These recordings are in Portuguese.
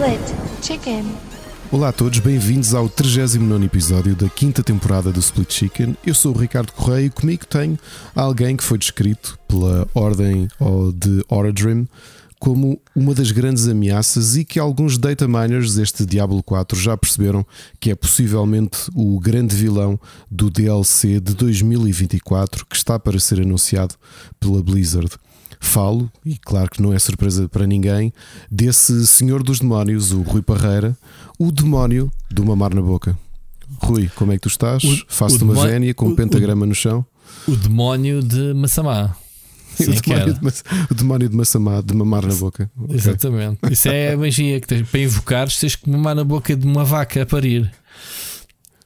Split Chicken. Olá a todos, bem-vindos ao 39 episódio da quinta temporada do Split Chicken. Eu sou o Ricardo Correia e comigo tenho alguém que foi descrito pela ordem de Oradrim como uma das grandes ameaças e que alguns data miners deste Diablo 4 já perceberam que é possivelmente o grande vilão do DLC de 2024 que está para ser anunciado pela Blizzard falo, e claro que não é surpresa para ninguém, desse senhor dos demónios, o Rui Parreira, o demónio do mamar na boca. Rui, como é que tu estás? Faço-te uma vénia com um pentagrama o, no chão. O demónio de Massamá. Sim, o, demónio de, o, demónio de, Massamá, de mamar na boca. Exatamente. Okay. Isso é a magia que tens para invocares, tens que mamar na boca de uma vaca a parir.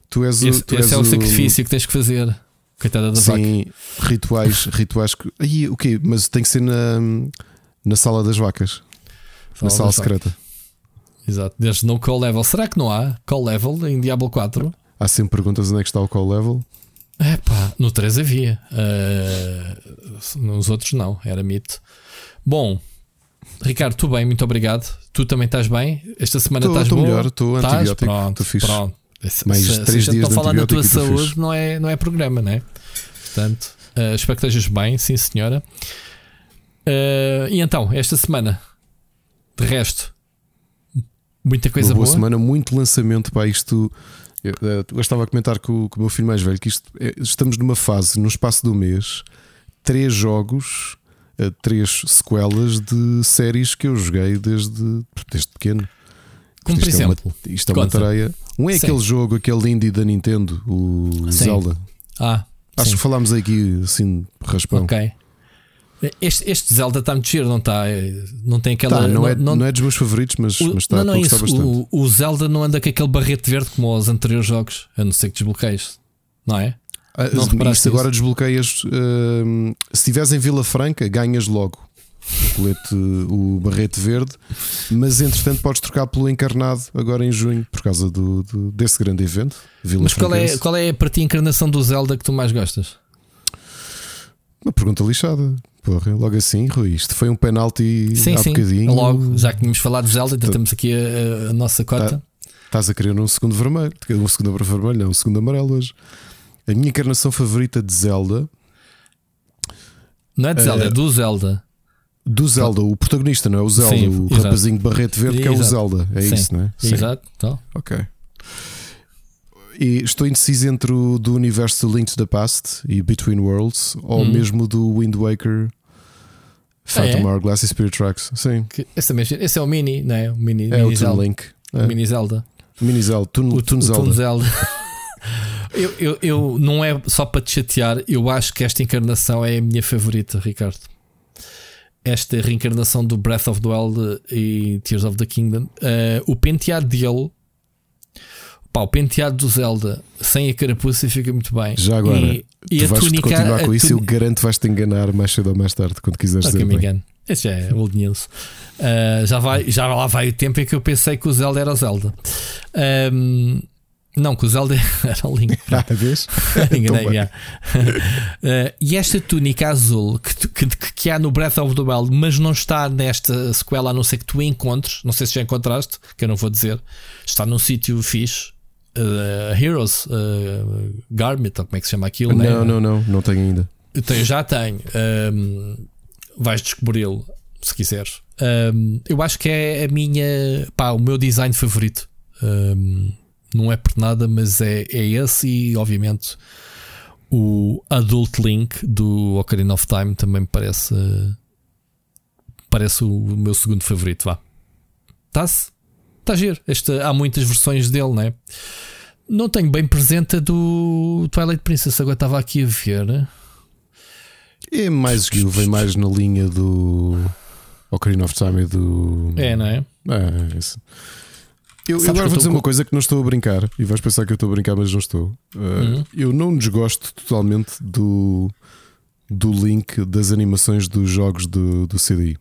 Tu és o, esse, tu esse és é o, o sacrifício que tens que fazer. Coitada da Sim, vaca. rituais, rituais. Que... Aí, o quê? Mas tem que ser na, na sala das vacas. Sala na sala secreta. Vacas. Exato. Desde no call level. Será que não há call level em Diablo 4? Há sempre perguntas onde é que está o call level. É pá, no 3 havia. Uh, nos outros não, era mito. Bom, Ricardo, tu bem, muito obrigado. Tu também estás bem? Esta semana estás boa? Estou melhor, estou antibiótico. Pronto, estou fixe. Pronto. Mais se, três se dias estão falando da tua saúde, não é, não é programa, né? Portanto, uh, espero que estejas bem, sim senhora. Uh, e então, esta semana, de resto, muita coisa Uma boa. boa. semana, muito lançamento para isto. Eu, eh, eu, estava a comentar com, com o meu filho mais velho que isto, é, estamos numa fase, no espaço do mês, três jogos, três sequelas de séries que eu joguei desde, desde pequeno. Como por isto exemplo, é uma, isto é uma tareia. Um é sim. aquele jogo, aquele indie da Nintendo, o sim. Zelda. Ah, Acho sim. que falámos aqui assim, raspão. Ok. Este, este Zelda está muito giro, não está? Não tem aquela. Tá, não, é, não, não, é dos meus favoritos, mas, o, mas está não, não é isso. bastante. O, o, Zelda não anda com aquele barrete verde como os anteriores jogos, a não ser que desbloqueies, não é? Ah, não isto agora desbloqueias. Uh, se estiveres em Vila Franca, ganhas logo o colete, o barrete verde, mas entretanto podes trocar pelo encarnado agora em junho por causa do, do desse grande evento. Vila mas qual é, qual é para ti a encarnação do Zelda que tu mais gostas? Uma pergunta lixada. Porra, logo assim, Rui, isto foi um penalti sim, há sim. bocadinho. Logo, já que tínhamos falado de Zelda, então temos aqui a, a nossa cota. Estás a querer um segundo vermelho, um segundo vermelho, não, um segundo amarelo hoje. A minha encarnação favorita de Zelda. Não é de Zelda, é, é do Zelda. Do Zelda, o protagonista, não é o Zelda, Sim, o exato. rapazinho de barrete verde que é o Zelda. É Sim. isso, não é? Sim. Exato. Então. Ok. E estou indeciso entre o do universo Link to the Past e Between Worlds ou Hum. mesmo do Wind Waker Phantom Ah, é? Hourglass e Spirit Tracks. Sim. Que- Esse, também, esse é o Mini, não é? O Mini, É mini o Zelda. Link. O É. Mini Zelda. Mini Zelda. Toon, O, o Zelda. Toon Zelda. eu, eu, eu não é só para te chatear, eu acho que esta encarnação é a minha favorita, Ricardo. Esta reencarnação do Breath of the Wild e Tears of the Kingdom. Eh, o penteado dele, pá, o penteado do Zelda sem a carapuça fica muito bem. Já agora, e, e tu a vais túnica. continuar com isso e eu garanto que vais-te enganar mais cedo ou mais tarde, quando quiseres Ok, dizer me bem. engano. Esse já é old news. Uh, já, vai, já lá vai o tempo em que eu pensei que o Zelda era o Zelda. Um, não, que o Zelda era o Link. Ah, vês? Enganei, já. Uh, e esta túnica azul que, que, que- há no Breath of the Wild, mas não está nesta sequela, a não ser que tu encontres. Não sei se já encontraste, que eu não vou dizer. Está num sítio fixe. uh, Heroes uh, Garment, ou como é que se chama aquilo? né? Não, não, não, não tenho ainda. Eu tenho, já tenho. Um, vais descobri-lo se quiseres. Um, eu acho que é a minha, pá, o meu design favorito. Um, não é por nada, mas é, é esse e, obviamente, o Adult Link do Ocarina of Time também me parece, parece o meu segundo favorito. Vá, está-se, está giro. Este, há muitas versões dele, né? Não tenho bem presente a do Twilight Princess. Agora estava aqui a ver. É mais que vem mais na linha do Ocarina of Time e do. É, não é? É, isso. Eu, eu agora vou dizer uma com- coisa que não estou a brincar e vais pensar que eu estou a brincar, mas não estou. Uh, Uhum. Eu não desgosto totalmente do, do link das animações dos jogos do, do CDI.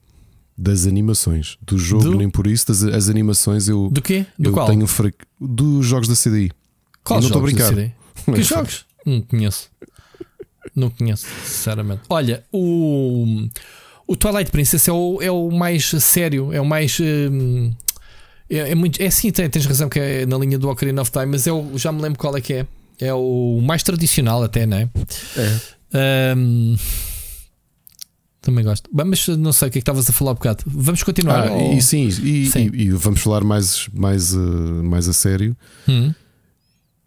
Das animações. Do jogo, Do? nem por isso. Das, as animações eu, Do quê? Do eu qual? tenho um fra... Dos jogos da CDI. Qual não estou a brincar. CD? Que jogos? Não conheço. Não conheço, sinceramente. Olha, o, o Twilight Princess é o, é o mais sério, é o mais. hum, É, é, muito, é sim, tens razão que é na linha do Ocarina of Time, mas eu já me lembro qual é que é. É o mais tradicional, até, não é? É. Um, também gosto. Mas não sei o que é que estavas a falar um bocado. Vamos continuar. Ah, ou... e sim, e, Sim. e- e vamos falar mais, mais, uh, mais a sério Hum.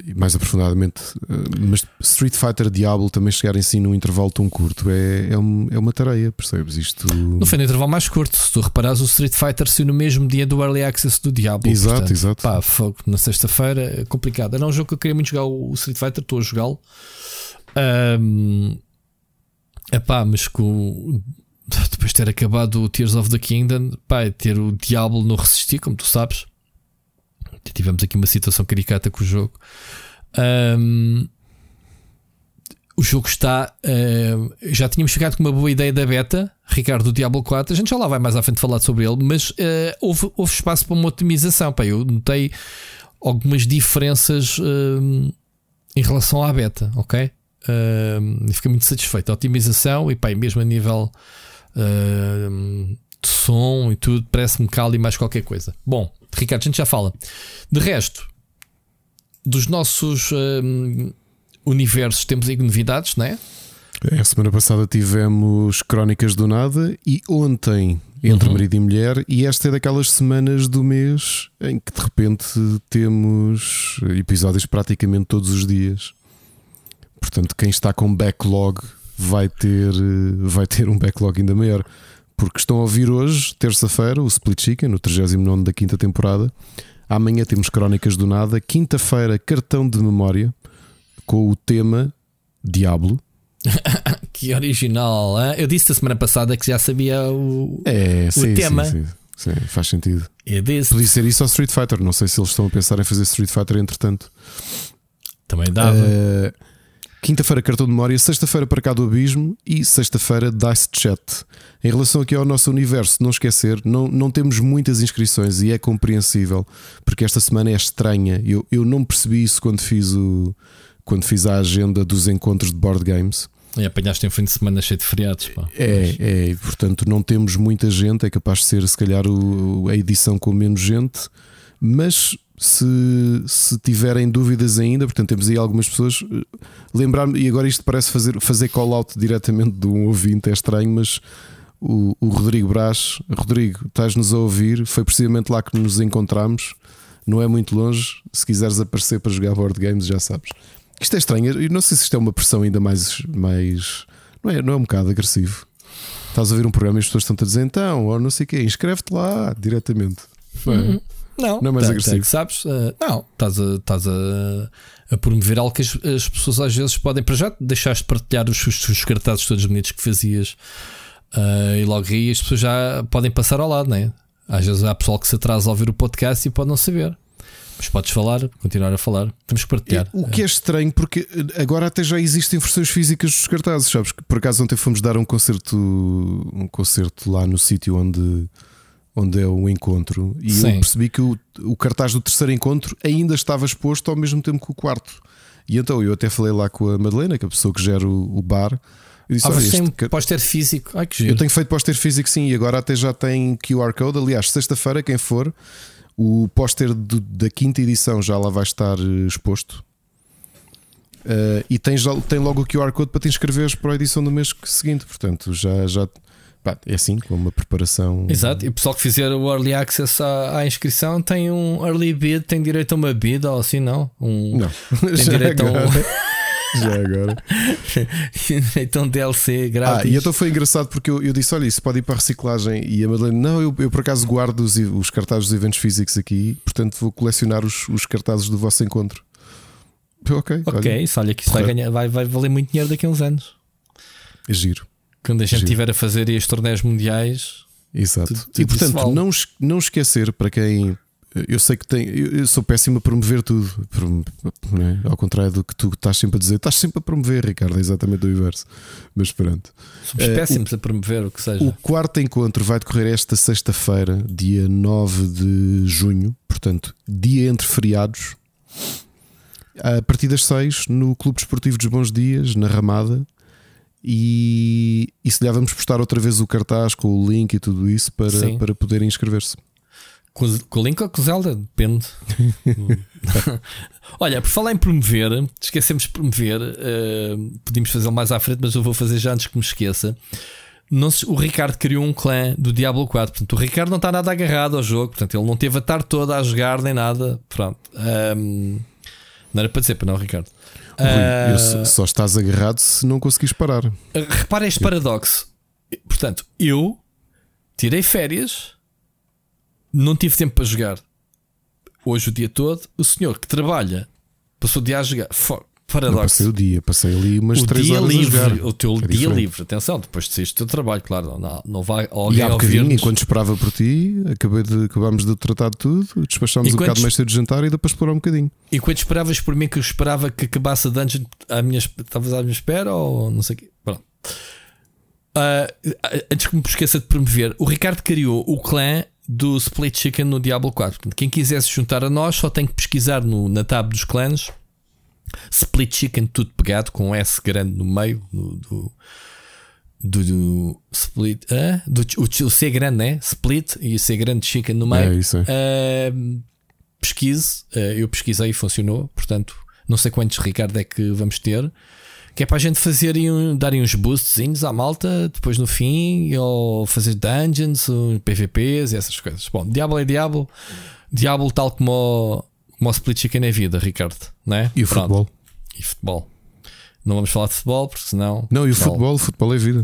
E mais aprofundadamente. Uh, mas Street Fighter Diablo também chegar em si num intervalo tão curto é, é, um- é uma tarefa, percebes? Isto. Não foi no intervalo mais curto. Se tu reparares, o Street Fighter saiu no mesmo dia do Early Access do Diablo. Exato, portanto, exato. Pá, fogo. Na sexta-feira é complicado. Era um jogo que eu queria muito jogar o Street Fighter, estou a jogá-lo. Ahm, epá, mas com. Depois de ter acabado o Tears of the Kingdom, pá, ter o Diablo no resistir, como tu sabes. Tivemos aqui uma situação caricata com o jogo. Ahm, o jogo está. já tínhamos ficado com uma boa ideia da beta, Ricardo, do Diablo 4. A gente já lá vai mais à frente falar sobre ele, mas ah, houve, houve espaço para uma otimização. Pá, eu notei algumas diferenças em relação à beta, ok? Fiquei muito satisfeito. A otimização e pá, mesmo a nível de som e tudo, parece-me cá ali mais qualquer coisa. Bom, Ricardo, a gente já fala. De resto, dos nossos ahm, universos, temos aí novidades, não é? É, A semana passada tivemos Crónicas do Nada e ontem entre Uhum. marido e mulher, e esta é daquelas semanas do mês em que de repente temos episódios praticamente todos os dias. Portanto, quem está com backlog vai ter, eh, vai ter um backlog ainda maior. Porque estão a ouvir hoje, terça-feira, o Split Chicken, no 39 da quinta temporada. Amanhã temos Crónicas do Nada. Quinta-feira, cartão de memória com o tema Diablo. Que original. hã? Eu disse a semana passada que já sabia o. É, sim, tema. Sim, sim, sim, faz sentido. Eu disse. Podia ser isso ao Street Fighter. Não sei se eles estão a pensar em fazer Street Fighter entretanto. Também dava. Eh, Quinta-feira, cartão de memória. Sexta-feira, para cá do Abismo. E sexta-feira, Dice Chat. Em relação aqui ao nosso universo, não esquecer, não, não temos muitas inscrições e é compreensível, porque esta semana é estranha. Eu, eu não percebi isso quando fiz, o, quando fiz a agenda dos encontros de board games. E apanhaste um fim de semana cheio de feriados. Pá. É, é, portanto, não temos muita gente. É capaz de ser, se calhar, o- a edição com menos gente. Mas se, se tiverem dúvidas ainda, portanto, temos aí algumas pessoas. eh, Lembrar-me, e agora isto parece fazer, fazer call-out diretamente de um ouvinte, é estranho, mas o, o Rodrigo Brás, Rodrigo, estás-nos a ouvir? Foi precisamente lá que nos encontramos. Não é muito longe. Se quiseres aparecer para jogar board games, já sabes. Isto é estranho. Eu não sei se isto é uma pressão ainda mais. mais não, é, não é um bocado agressivo. Estás a ver um programa e as pessoas estão-te a dizer então, ou não sei o quê, inscreve-te lá diretamente. Não é? Não, Não é mais tá- agressivo. tá que sabes? Ah, não, estás, a, estás a, a promover algo que as, as pessoas às vezes podem. Para já deixaste de partilhar os, os, os cartazes todos bonitos que fazias ah, e logo aí as pessoas já podem passar ao lado, não é? Às vezes há pessoal que se atrasa a ouvir o podcast e pode não saber. Mas podes falar, continuar a falar. Temos que partilhar. O que é estranho, porque agora até já existem versões físicas dos cartazes, sabes? Que Por acaso ontem fomos dar um concerto, um concerto lá no sítio onde, onde é o encontro e Sim. eu percebi que o, o cartaz do terceiro encontro ainda estava exposto ao mesmo tempo que o quarto. E então eu até falei lá com a Madalena, que é a pessoa que gera o, o bar. Eu disse: Ah, "Olha, vocês este ca- póster físico. Ai que Eu giro. tenho feito póster físico sim, e agora até já tem QR Code. Aliás, sexta-feira, quem for, o póster da quinta edição já lá vai estar eh, exposto. Eh, e tem, já, tem logo o QR Code para te inscreveres para a edição do mês seguinte. Portanto, já, já pá, é assim, com uma preparação. Exato, e o pessoal que fizer o early access à, à inscrição tem um early bid, tem direito a uma bid ou assim, não? Um, Não, Tem já direito a um, agora. Já agora. um DLC Ah, grátis. e então foi engraçado porque eu, eu disse: Olha, isso pode ir para a reciclagem. E a Madalena, não, eu, eu por acaso guardo os, os cartazes dos eventos físicos aqui, portanto vou colecionar os, os cartazes do vosso encontro. Eu, Ok, Ok, olha, isso olha que isso vai, ganhar, vai, vai valer muito dinheiro daqui a uns anos. é giro. Quando a gente estiver a fazer estes torneios mundiais. Exato. Tudo- tudo e portanto, vale. não, não esquecer para quem. Eu sei que tem. Eu, sou péssimo a promover tudo. Né? Ao contrário do que tu estás sempre a dizer, estás sempre a promover, Ricardo, é exatamente o inverso. Mas pronto. Somos Eh, péssimos a promover o que seja. O quarto encontro vai decorrer esta sexta-feira, dia 9 de junho, portanto, dia entre feriados, a partir das 6 no Clube Desportivo dos Bons Dias, na Ramada. E, e se lhe vamos postar outra vez o cartaz com o link e tudo isso para, Sim. para poderem inscrever-se. Com, com o Link ou com o Zelda? Depende. Olha, por falar em promover, esquecemos de promover, uh, podíamos fazer mais à frente, mas eu vou fazer já antes que me esqueça. Não se, o Ricardo criou um clã do Diablo 4. Portanto, o Ricardo não está nada agarrado ao jogo. Portanto, ele não teve a tarde toda a jogar nem nada. Pronto. Um, não era para dizer, para não, Ricardo. Rui, uh, só estás agarrado se não conseguires parar. Repara este paradoxo. Portanto, eu tirei férias, não tive tempo para jogar. Hoje o dia todo, o senhor que trabalha passou o dia a jogar. Paradoxo. Não passei o dia, passei ali umas 3 horas livre, a jogar. O teu dia diferente. livre, atenção, depois de saíste do teu trabalho, claro, não, não vai alguém E há bocadinho, enquanto esperava por ti, acabei de, acabámos de tratar de tudo, despachámos um bocado mais cedo de jantar e depois explorar um bocadinho. E quando esperavas por mim que eu esperava que acabasse a dungeon, à minha, estavas à minha espera ou não sei o quê? Pronto. Uh, antes que me esqueça de promover, o Ricardo criou o clã do Split Chicken no Diablo 4. Portanto, quem quisesse juntar a nós só tem que pesquisar no, na tab dos clãs Split Chicken, tudo pegado com um S grande no meio do, do, do, Split. Uh, do, o, o, C grande, né? Split e o C grande Chicken no meio. É isso. É. Uh, pesquise, uh, eu pesquisei e funcionou. Portanto, não sei quantos Ricardo é que vamos ter. Que é para a gente fazerem, darem uns boostzinhos à malta depois no fim, ou fazer dungeons, PVPs e essas coisas. Bom, Diablo é Diablo. Diablo, tal como como o split chicken é vida, Ricardo, não é? E o Pronto. futebol. E futebol. Não vamos falar de futebol, porque senão. Não, e o futebol, futebol é vida.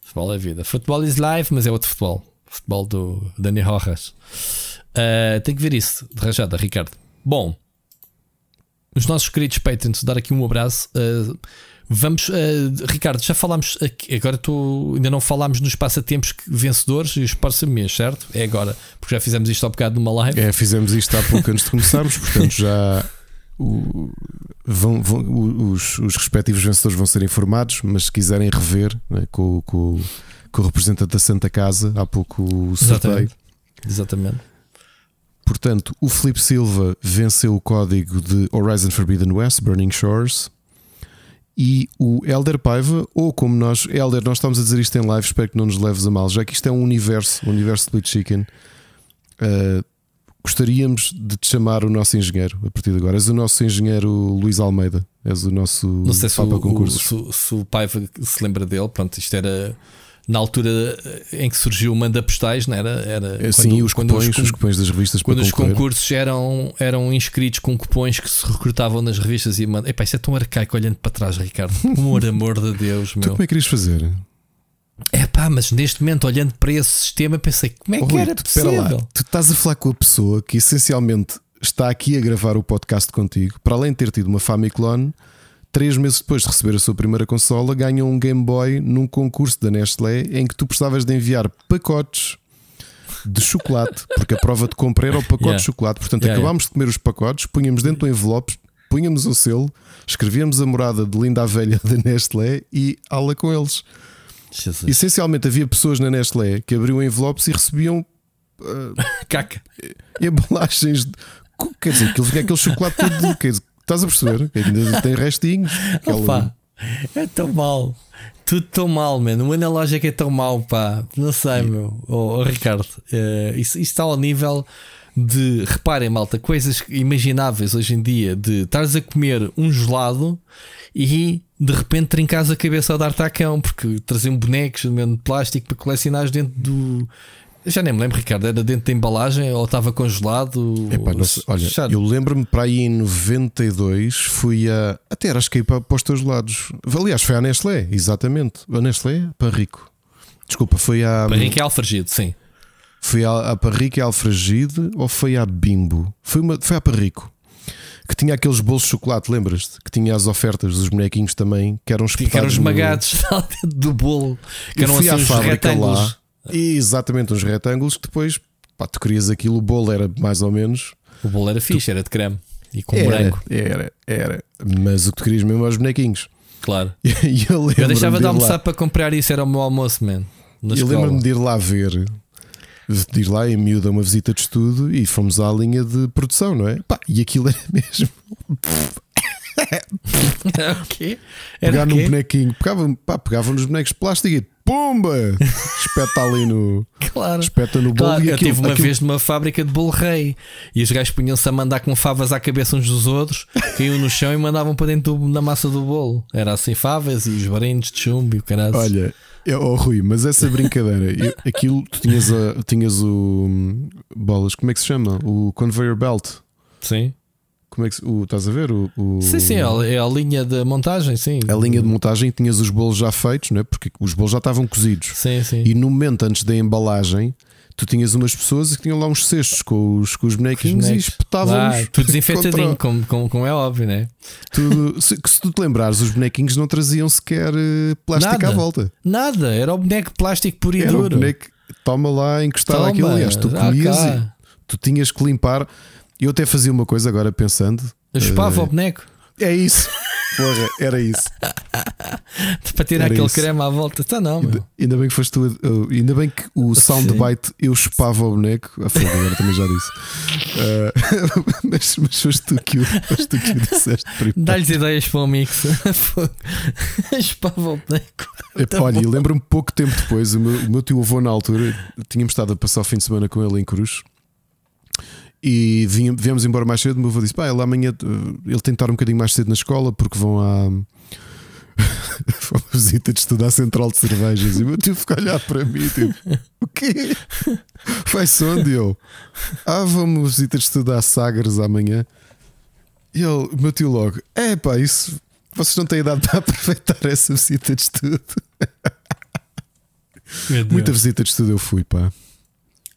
Futebol é vida. Futebol is live, mas é outro futebol. Futebol do Dani Rojas. Uh, tem que ver isso, de rajada, Ricardo. Bom, os nossos queridos Patreons, dar aqui um abraço. Uh, Vamos, uh, Ricardo, já falámos aqui, agora tu ainda não falámos nos passatempos vencedores e os mês, certo? É agora, porque já fizemos isto há bocado numa live. É, fizemos isto há pouco antes de começarmos, portanto já o, vão, vão, os, os, respectivos vencedores vão ser informados, mas se quiserem rever né, com, com, com, o representante da Santa Casa, há pouco o sorteio. Exatamente. Exatamente. Portanto, o Felipe Silva venceu o código de Horizon Forbidden West, Burning Shores e o Elder Paiva, ou como nós, Elder, nós estamos a dizer isto em live, espero que não nos leves a mal, já que isto é um universo, um universo Split Chicken. Uh, gostaríamos de te chamar o nosso engenheiro a partir de agora. És o nosso engenheiro Luís Almeida, és o nosso não sei se o, concurso. O, se, se o Paiva se lembra dele, pronto, isto era na altura em que surgiu o manda postais, não era? era Sim, quando, os, cupões, os, os, cupões das revistas Quando os concursos eram, eram inscritos com cupões que se recrutavam nas revistas e manda. Epá, isso é tão arcaico olhando para trás, Ricardo. Por amor de Deus, meu. Tu como é que querias fazer? É pá, mas neste momento, olhando para esse sistema, pensei como é que era tu, possível? Lá, tu estás a falar com a pessoa que essencialmente está aqui a gravar o podcast contigo, para além de ter tido uma Famiclone três meses depois de receber a sua primeira consola, ganhou um Game Boy num concurso da Nestlé em que tu precisavas de enviar pacotes de chocolate, porque a prova de compra era o pacote yeah. de chocolate. Portanto, yeah, acabámos yeah. de comer os pacotes, punhamos dentro do envelope, punhamos o selo, escrevíamos a morada de linda a velha da Nestlé e aula com eles. Jesus. Essencialmente havia pessoas na Nestlé que abriam envelopes e recebiam uh, caca embalagens. De, quer dizer, aquilo vinha aquele chocolate todo. Quer dizer, Estás a perceber? Ainda tem restinhos. Opa, é tão mal. Tudo tão mal, mano. O analógico é tão mal, pá. Não sei, meu. Oh, oh Ricardo, uh, isso, isso está ao nível de, reparem, malta, coisas imagináveis hoje em dia de estares a comer um gelado e de repente trincas a cabeça a dar tacão porque traziam bonecos de plástico para colecionar dentro do já nem me lembro, Ricardo, era dentro da embalagem ou estava congelado? Epá, olha, eu lembro-me para aí em 92 fui a. Até acho que ia para, para os teus lados. Aliás, foi à Nestlé, exatamente. A Nestlé, Parrico. Desculpa, foi a. Parrico e Alfragide, sim. Foi a, a Parrico e Alfragide ou foi a Bimbo? Foi, uma, foi a Parrico. Que tinha aqueles bolsos de chocolate, lembras-te? Que tinha as ofertas dos bonequinhos também, que eram espetados. Que eram esmagados no... do bolo. Que eram assim à fábrica lá e exatamente uns retângulos que depois pá, tu querias aquilo, o bolo era mais ou menos. O bolo era fixe, tu... era de creme e com era, branco. Era, era. Mas o que tu querias mesmo eram os bonequinhos. Claro. E eu, eu deixava de, almoçar lá... para comprar isso, era o meu almoço, man. Eu lembro-me de ir lá ver, de ir lá em miúda uma visita de estudo e fomos à linha de produção, não é? Pá, e aquilo era mesmo. o quê? Era Pegar num bonequinho, pegavam, pá, pegavam nos bonecos de plástico e pumba! Espeta ali no. Claro. Espeta no bolo Claro, eu aquilo, tive uma aquilo- vez numa fábrica de bolo rei e os gajos punham-se a mandar com favas à cabeça uns dos outros, caíam no chão e mandavam para dentro do- da massa do bolo. Era assim favas e os brindes de chumbo e o caralho. Olha, eu, oh, Rui, mas essa brincadeira, eu- aquilo tu tinhas, a, tinhas o. hum, Bolas, como é que se chama? O conveyor belt. Sim. Como é que o, estás a ver? O, o- Sim, sim, é a- é a linha de montagem, sim. a linha de montagem tinhas os bolos já feitos, não é? Porque os bolos já estavam cozidos. Sim, sim. E no momento antes da embalagem, tu tinhas umas pessoas que tinham lá uns cestos com os, com os bonequinhos e espetavam-nos. Ah, tudo desinfetadinho, contra- como, como, como é óbvio, né? tudo- se, se tu te lembrares, os bonequinhos não traziam sequer eh, plástico Nada. à volta. Nada, era o boneco de plástico puro e Era o duro. boneco, toma lá, encostado Toma, àquilo. Aliás, tu comias cá. e tu tinhas que limpar. Eu até fazia uma coisa agora pensando. Eu chupava eh, o boneco É isso. Porra, era isso. para tirar Era aquele isso. creme à volta. Está não, meu. Ainda, ainda bem que foste tu. a- ainda bem que o soundbite eu chupava o boneco. A fogo, agora também já disse. Eh, mas, mas foste tu que o, foste tu que o disseste. Dá-lhes ideias para o mix. Chupava o boneco. Epá, Olha, e lembro-me pouco tempo depois, o meu, o meu tio avô na altura, tínhamos estado a passar o fim de semana com ele em Cruz e vinha, viemos embora mais cedo. O meu avô disse: Pá, ele amanhã eh, ele tem que estar um bocadinho mais cedo na escola porque vão à. Foi uma visita de estudo à central de cervejas. E o meu tio ficou a olhar para mim, tipo, o quê? Vai-se onde eu? Ah, vamos visita de estudo à Sagres amanhã. E ele, o meu tio logo, é pá, isso vocês não têm idade para aproveitar essa visita de estudo. Muita visita de estudo eu fui, pá.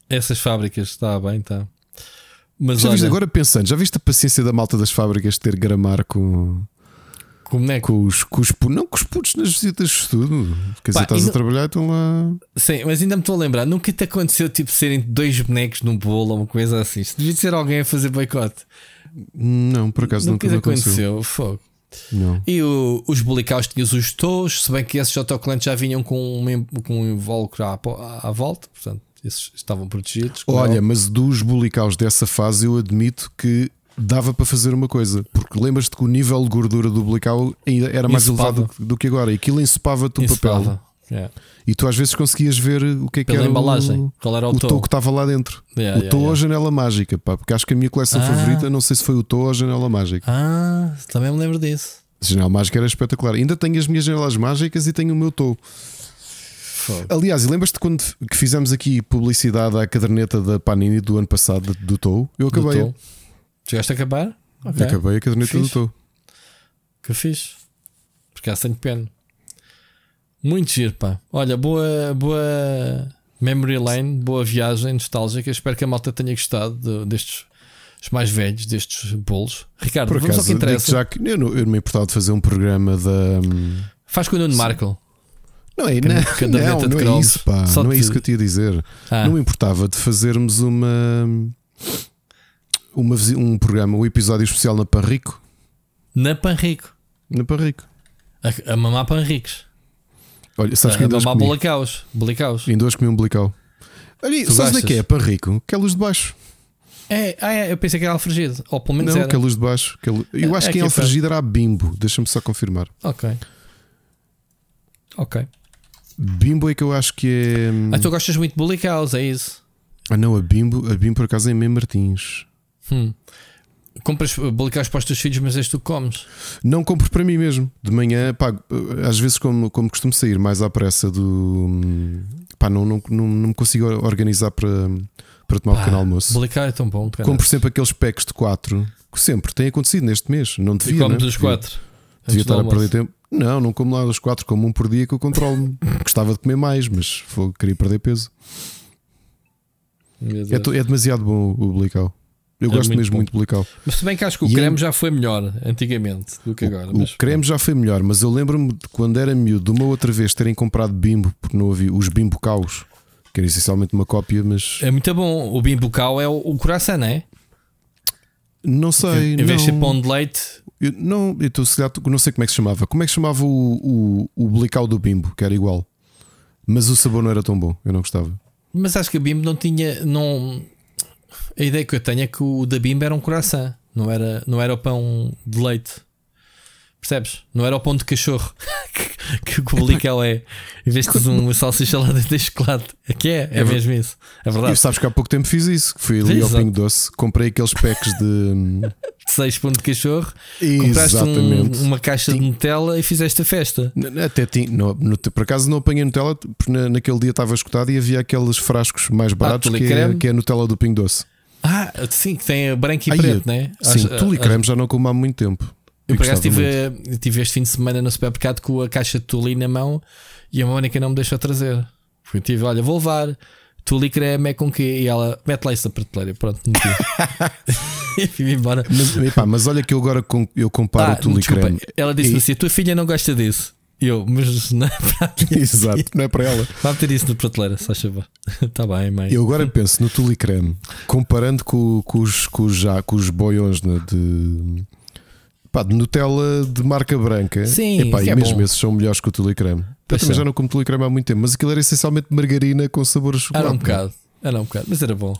Essas fábricas, está bem, está. Mas Já olha, viste, agora pensando, já viste a paciência da malta das fábricas de ter gramar com, com boneco. com, os, com os não com os putos nas visitas de estudo? Quer dizer, Pá, estás e a trabalhar, estão lá. Sim, mas ainda me estou a lembrar. Nunca te aconteceu tipo serem dois bonecos num bolo ou uma coisa assim. Isto devia ser alguém a fazer boicote. Não, por acaso Nunca nunca aconteceu. aconteceu. Fogo. Não. E o- os bolicaus tinhas os tos, se bem que esses autocolantes já vinham com um, com um invólucro à, à volta, portanto, esses estavam protegidos. é Olha, óbvio. mas dos bolicaus dessa fase eu admito que dava para fazer uma coisa, porque lembras-te que o nível de gordura do bolical ainda era mais Ensopava. elevado do, que agora, e aquilo ensopava-te o Isso papel. Yeah. E tu às vezes conseguias ver o que é que Pela era embalagem, o, qual era o, o que estava lá dentro. Yeah, o yeah, ou a janela mágica, pá, porque acho que a minha coleção Ah. favorita, não sei se foi o ou a janela mágica. Ah, também me lembro disso. A janela mágica era espetacular. Ainda tenho as minhas janelas mágicas e tenho o meu tow. Fogo. Aliás, lembras-te quando que fizemos aqui publicidade à caderneta da Panini do ano passado do tow? Eu acabei. Chegaste a acabar? Ok. Acabei a caderneta Fixe. do tow. Que fixe. Porque há tenho pena. Muito giro, pá. Olha, boa, boa memory lane, boa viagem nostálgica. Espero que a malta tenha gostado de- destes os mais velhos, destes bolos. Ricardo, Por vamos ao acaso, que interessa. já que eu não, eu não me importava de fazer um programa da. Faz com o Nuno Markle. Não é, não, não, não é isso, pá. Só não é isso que eu te ia dizer. Ah, Não importava de fazermos uma, uma um programa, um episódio especial na Parrico. na Panrico. Na Parrico. A, a mamar Panricos. Olha, sabes A, que a ainda hoje mamar bolicaus. Bolicaus. ainda hoje comi um blical. Olha, Tu sabes onde é que é? Parrico? Que é a luz de baixo. É, ah, é, eu pensei que era alfragido. Ou pelo menos Não, era. que é a luz de baixo. que é a lu- Eu É- acho é que em aqui Alfragida era a Bimbo. Deixa-me só confirmar. Ok. Ok. Bimbo é que eu acho que é. Ah, tu gostas muito de bolicaus, é isso? Ah, não, a Bimbo, a Bimbo por acaso é em Martins. Hum. Compras bolicaus para os teus filhos, mas és tu que comes. Não compro para mim mesmo. De manhã, pá, às vezes, como, como costumo sair mais à pressa do. Pá, não, não, não, não me consigo organizar para, para tomar o Pá, pequeno almoço. Bolical é tão bom. cara. Compro sempre aqueles packs de 4 que sempre tem acontecido neste mês. Não E devia. comes né? os Devia- quatro. Devia antes do estar a perder tempo. Não, não como lá os 4, como um por dia que eu controlo-me. Gostava de comer mais, mas vou, queria perder peso. É, to- é demasiado bom o blical. Eu É gosto muito mesmo bom. muito do blical. Mas se bem que acho que o E creme em- já foi melhor antigamente do que agora. O mas- creme já foi melhor, mas eu lembro-me de quando era miúdo, de uma outra vez terem comprado bimbo, porque não havia os bimbo caos, que era essencialmente uma cópia, mas É muito bom. O bimbucal é o, o coração, não é? Não sei. em vez de ser pão de leite, eu, não, eu estou não sei como é que se chamava. Como é que se chamava o, o, o blical do bimbo, que era igual, mas o sabor não era tão bom, eu não gostava. mas acho que a bimbo não tinha. Não... A ideia que eu tenho é que o da bimbo era um coração, não era, não era o pão de leite. Percebes? Não era o pão de cachorro. que o Colicão é, em vez de uma salsicha lá dentro de chocolate, aqui é, é, é mesmo isso. É verdade. E sabes que há pouco tempo fiz isso, que fui ali ao Pingo Doce, comprei aqueles packs de 6 pão de cachorro, compraste um, uma caixa de Nutella e fizeste a festa. Até tinha, no, no, por acaso não apanhei Nutella, porque na, naquele dia estava escutado e havia aqueles frascos mais ah, baratos ah, que, é, que é a Nutella do Pingo Doce. Ah, sim, que tem branco e Ai, preto, né? Sim, as, tule creme já não como há muito tempo. Eu, por acaso tive, tive este fim de semana no supermercado com a caixa de tule na mão e a Mónica não me deixou trazer. Fui tive, olha, vou levar. Tule creme é com quê? E ela mete lá isso na prateleira. Pronto, e fui embora. Mas, epá, mas olha que eu agora eu comparo ah, o tule creme. Ela disse e... assim: a tua filha não gosta disso. Eu, mas não é para Exato, não é para ela. Vai meter isso na prateleira, só chava. Está bem, mãe. Eu agora penso no tule creme, comparando com, com, os, com, os, já, com os boiões né, de Pá, de Nutella de marca branca. Sim, Epá, e é mesmo bom. esses são melhores que o Tule Creme. Eu também já não como Tule Creme há muito tempo, mas aquilo era essencialmente margarina com sabor a chocolate. Era um bocado, era um bocado, mas era bom.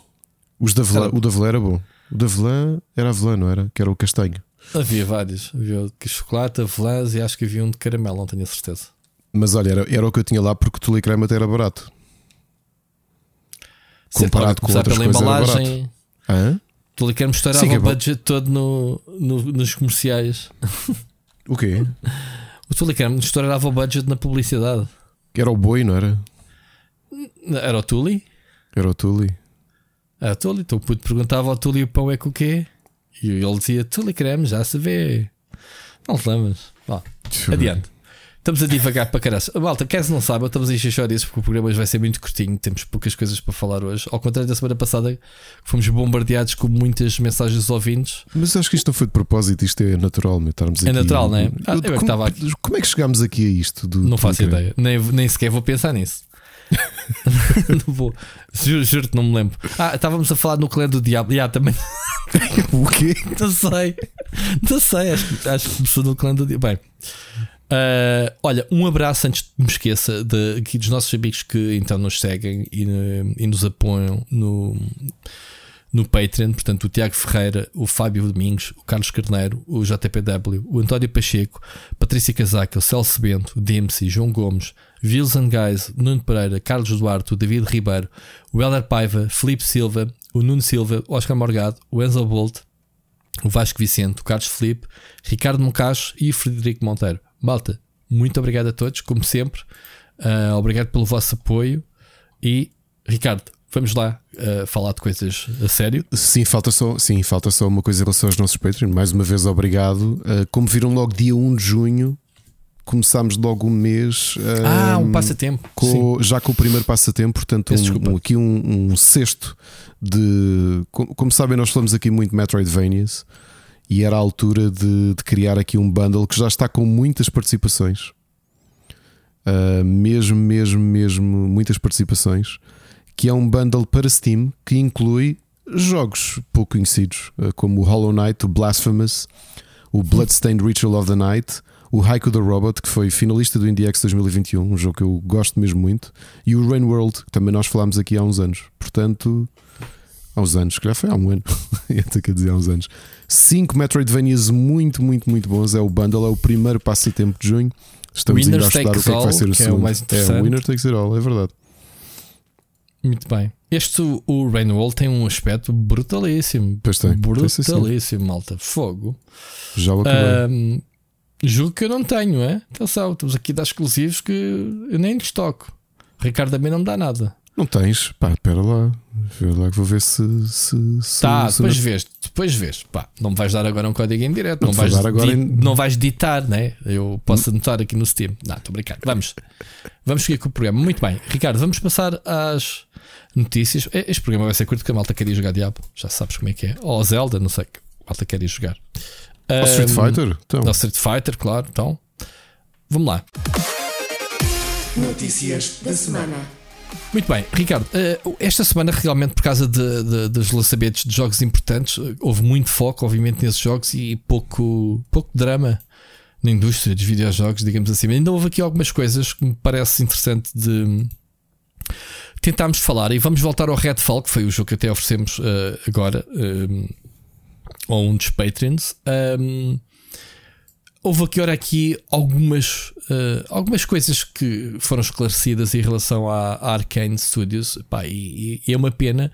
Os da. O da Velã era bom. O da Velã era avelã, não era? Que era o castanho. Havia vários. Havia de chocolate, avelãs e acho que havia um de caramelo, não tenho a certeza. Mas olha, era, era o que eu tinha lá porque o Tule Creme até era barato. Comparado com outras coisas embalagem... era barato. Hã? Tu ali quer mostrar Sim, o é budget todo no, no, nos comerciais. O quê? O Tuli misturava o budget na publicidade. Que era o boi, não era? Era o Tuli? Era o Tuli. Era o Tuli. Então o puto perguntava ao Tuli o pão é com o quê? E ele dizia Tuli creme, já se vê. Não te lembras? adiante. Estamos a divagar para caralho. Malta, se não sabe, estamos a encher disso porque o programa hoje vai ser muito curtinho. Temos poucas coisas para falar hoje. Ao contrário da semana passada, fomos bombardeados com muitas mensagens dos ouvintes. Mas acho que isto não foi de propósito, isto é natural, meu, estarmos é aqui. É natural, não é? Ah, eu como, estava aqui. como é que chegámos aqui a isto? Do, não faço ideia, nem, nem sequer vou pensar nisso. não vou, juro-te, não me lembro. Ah, estávamos a falar no clã do diabo. Já, também. o quê? Não sei, não sei. Acho, acho que começou no clã do diabo. Bem, Uh, olha, um abraço antes de me esqueça de, aqui dos nossos amigos que então nos seguem e, e nos apoiam no, no Patreon. Portanto, o Tiago Ferreira, o Fábio Domingos, o Carlos Carneiro, o JPW, o António Pacheco, Patrícia Casaca, o Celso Bento, o Dempsey, João Gomes, Vils and Guys, Nuno Pereira, Carlos Duarte, o David Ribeiro, o Helder Paiva, Felipe Silva, o Nuno Silva, o Oscar Morgado, o Enzo Bolt, o Vasco Vicente, o Carlos Felipe, Ricardo Moncacho e o Frederico Monteiro. Malta, muito obrigado a todos, como sempre. Uh, obrigado pelo vosso apoio. E, Ricardo, vamos lá uh, falar de coisas a sério. Sim, falta só, sim, falta só uma coisa em relação aos nossos Patreon. Mais uma vez, obrigado. Uh, como viram logo dia 1 de junho, começámos logo um mês. ah, um passatempo. Com, já com o primeiro passatempo, portanto, um, um, aqui um, um, sexto de. Como, como, sabem, nós falamos aqui muito Metroidvanias e era a altura de, de, criar aqui um bundle que já está com muitas participações. Uh, mesmo, mesmo, mesmo, muitas participações. Que é um bundle para Steam que inclui jogos pouco conhecidos, uh, como o Hollow Knight, o Blasphemous, o Bloodstained Ritual of the Night, o Haiku the Robot, que foi finalista do IndieX 2021, um jogo que eu gosto mesmo muito, e o Rain World, que também nós falámos aqui há uns anos. Portanto, há uns anos, que já foi há um ano, até que dizer há uns anos. Cinco Metroidvanias muito, muito, muito bons. É o bundle, é o primeiro passatempo de junho. Estamos Winner ainda a estudar o que é que vai ser o segundo. É, o mais é Winner Takes It All, é verdade. Muito bem. Este, o Rainwall, tem um aspecto brutalíssimo. Pois tem. Brutalíssimo, malta. Fogo. Já o acabei. Um, julgo que eu não tenho, é? Atenção, estamos aqui a dar exclusivos que eu nem lhes toco. Ricardo também não me dá nada. Não tens? Pá, espera lá. Espera lá que vou ver se. se, se tá, se depois não... vês. Depois vês. Pá, não me vais dar agora um código em direto. Não, não vais, dar agora di... em... não vais ditar, né? Eu posso anotar aqui no Steam. Não, estou brincando. Vamos. Vamos seguir com o programa. Muito bem. Ricardo, vamos passar às notícias. Este programa vai ser curto porque a malta quer ir jogar Diabo. Já sabes como é que é. Ou Zelda, não sei. A malta quer ir jogar. Ou Street Fighter? Então. Ou Street Fighter, claro. Então, vamos lá. Notícias da semana. Muito bem, Ricardo, eh, esta semana, realmente, por causa de, de, dos lançamentos de jogos importantes, eh, houve muito foco, obviamente, nesses jogos e pouco, pouco drama na indústria dos videojogos, digamos assim. Ainda houve aqui algumas coisas que me parece interessante de tentarmos falar e vamos voltar ao Redfall, que foi o jogo que até oferecemos uh, agora um, a um dos Patreons. Um, houve aqui, ora aqui algumas, uh, algumas coisas que foram esclarecidas em relação à, Arcane Studios. E, e, é uma pena.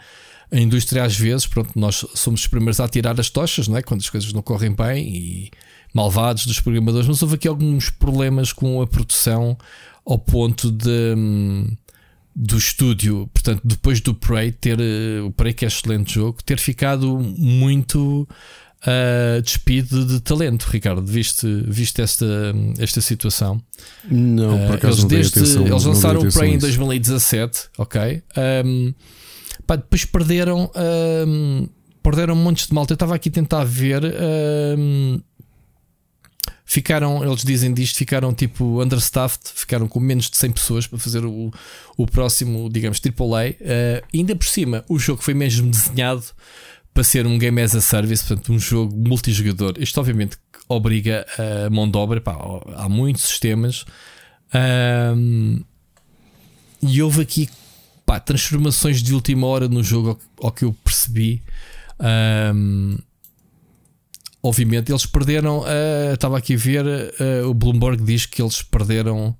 A indústria, às vezes, pronto, nós somos os primeiros a tirar as tochas, não é? quando as coisas não correm bem e malvados dos programadores, mas houve aqui alguns problemas com a produção ao ponto de. Hum, do estúdio, portanto, depois do Prey ter uh, o Prey que é excelente jogo, ter ficado muito uh, despido de talento, Ricardo. Viste, viste esta, esta situação? Não, por eh, acaso eles, desde, atenção, eles lançaram o Prey em 2017, ok? Um, pá, depois perderam, um, perderam montes de malta. Eu estava aqui a tentar ver. Um, ficaram, eles dizem disto, ficaram tipo understaffed, ficaram com menos de 100 pessoas para fazer o, o próximo, digamos, AAA. Uh, ainda por cima, o jogo foi mesmo desenhado para ser um game as a service, portanto, um jogo multijogador. Isto, obviamente, obriga a mão de obra. Pá, há muitos sistemas. Um, e houve aqui pá, transformações de última hora no jogo, ao, ao que eu percebi. Um, obviamente, eles perderam. Uh, estava aqui a ver, uh, o Bloomberg diz que eles perderam.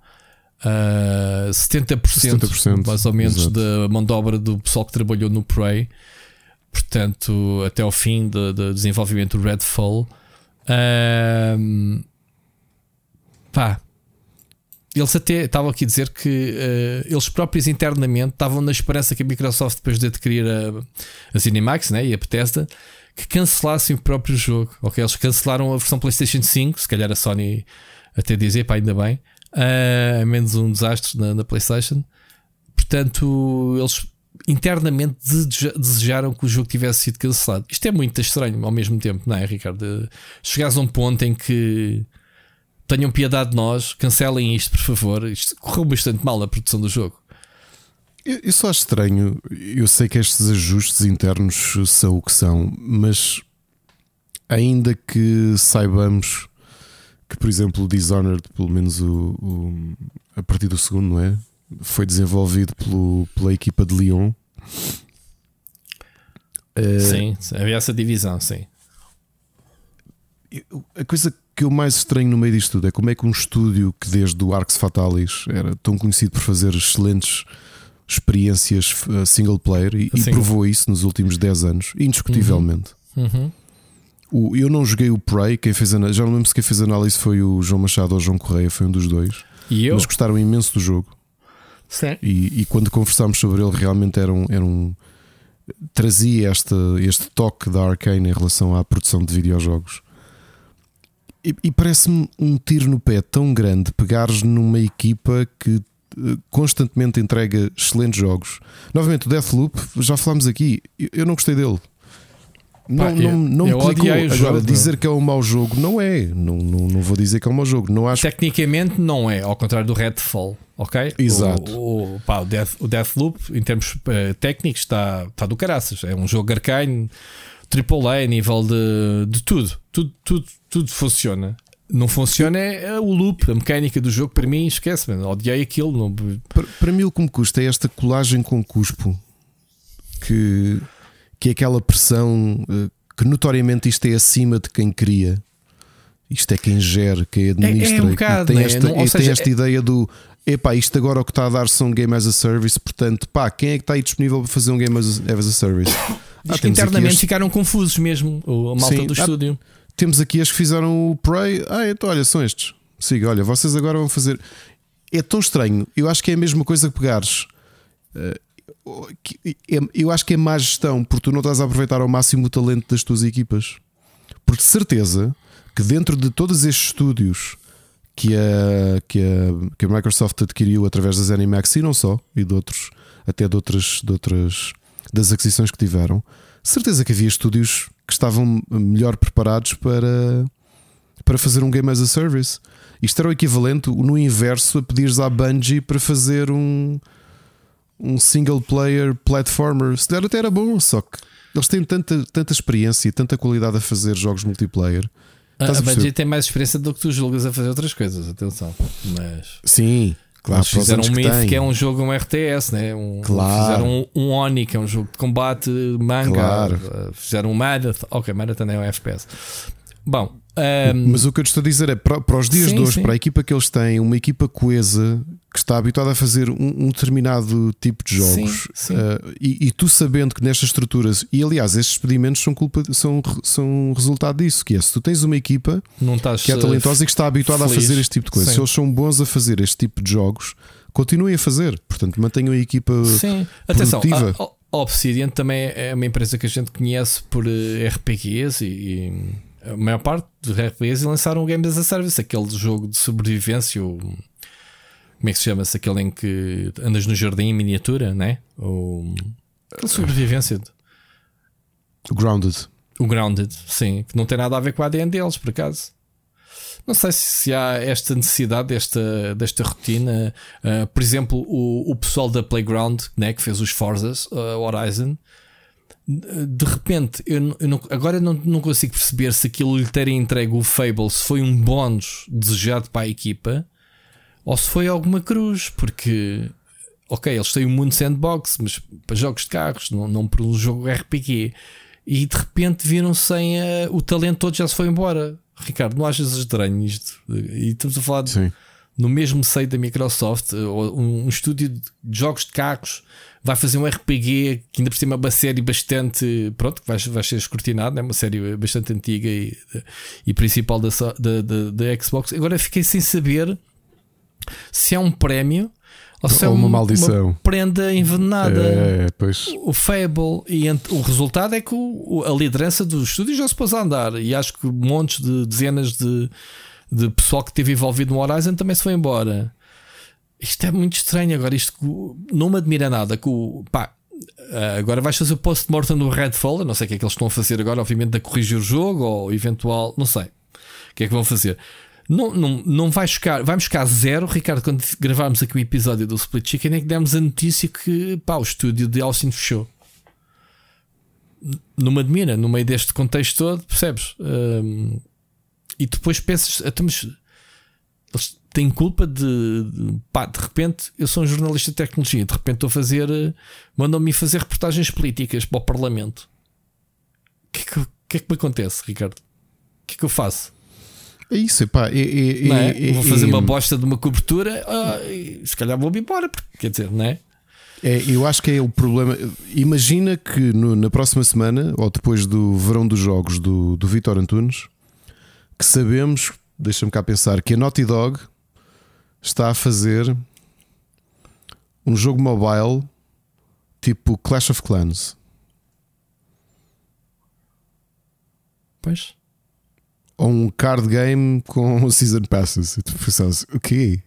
Uh, 70%, 70% mais ou menos da mão de obra do pessoal que trabalhou no Prey portanto, até ao fim do, desenvolvimento do Redfall. Um, pá, eles até estavam aqui a dizer que uh, eles próprios internamente estavam na esperança que a Microsoft, depois de adquirir a, a Cinemax né, e a Bethesda, que cancelassem o próprio jogo. Ok, eles cancelaram a versão PlayStation 5, se calhar a Sony até dizer, pá, ainda bem, uh, menos um desastre na, na PlayStation. Portanto, eles internamente desejaram que o jogo tivesse sido cancelado. Isto é muito estranho ao mesmo tempo, não é, Ricardo? Chegares a um ponto em que tenham piedade de nós, cancelem isto, por favor. Isto correu bastante mal a produção do jogo. Eu, só acho estranho. Eu sei que estes ajustes internos são o que são, mas ainda que saibamos que, por exemplo, o Dishonored, pelo menos o, o a partir do segundo, não é? Foi desenvolvido pelo, pela equipa de Lyon. Uh, sim, havia essa divisão, sim. A coisa que eu mais estranho no meio disto tudo é como é que um estúdio que desde o Arx Fatalis era tão conhecido por fazer excelentes experiências eh, single player e, e provou isso nos últimos 10 anos, indiscutivelmente. Uhum. Uhum. O, eu não joguei o Prey, quem fez já não lembro se quem fez análise foi o João Machado ou o João Correia, foi um dos dois. E eu? Mas gostaram imenso do jogo. E, e, quando conversámos sobre ele, realmente era um, era um trazia este, este toque da Arkane em relação à produção de videojogos. E, e parece-me um tiro no pé tão grande pegares numa equipa que eh, constantemente entrega excelentes jogos. Novamente, o Deathloop, já falámos aqui, eu não gostei dele. Não, Pá, não, não eu me Agora, jogo, dizer que é um mau jogo não é. Não, não, não vou dizer que é um mau jogo. Não acho... Tecnicamente não é, ao contrário do Redfall. Ok? Exato. O, o, pá, o, Death, o Deathloop, em termos uh, técnicos, está, está do caraças. É um jogo arcane, AAA, nível de, de tudo. Tudo, tudo. tudo funciona. Não funciona é, é o loop, a mecânica do jogo. Para mim, esquece, mano. odiei aquilo. Não... Para, para mim, o que me custa é esta colagem com cuspo que que é aquela pressão eh, que notoriamente isto é acima de quem cria. Isto é quem gera, quem administra. É, é um bocado, tem, né? esta, Não, seja, tem esta é... ideia do epá, isto agora o que está a dar são game as a service, portanto, pá, quem é que está aí disponível para fazer um game as a, as a service? Diz ah, que internamente este... ficaram confusos mesmo, a malta Sim, do ah, estúdio. Temos aqui as que fizeram o Prey. Ah, então olha, são estes. Siga, olha, vocês agora vão fazer. É tão estranho. Eu acho que é a mesma coisa que pegares. Uh, é, eu acho que é má gestão porque tu não estás a aproveitar ao máximo o talento das tuas equipas. Porque de certeza que dentro de todos estes estúdios que a, que a, que a Microsoft adquiriu através das Animax e não só, e de outros, até de outras, de outras das aquisições que tiveram, certeza que havia estúdios que estavam melhor preparados para, para fazer um game as a service. Isto era o equivalente no inverso a pedires à Bungie para fazer um, um single player platformer. Se der até era bom, só que eles têm tanta, tanta experiência e tanta qualidade a fazer jogos multiplayer. A, a Bungie tem mais experiência do que tu julgas a fazer outras coisas, atenção. Mas sim, claro. Eles fizeram um Myth, que, que, é um jogo, um RTS, né? um, claro. fizeram um, um Oni, que é um jogo de combate manga. Claro. Fizeram um Marathon, ok, Marathon é um FPS. Bom, um... Mas o que eu te estou a dizer é para, para os dias sim, de hoje, sim. para a equipa que eles têm, uma equipa coesa que está habituada a fazer um, um determinado tipo de jogos sim, uh, e, e, tu sabendo que nestas estruturas, e aliás, estes expedimentos são, culpa, são, são resultado disso, que é se tu tens uma equipa que é talentosa e que está habituada a fazer este tipo de coisas, se eles são bons a fazer este tipo de jogos, continuem a fazer. Portanto, mantenham a equipa Sim. Atenção, produtiva. A, a Obsidian também é uma empresa que a gente conhece por eh, RPGs e, e a maior parte dos RPGs lançaram o Game as a Service, aquele jogo de sobrevivência. Como é que se chama-se? Aquele em que andas no jardim em miniatura, né? Ou, aquele sobrevivência. O Grounded. O Grounded, sim. Que não tem nada a ver com a ADN deles, por acaso. Não sei se há esta necessidade desta, desta rotina. Uh, por exemplo, o, o pessoal da Playground, né, que fez os Forzas, uh, Horizon, de repente, eu, eu não, agora não, não consigo perceber se aquilo lhe terem entregue o Fable se foi um bónus desejado para a equipa ou se foi alguma cruz, porque ok, eles têm um mundo sandbox, mas para jogos de carros, não, não para um jogo RPG. E de repente viram sem uh, o talento todo já se foi embora. Ricardo, não achas estranho isto? E estamos a falar de, no mesmo seio da Microsoft, um, um estúdio de jogos de carros vai fazer um RPG que ainda por cima é uma série bastante. Pronto, que vai, vai ser escrutinado, é uma série bastante antiga e, e principal da, da, da, da Xbox. Agora fiquei sem saber se é um prémio ou se é uma, maldição. Uma prenda envenenada. É, pois. O Fable. E o resultado é que o, a liderança do estúdio já se pôs a andar. E acho que montes de dezenas de, de pessoal que esteve envolvido no Horizon também se foi embora. Isto é muito estranho agora. Isto não me admira nada. Que o, pá, eh, agora vais fazer o post-mortem do Redfall. Eu não sei o que é que eles estão a fazer agora, obviamente, a corrigir o jogo ou eventual. Não sei o que é que vão fazer. Não, não, não vai buscar, vai buscar zero, Ricardo. Quando gravarmos aqui o episódio do Split Chicken, é que demos a notícia que pá, o estúdio de Austin fechou. Não me admira, no meio deste contexto todo, percebes? Um, e depois pensas, estamos, eles têm culpa de, de, pá, de repente eu sou um jornalista de tecnologia, de repente estou a fazer, eh, mandam-me fazer reportagens políticas para o Parlamento. O que, é que, que, é que me acontece, Ricardo? O que é que eu faço? É isso, pá. É, é, é, é vou fazer uma bosta de uma cobertura, ah, se calhar vou-me embora, quer dizer, não é? É, eu acho que é o problema. Imagina que no, na próxima semana, ou depois do verão dos jogos do, do Vitor Antunes, que sabemos, deixa-me cá pensar, que a Naughty Dog está a fazer um jogo mobile tipo Clash of Clans. Pois. Ou um card game com season passes. E tu pensas, o quê?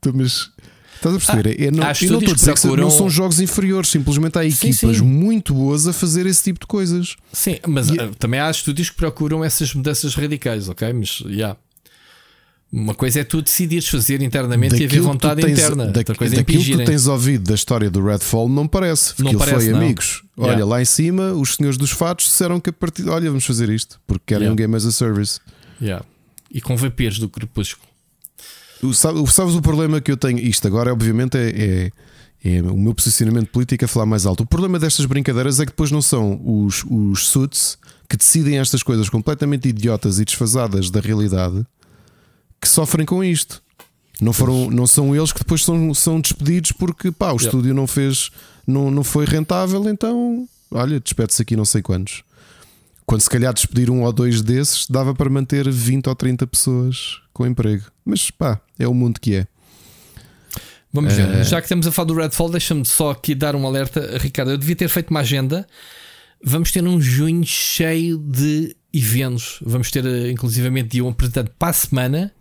Tu, mas Estás a perceber? Ah, é, não, eu não estou a dizer procuram... que não são jogos inferiores, simplesmente há equipas sim, sim. muito boas a fazer esse tipo de coisas. Sim, mas e... uh, também há estúdios que procuram essas mudanças radicais, ok? Mas já. Yeah. Uma coisa é tu decidires fazer internamente daquilo e haver vontade tens, interna. Da, Outra coisa é daquilo que tu tens ouvido da história do Redfall não parece. Porque não parece, foi não. amigos. Olha, yeah. lá em cima, os senhores dos fatos disseram que a partir. Olha, vamos fazer isto porque querem yeah. um game as a service. Yeah. E com vampiros do crepúsculo. Sabes, sabes o problema que eu tenho? Isto agora, obviamente, é, é, é, o meu posicionamento político a falar mais alto. O problema destas brincadeiras é que depois não são os, os suits que decidem estas coisas completamente idiotas e desfasadas da realidade que sofrem com isto. Não, foram, não são eles que depois são, são despedidos porque pá, o yeah. estúdio não fez, não, não foi rentável, então olha, despede-se aqui não sei quantos. Quando se calhar despedir um ou dois desses, dava para manter 20 ou 30 pessoas com emprego. Mas pá, é o mundo que é. Vamos ver. Uh... Já que estamos a falar do Redfall, deixa-me só aqui dar um alerta. Ricardo, eu devia ter feito uma agenda. Vamos ter um junho cheio de eventos. Vamos ter, eh, inclusivamente, dia um apresentado para a semana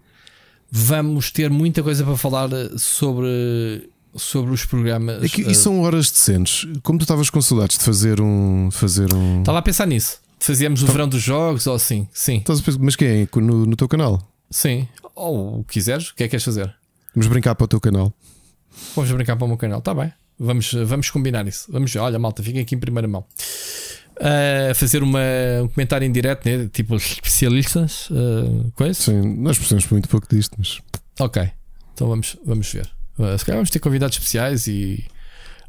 vamos ter muita coisa para falar sobre, sobre os programas. É que, e são horas decentes. Como tu estavas com saudades de fazer um. Fazer um... Estava a pensar nisso. Fazíamos o então, verão dos jogos ou assim. Sim. Mas quem é? No, no teu canal? Sim. Ou o que quiseres. O que é que queres fazer? Vamos brincar para o teu canal. Vamos brincar para o meu canal. Está bem. Vamos, vamos combinar isso. Vamos, olha, malta, fiquem aqui em primeira mão a fazer uma, um comentário em direto, né? tipo especialistas, uh, coisa. Sim, nós precisamos muito pouco disto, mas. Ok, então vamos, vamos ver. Uh, se calhar vamos ter convidados especiais e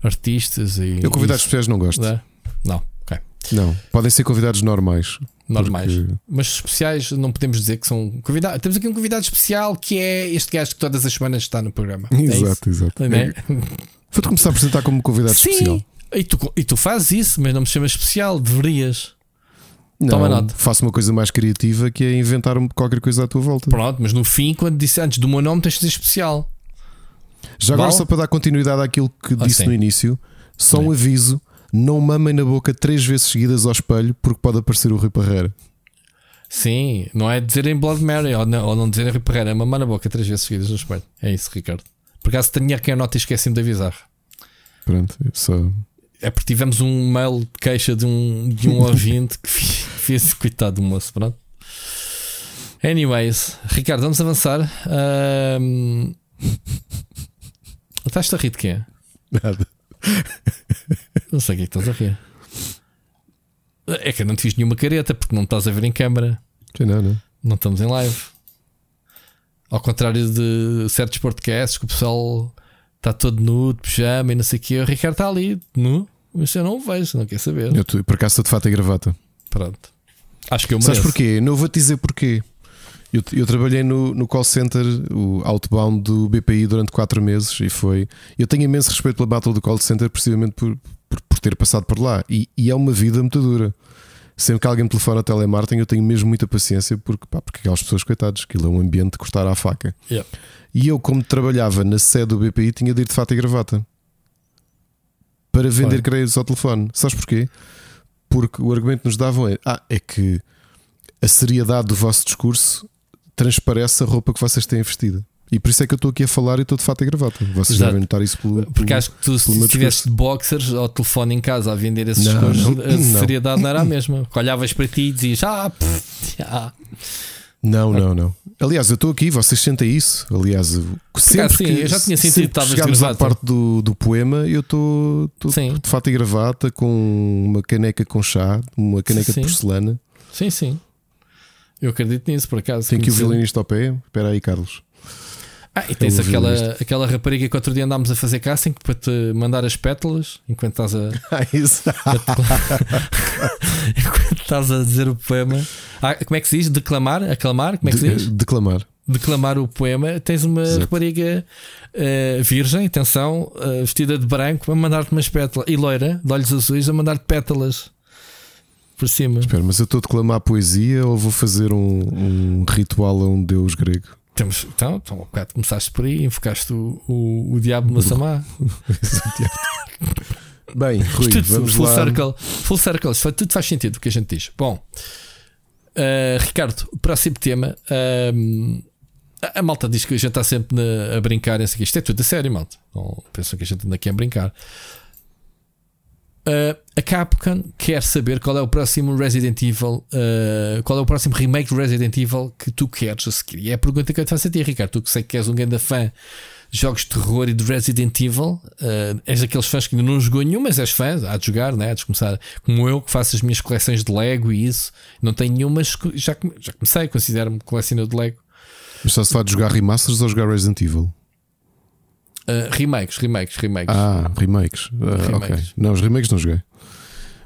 artistas. E, Eu, convidados especiais, não gosto. Não, não. ok. Não, podem ser convidados normais. Normais. Porque- Mas especiais não podemos dizer que são convidados. Temos aqui um convidado especial que é este gajo que todas as semanas está no programa. É? Exato, exato. Não é? Vou-te começar a apresentar como convidado especial. E tu, e tu fazes isso, mas não me chamas especial, deverias. Não, Toma nota. faço uma coisa mais criativa que é inventar qualquer coisa à tua volta. Pronto, mas no fim, quando disse antes do meu nome, tens de dizer especial. Já agora, só para dar continuidade àquilo que Ah, disse sim. no início, só um aviso: não mamem na boca três vezes seguidas ao espelho, porque pode aparecer o Rui Parreira. Sim, não é dizer em Blood Mary ou não, ou não dizer em Rui Pereira, é mamar na boca três vezes seguidas no espelho. É isso, Ricardo. Por acaso tinha a nota e esqueci-me de avisar. Pronto, só. É porque tivemos um mail de queixa de um, de um ouvinte que fez coitado do moço. Pronto. Anyways, Ricardo, vamos avançar. Ahm, Estás-te a rir de quê? Nada. Não sei o que é que estás a rir. É que eu não te fiz nenhuma careta porque não estás a ver em câmara. Sim, Não, não. Não estamos em live. Ao contrário de certos podcasts que o pessoal está todo nu, de pijama e não sei o quê. O Ricardo está ali, nu. Mas eu não o vejo, não quer saber. Eu tô, por acaso estou de fato e gravata. Pronto. Acho que eu Sabes mereço. porquê? Não vou-te dizer porquê. Eu, eu trabalhei no, no call center, o outbound do BPI durante 4 meses e foi. Eu tenho imenso respeito pela battle do call center precisamente por, por, por ter passado por lá. E, e é uma vida muito dura. Sempre que alguém me telefona a telemarketing, eu tenho mesmo muita paciência porque, pá, porque aquelas pessoas, coitados, aquilo é um ambiente de cortar à faca. Yeah. E eu, como trabalhava na sede do BPI, tinha de ir de fato e gravata para vender Foi. créditos ao telefone. Sabes porquê? Porque o argumento que nos davam é: ah, é que a seriedade do vosso discurso transparece a roupa que vocês têm vestida. E por isso é que eu estou aqui a falar e estou de fato e gravata. Vocês Exato. devem notar isso pelo. Porque pelo- acho que tu, se estivesse de boxers ao telefone em casa a vender esses Não, não, a não. seriedade não era a mesma. Que Olhavas para ti e dizias: Ah, pff, ah. Não, não, não. Aliás, eu estou aqui, vocês sentem isso. Aliás, eu- sempre sim, que, eu já tinha sentido que chegámos à parte do, do poema, eu estou de fato e gravata com uma caneca com chá, uma caneca Sim. de porcelana. Sim, sim. Eu acredito nisso, por acaso. Tem aqui o violinista ao pé. Espera aí, Carlos. Ah, e tens aquela, aquela rapariga que outro dia andámos a fazer casting para te mandar as pétalas enquanto estás a, Ah, isso. enquanto estás a dizer o poema. Ah, como é que se diz? Declamar? Aclamar? Como é que se diz? De- declamar. Declamar o poema. Tens uma Exato. rapariga eh, virgem, atenção, eh, vestida de branco, a mandar-te umas pétalas. E loira, de olhos azuis, a mandar-te pétalas por cima. Espera, mas eu estou a declamar poesia ou vou fazer um, um ritual a um deus grego? Temos, então, então, um bocado começaste por aí, enfocaste o, o, o diabo no samá. Bem, Rui, Tudo vamos full lá. circle, full circle, isso tudo faz sentido o que a gente diz. Bom, eh, Ricardo, o próximo tema. ehm, a, a malta diz que a gente está sempre na- a brincar. Isto é tudo a sério, malta. Não pensam que a gente anda aqui a brincar. Eh, a Capcom quer saber qual é o próximo Resident Evil, eh, qual é o próximo remake do Resident Evil que tu queres a seguir. E é a pergunta que eu te faço a ti, Ricardo. Tu que sei que és um grande fã de jogos de terror e de Resident Evil, eh, és daqueles fãs que ainda não jogou nenhum, mas és fã, há de jogar, né? há de começar. Como eu, que faço as minhas coleções de Lego e isso, não tenho nenhuma, já, já comecei, considero-me colecionador de Lego. Mas só se fala de jogar remasters ou jogar Resident Evil? Eh, remakes, remakes, remakes. Ah, remakes. Ah, Remakes. ok. Não, os remakes não joguei.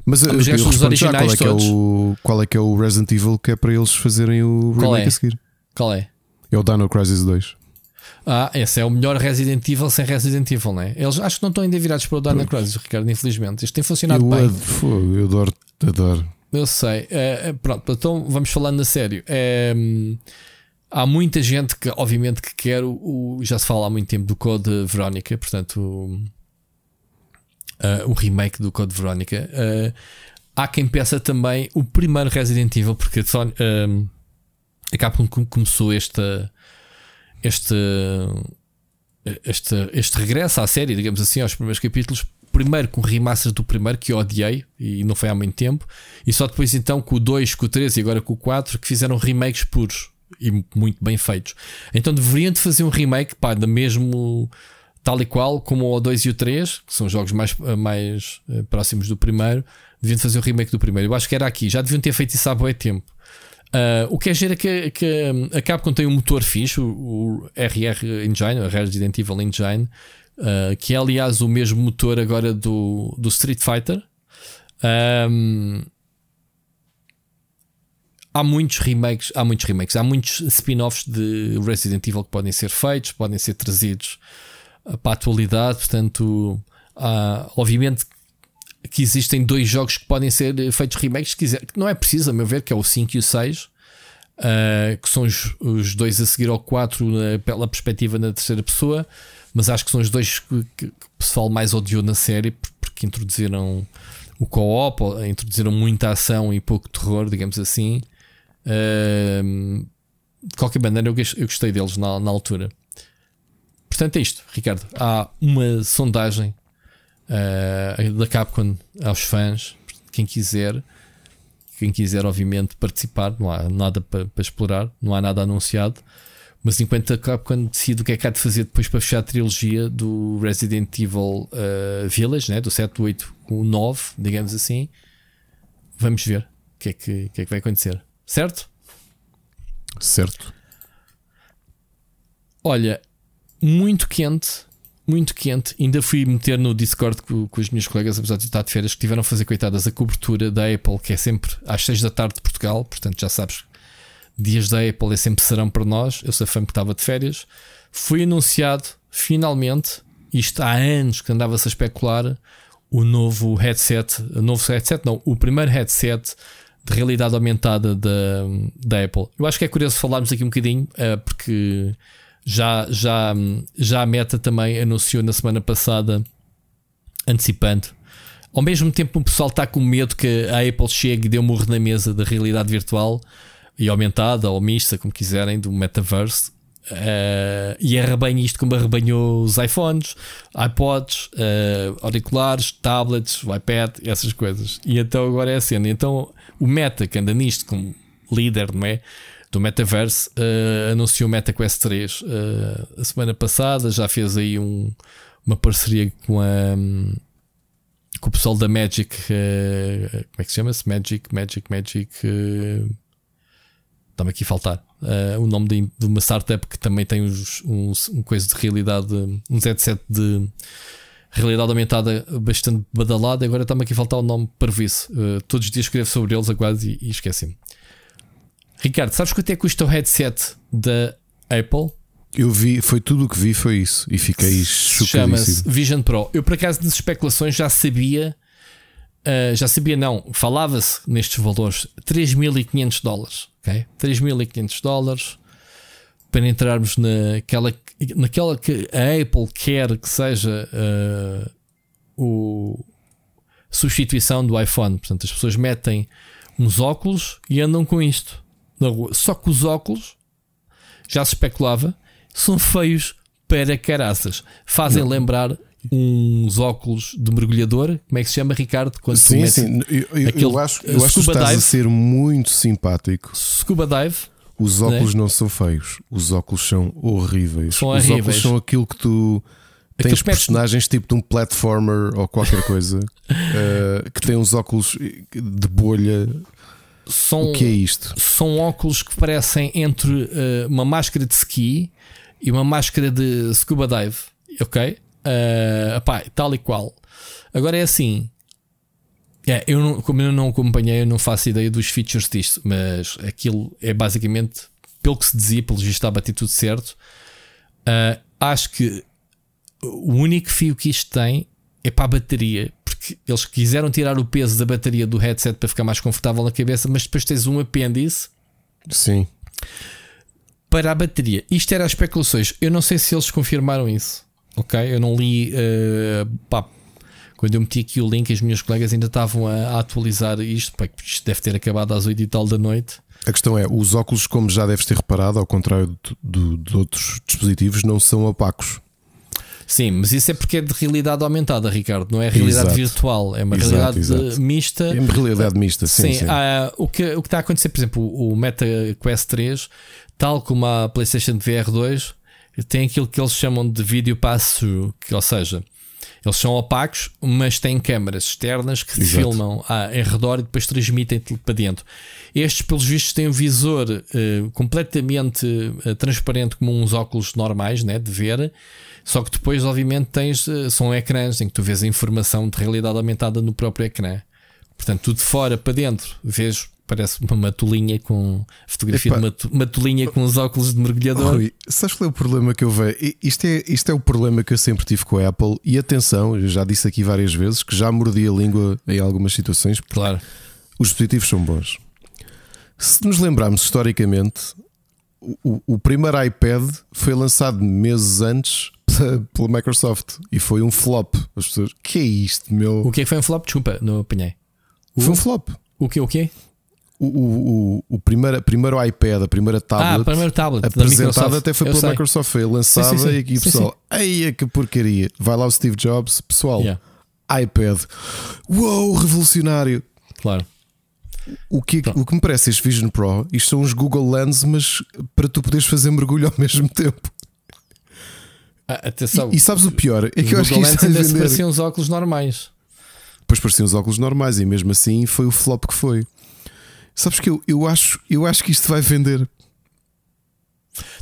Mas, Ah, eu, mas eu os respondo já qual é, que é todos? o, qual é que é o Resident Evil que é para eles fazerem o Qual remake é? a seguir. Qual é? É o Dino Crisis 2. Ah, esse é o melhor Resident Evil sem Resident Evil, não é? Eles acho que não estão ainda virados para o Dino Crisis, Ricardo, infelizmente. Isto tem funcionado Eu, bem. ad- fogo, eu adoro, adoro. Eu sei. É, é, pronto, então vamos falando a sério. É, hum, há muita gente que, obviamente, que quer o, o- Já se fala há muito tempo do Code Verónica, portanto, o, ah, o remake do Code Verónica. Ah, há quem peça também o primeiro Resident Evil, porque a Sony, hum, a Capcom com- começou esta, este, este, este regresso à série, digamos assim, aos primeiros capítulos. Primeiro com o remaster do primeiro, que eu odiei e não foi há muito tempo, e só depois então com o 2, com o 3 e agora com o 4 que fizeram remakes puros e muito bem feitos. Então deveriam de fazer um remake pá, da mesmo tal e qual como o 2 e o 3, que são jogos mais, mais eh, próximos do primeiro, deviam de fazer o remake do primeiro. Eu acho que era aqui, já deviam ter feito isso há bom tempo. Ah, o que é giro é que, que a Capcom tem um motor fixe, o, o RR Engine, o Resident Evil Engine, ah, que é aliás o mesmo motor agora do, do Street Fighter. Um, há muitos remakes, há muitos remakes, há muitos spin-offs de Resident Evil que podem ser feitos, podem ser trazidos uh, para a atualidade. Portanto, há, obviamente que existem dois jogos que podem ser feitos remakes, que não é preciso, a meu ver, que é o 5 e o 6, uh, que são os, os, dois a seguir ao 4 uh, pela perspectiva na terceira pessoa, mas acho que são os dois que, que, que o pessoal mais odiou na série porque introduziram o co-op, introduziram muita ação e pouco terror, digamos assim. De qualquer maneira, eu, gostei deles na, na, altura. Portanto, é isto, Ricardo. Há uma sondagem uh, da Capcom aos fãs, quem quiser. Quem quiser, obviamente, participar, não há nada para, para explorar, não há nada anunciado. Mas enquanto a Capcom decide o que é que há de fazer depois para fechar a trilogia do Resident Evil uh, Village, né? do 7, 8, o 9, digamos assim, vamos ver o que é que, que, é que vai acontecer. Certo? Certo. Olha, muito quente, muito quente. Ainda fui meter no Discord com, com os meus colegas, apesar de estar de férias, que tiveram a fazer coitadas a cobertura da Apple, que é sempre às 6 da tarde de Portugal. Portanto, já sabes, dias da Apple é sempre serão para nós. Eu sou fã que estava de férias. Foi anunciado, finalmente, isto há anos que andava-se a especular, o novo headset, o novo headset, não, o primeiro headset de realidade aumentada da, da Apple. Eu acho que é curioso falarmos aqui um bocadinho, uh, porque já, já, já a Meta também anunciou na semana passada, antecipando. Ao mesmo tempo, o pessoal está com medo que a Apple chegue e dê um morro na mesa da realidade virtual e aumentada ou mista, como quiserem, do metaverse. Uh, e arrebanha isto como arrebanhou os iPhones, iPods, uh, auriculares, tablets, iPad, essas coisas. E então agora é a cena. Então o Meta, que anda nisto como líder, não é? Do metaverse, uh, anunciou o MetaQuest 3 uh, a semana passada. Já fez aí um, uma parceria com a. Um, com o pessoal da Magic, uh, como é que se chama-se? Magic, Magic, Magic. Está-me aqui a faltar. o nome de, de, uma startup que também tem uns, uns, um coisa de realidade, um headset de realidade aumentada bastante badalada. Agora está-me aqui a faltar o nome para Uh, todos os dias escrevo sobre eles agora e, e esqueci-me. Ricardo, sabes quanto é que custa o headset da Apple? Eu vi, foi tudo o que vi, foi isso. E fiquei Chama-se Vision Pro. Eu, por acaso, nas especulações já sabia, uh, já sabia, não, falava-se nestes valores: 3.500 dólares. Ok? 3.500 dólares para entrarmos naquela, naquela que a Apple quer que seja uh, o substituição do iPhone. Portanto, as pessoas metem uns óculos e andam com isto na rua. Só que os óculos, já se especulava, são feios para caraças. Fazem Não. lembrar uns óculos de mergulhador. Como é que se chama, Ricardo? Quando sim, sim. Eu, eu, eu acho, eu acho que estás dive. a ser muito simpático. Scuba Dive os óculos não, é? não são feios, os óculos são horríveis. São os horríveis. óculos são aquilo que tu tens personagens tipo de um platformer ou qualquer coisa uh, que tem uns óculos de bolha. São, o que é isto? São óculos que parecem entre uh, uma máscara de ski e uma máscara de scuba dive, ok? Uh, epá, tal e qual. Agora é assim: é, eu não, como eu não acompanhei, eu não faço ideia dos features disto, mas aquilo é basicamente, pelo que se dizia, pelo visto está a bater tudo certo. Uh, acho que o único fio que isto tem é para a bateria, porque eles quiseram tirar o peso da bateria do headset para ficar mais confortável na cabeça, mas depois tens um apêndice. Sim. Para a bateria. Isto era as especulações. Eu não sei se eles confirmaram isso. Ok? Eu não li. Uh, pá, quando eu meti aqui o link, as minhas colegas ainda estavam a, atualizar isto, porque isto deve ter acabado às 8 e tal da noite. A questão é: os óculos, como já deves ter reparado, ao contrário de, de outros dispositivos, não são opacos. Sim, mas isso é porque é de realidade aumentada, Ricardo, não é realidade exato. virtual, é uma exato, realidade exato. mista. É uma realidade mista, sim. sim, sim. Uh, o, que, o que está a acontecer, por exemplo, o Meta Quest 3, tal como a PlayStation VR 2, tem aquilo que eles chamam de vídeo pass-through, ou seja, eles são opacos, mas têm câmaras externas que Exato. filmam ah, em redor e depois transmitem para dentro. Estes, pelos vistos, têm um visor uh, completamente uh, transparente, como uns óculos normais né, de ver. Só que depois, obviamente, tens, uh, são ecrãs em que tu vês a informação de realidade aumentada no próprio ecrã. Portanto, tu de fora para dentro vês parece uma matolinha com fotografia Epa. de uma matolinha com os óculos de mergulhador. Rui, sabes qual é o problema que eu vejo? Isto é, isto é o problema que eu sempre tive com a Apple. E atenção, eu já disse aqui várias vezes que já mordi a língua em algumas situações. Claro. Os dispositivos são bons. Se nos lembrarmos historicamente, o, o primeiro iPad foi lançado meses antes pela Microsoft e foi um flop. As pessoas, que é isto, meu? O que é que foi um flop? Desculpa, não apanhei. Foi um flop. O que? O quê? O, o, o, primeiro, primeiro iPad, a primeira tablet, ah, primeiro tablet apresentada até foi pela Microsoft, foi lançada sim, sim, sim. e aqui o pessoal, eia que porcaria. Vai lá o Steve Jobs, pessoal, yeah. iPad, uou, revolucionário. Claro. O que, o que me parece este Vision Pro, isto são os Google Lens, mas para tu poderes fazer mergulho ao mesmo tempo. Ah, atenção. E, e, sabes o pior? É que eu acho que isto ainda vender... pareciam os óculos normais. Pois pareciam os óculos normais e mesmo assim foi o flop que foi. Sabes que eu, eu, acho, eu acho que isto vai vender.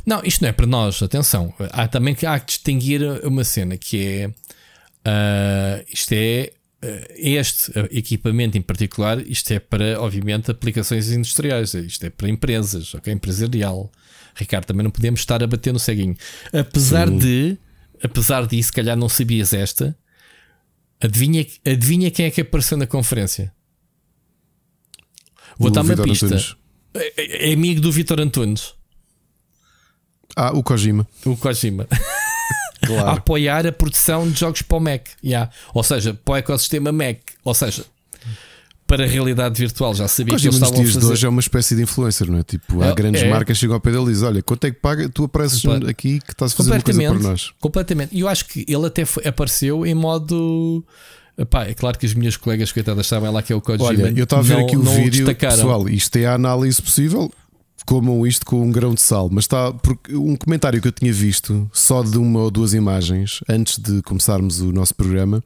Não, isto não é para nós, atenção. Há também que há que distinguir uma cena que é uh, isto é uh, este equipamento em particular, isto é para, obviamente, aplicações industriais, isto é para empresas, ok? Empresarial. Ricardo, também não podemos estar a bater no ceguinho. Apesar Sim. de, apesar disso, se calhar não sabias esta, adivinha, adivinha quem é que apareceu na conferência? Vou dar uma pista. É, é, é, amigo do Vitor Antunes. Ah, o Kojima. O Kojima. Claro. a apoiar a produção de jogos para o Mac. Yeah. Ou seja, para o ecossistema Mac. Ou seja, para a realidade virtual. Já sabia Kojima que eles estavam dias a fazer... de hoje é uma espécie de influencer, não é? Tipo, há é, grandes é. marcas que chegam ao pé dele e dizem: Olha, quanto é que paga? Tu apareces aqui que estás a fazer uma coisa para nós. Completamente. E eu acho que ele até foi, apareceu em modo Epá, é claro que as minhas colegas coitadas sabem lá que é o Kojima. Olha, eu estava a ver não, aqui o vídeo, destacaram. pessoal, isto é a análise possível. Comam isto com um grão de sal, mas está porque um comentário que eu tinha visto só de uma ou duas imagens antes de começarmos o nosso programa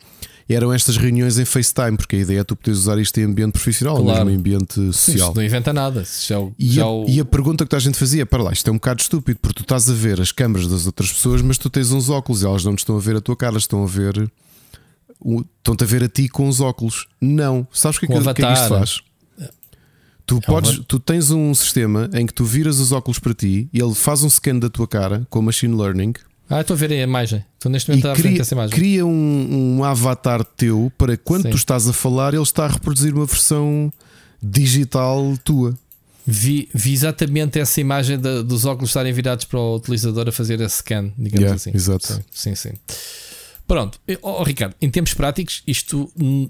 eram estas reuniões em FaceTime, porque a ideia é tu poderes usar isto em ambiente profissional, claro. mesmo em ambiente social. Isto não inventa nada. Já, e, já a, o... e, a, pergunta que a gente fazia, para lá, isto é um bocado estúpido, porque tu estás a ver as câmaras das outras pessoas, mas tu tens uns óculos e elas não te estão a ver a tua cara, estão a ver estão-te a ver a ti com os óculos. Não. Sabes o que, é que, que, é que isto faz? Tu, é podes, tu tens um sistema em que tu viras os óculos para ti e ele faz um scan da tua cara com machine learning. Ah, estou a ver a imagem. Estou neste momento a cria, essa imagem. Cria um, um, avatar teu para quando Sim. tu estás a falar, ele está a reproduzir uma versão digital tua. Vi, vi exatamente essa imagem de, dos óculos estarem virados para o utilizador a fazer esse scan, digamos yeah, assim. Exato. Sim, sim. sim. Pronto, oh, Ricardo, em termos práticos, isto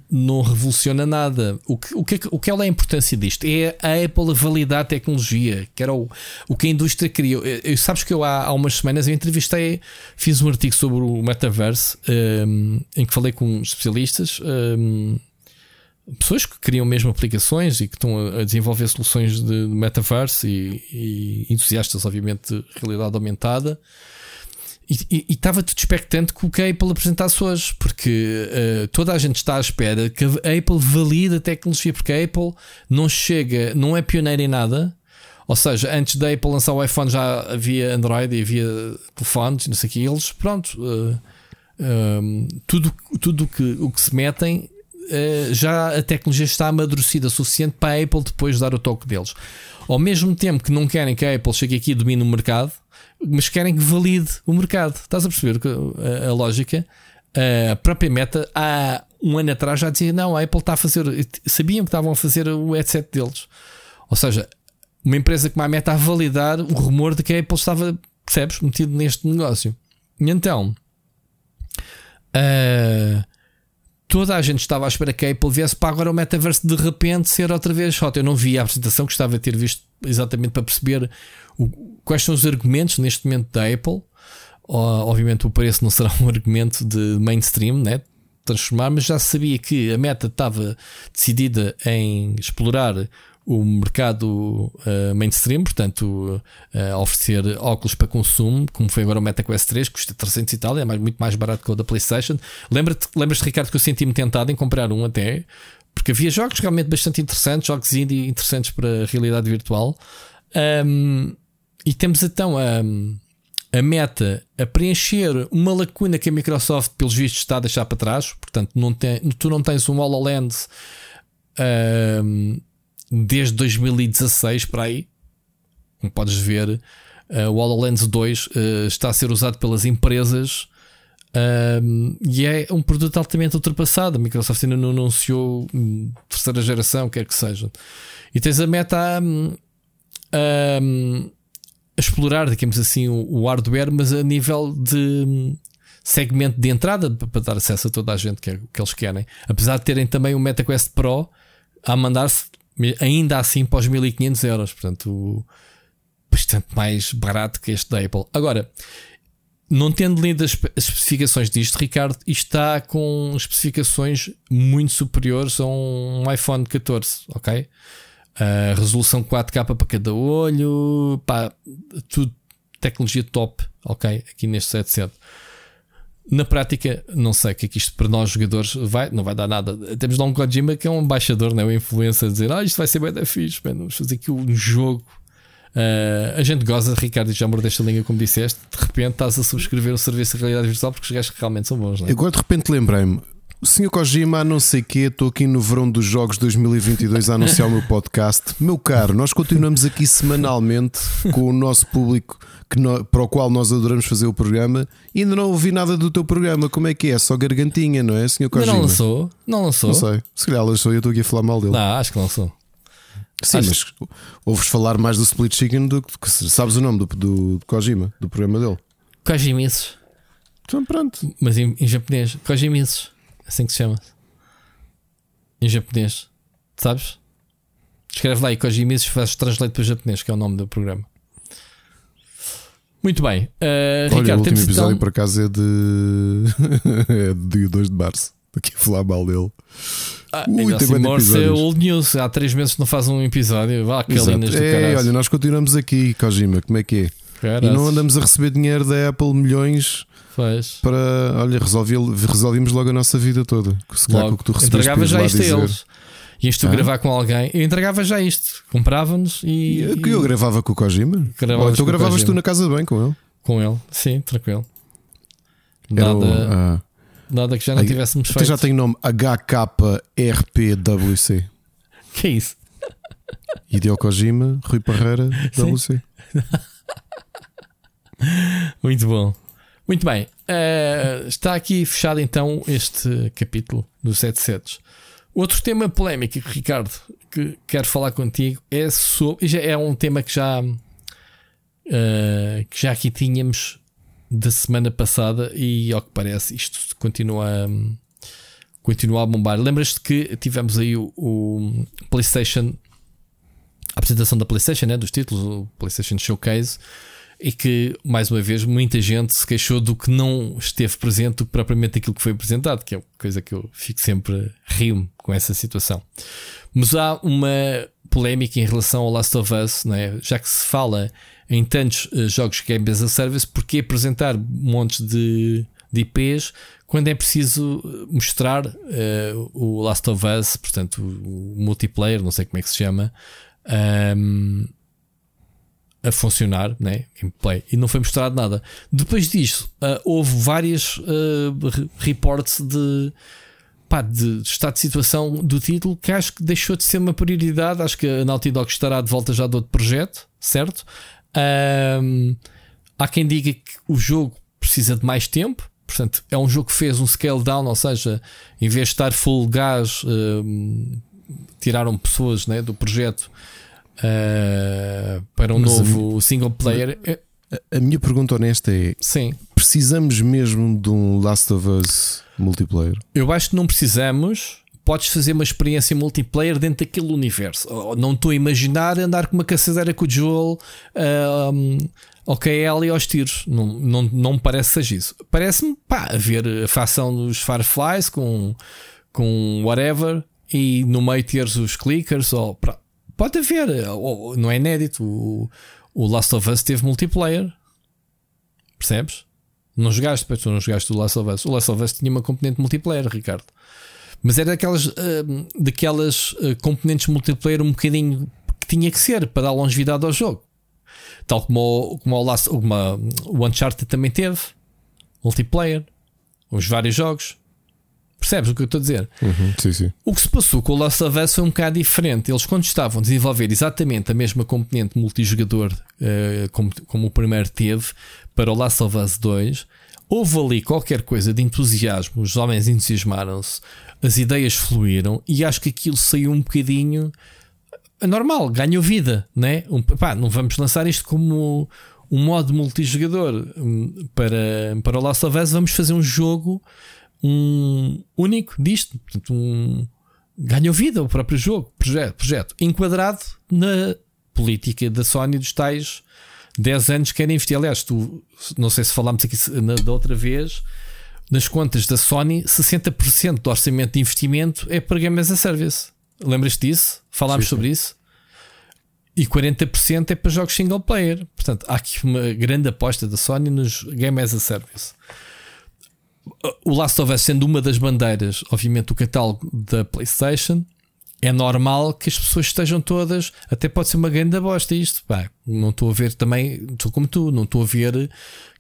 não revoluciona nada. O que, o, que, o que é a importância disto? É a Apple validar a tecnologia, que era o, o que a indústria criou. Eu, sabes que eu há, há umas semanas eu entrevistei, fiz um artigo sobre o metaverse um, em que falei com especialistas. Um, pessoas que criam mesmo aplicações e que estão a desenvolver soluções de metaverse e, e entusiastas, obviamente, de realidade aumentada. E estava tudo expectante que o que a Apple apresentasse hoje, porque uh, toda a gente está à espera que a Apple valide a tecnologia, porque a Apple não chega, não é pioneira em nada. Ou seja, antes da Apple lançar o iPhone já havia Android e havia telefones e não sei o que. Eles, pronto, uh, tudo, tudo que, o que se metem, uh, já a tecnologia está amadurecida o suficiente para a Apple depois dar o toque deles. Ao mesmo tempo que não querem que a Apple chegue aqui e domine o mercado mas querem que valide o mercado. Estás a perceber a, a lógica? A própria meta, há um ano atrás já dizia: não, a Apple está a fazer, sabiam que estavam a fazer o headset deles. Ou seja, uma empresa como a meta a validar o rumor de que a Apple estava, percebes, metido neste negócio. E então, uh, toda a gente estava à espera que a Apple viesse para agora o metaverse de repente ser outra vez hot. Eu não vi a apresentação, gostava de ter visto exatamente para perceber quais são os argumentos neste momento da Apple. obviamente o preço não será um argumento de mainstream, né? transformar, mas já sabia que a meta estava decidida em explorar o mercado uh, mainstream, portanto, uh, oferecer óculos para consumo, como foi agora o Meta Quest 3, que custa 300 e tal, é mais, muito mais barato que o da PlayStation. Lembra-te, lembras-te, Ricardo, que eu senti-me tentado em comprar um até, porque havia jogos realmente bastante interessantes, jogos indie interessantes para a realidade virtual. Um, e temos então a, a meta a preencher uma lacuna que a Microsoft, pelos vistos, está a deixar para trás. Portanto, não tem, tu não tens um HoloLens um, desde 2016 para aí. Como podes ver, uh, o HoloLens 2 uh, está a ser usado pelas empresas um, e é um produto altamente ultrapassado. A Microsoft ainda não anunciou hum, terceira geração, quer que seja. E tens a meta um, a explorar, digamos assim, o, o, hardware, mas a nível de hum, segmento de entrada para dar acesso a toda a gente que, é, que eles querem. Apesar de terem também o MetaQuest Pro a mandar-se ainda assim para os 1500 euros, portanto, bastante mais barato que este da Apple. Agora, não tendo lido as especificações disto, Ricardo, está com especificações muito superiores a um iPhone 14, ok? A resolução 4K para cada olho, pá, tudo tecnologia top, ok? Aqui neste 77. Na prática, não sei que é que isto para nós jogadores vai, não vai dar nada. Temos lá um Kojima que é um embaixador, não é? um influencer, a dizer: Ah, isto vai ser bem da fixe, man. vamos fazer aqui um jogo Uh, a gente goza, Ricardo, já mordeste a linha, como disseste. De repente estás a subscrever o serviço de realidade virtual porque os gajos realmente são bons. Não é? Agora de repente lembrei-me. Senhor Kojima, não sei quê, estou aqui no verão dos jogos 2022 a anunciar o meu podcast. Meu caro, nós continuamos aqui semanalmente com o nosso público que no, para o qual nós adoramos fazer o programa e ainda não ouvi nada do teu programa. Como é que é? Só gargantinha, não é, Senhor Kojima? Não lançou, não lançou. Não sei, se calhar lançou e eu estou aqui a falar mal dele. Não, acho que lançou. Sim, Acho... mas ouves falar mais do Split Chicken do que sabes o nome do, do, do Kojima, do programa dele. Kojimitsu. Então pronto. Mas em, em japonês, Kojimitsu, assim que se chama. Em japonês, sabes? Escreve lá e Kojimitsu faz translate para japonês, que é o nome do programa. Muito bem. Uh, Olha, Ricardo, o último episódio então... por acaso é de. é de dia 2 de março. Aqui a falar mal dele. Ah, Ui, tem assim, Morse é old news. Há três meses que não faz um episódio. Vá, calinas do é, olha, nós continuamos aqui, Kojima. Como é que é? Caraças. E não andamos a receber dinheiro da Apple milhões Faz. para. Olha, resolvi, resolvimos logo a nossa vida toda. Se logo. Que tu entregava já isto a eles. Ias tu ah? gravar com alguém, eu entregava já isto. Comprava-nos e. Que eu, gravava com o Kojima? Ou tu gravavas tu na casa de bem com ele? Com ele, sim, tranquilo. Nada. O, ah. Nada que já não tivéssemos feito. já tem nome HKRPWC. Que é isso? Hideo Kojima, Rui Parreira, WC. Muito bom. Muito bem. Uh, está aqui fechado então este capítulo dos 700. Outro tema polémico, Ricardo, que quero falar contigo é sobre. Já é um tema que já, uh, que já aqui tínhamos da semana passada e ao que parece isto continua continua a bombar. Lembras-te que tivemos aí o, o, PlayStation, a apresentação da PlayStation, né, dos títulos, o PlayStation Showcase, e que mais uma vez muita gente se queixou do que não esteve presente do que propriamente aquilo que foi apresentado, que é uma coisa que eu fico sempre rio com essa situação. Mas há uma polémica em relação ao Last of Us, né? já que se fala em tantos uh, jogos Game as a Service, porque apresentar montes de, de IPs quando é preciso eh, mostrar uh, o Last of Us, portanto, o, multiplayer, não sei como é que se chama, um, a funcionar, né? gameplay, e não foi mostrado nada. Depois disso, uh, houve várias uh, reports de, pá, de estado de situação do título que acho que deixou de ser uma prioridade. Acho que a Naughty Dog estará de volta já de outro projeto, certo? Um, há quem diga que o jogo precisa de mais tempo. Portanto, é um jogo que fez um scale down, ou seja, em vez de estar full gás, um, tiraram pessoas né, do projeto uh, para um Mas novo a, single player. A, a, minha pergunta honesta é: Sim. precisamos mesmo de um Last of Us multiplayer? Eu acho que não precisamos podes fazer uma experiência multiplayer dentro daquele universo. Não estou a imaginar andar com uma caçadeira com o Joel um, ok, ali aos tiros. Não, não, não me parece seja isso. Parece-me pá, ver a facção dos Fireflies com, com whatever e no meio teres os clickers. Ou, pra, pode haver, ou, não é inédito. O, o Last of Us teve multiplayer, percebes? Não jogaste, tu não jogaste o Last of Us. O Last of Us tinha uma componente multiplayer, Ricardo. Mas era daquelas, uh, daquelas uh, componentes multiplayer um bocadinho que tinha que ser para dar longevidade ao jogo. Tal como como o, Last, uma, o Uncharted também teve multiplayer, os vários jogos. Percebes o que eu estou a dizer? Uhum, sim, sim. O que se passou com o Last of Us foi um bocado diferente. Eles, quando estavam a desenvolver exatamente a mesma componente multijogador uh, como, como o primeiro teve para o Last of Us 2, houve ali qualquer coisa de entusiasmo. Os homens entusiasmaram-se, as ideias fluíram e acho que aquilo saiu um bocadinho normal, ganhou vida, né? Um, pá, não vamos lançar isto como um modo multijogador hum, para, para o Last of Us. Vamos fazer um jogo um único disto. Portanto, um, ganhou vida o próprio jogo, projeto, projeto, enquadrado na política da Sony dos tais 10 anos que querem investir. Aliás, tu, não sei se falámos aqui na, da outra vez, nas contas da Sony, 60% do orçamento de investimento é para Game as a Service. Lembras-te disso? Falámos sim, sim. sobre isso? E 40% é para jogos single player. Portanto, há aqui uma grande aposta da Sony nos Game as a Service o Last of Us sendo uma das bandeiras, obviamente, do catálogo da PlayStation, é normal que as pessoas estejam todas. Até pode ser uma grande bosta isto. Pá, não estou a ver também, estou como tu, não estou a ver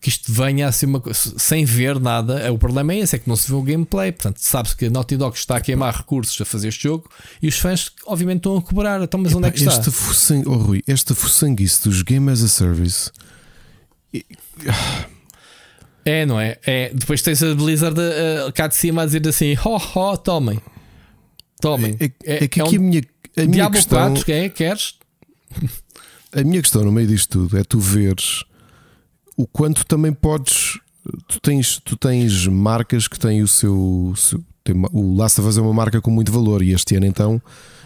que isto venha a ser uma coisa sem ver nada. O problema é esse: é que não se vê o gameplay. Portanto, sabe-se que a Naughty Dog está a queimar recursos a fazer este jogo e os fãs, obviamente, estão a cobrar. Então, mas Epá, onde é que está? Esta, fuçang... oh, Rui, esta fuçanguice dos Game as a Service. É, não é? é depois tens a Blizzard uh, cá de cima a dizer assim: ho, ho, tomem. Tomem. É, é, é que é aqui um a minha, a minha Diablo questão. 4, que é? Queres? A minha questão no meio disto tudo é tu veres o quanto também podes. Tu tens, tu tens marcas que têm o seu. seu tem, o Last of Us é uma marca com muito valor e este ano então,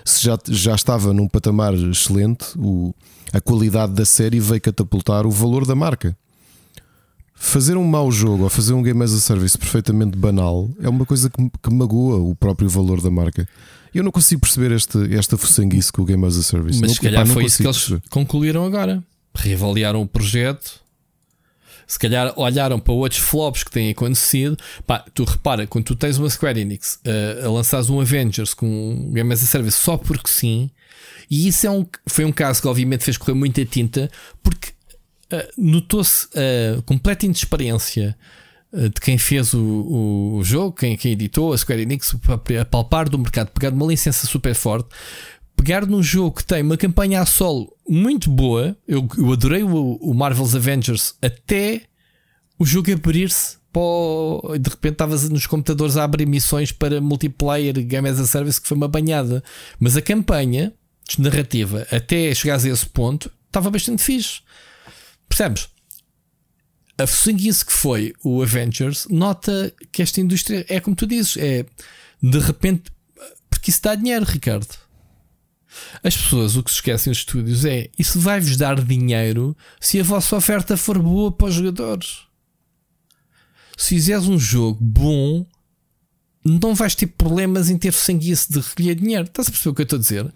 se já, já estava num patamar excelente, o, a qualidade da série veio catapultar o valor da marca. Fazer um mau jogo ou fazer um game as a service perfeitamente banal é uma coisa que, que magoa o próprio valor da marca. Eu não consigo perceber este, esta fuçanguice com o Game as a Service. Mas não, se calhar pá, foi isso que eles perceber. concluíram agora. Reavaliaram o projeto. Se calhar olharam para outros flops que têm acontecido. Pá, tu repara, quando tu tens uma Square Enix uh, a lançares um Avengers com um Game as a Service só porque sim, e isso é um, foi um caso que obviamente fez correr muita tinta, porque notou-se a uh, completa inexperiência uh, de quem fez o, o, jogo, quem, quem editou, a Square Enix, a palpar do mercado, pegar uma licença super forte, pegar num jogo que tem uma campanha a solo muito boa. Eu, eu adorei o, o Marvel's Avengers até o jogo abrir-se. De repente estavas nos computadores a abrir missões para multiplayer Game as a Service que foi uma banhada. Mas a campanha narrativa até chegares a esse ponto estava bastante fixe. Percebes? A sanguice que foi o Avengers nota que esta indústria é como tu dizes, é de repente, porque isso dá dinheiro, Ricardo. As pessoas o que se esquecem nos estúdios é isso vai-vos dar dinheiro se a vossa oferta for boa para os jogadores. Se fizeres um jogo bom, não vais ter problemas em ter sanguice de recolher dinheiro. Estás a perceber o que eu estou a dizer?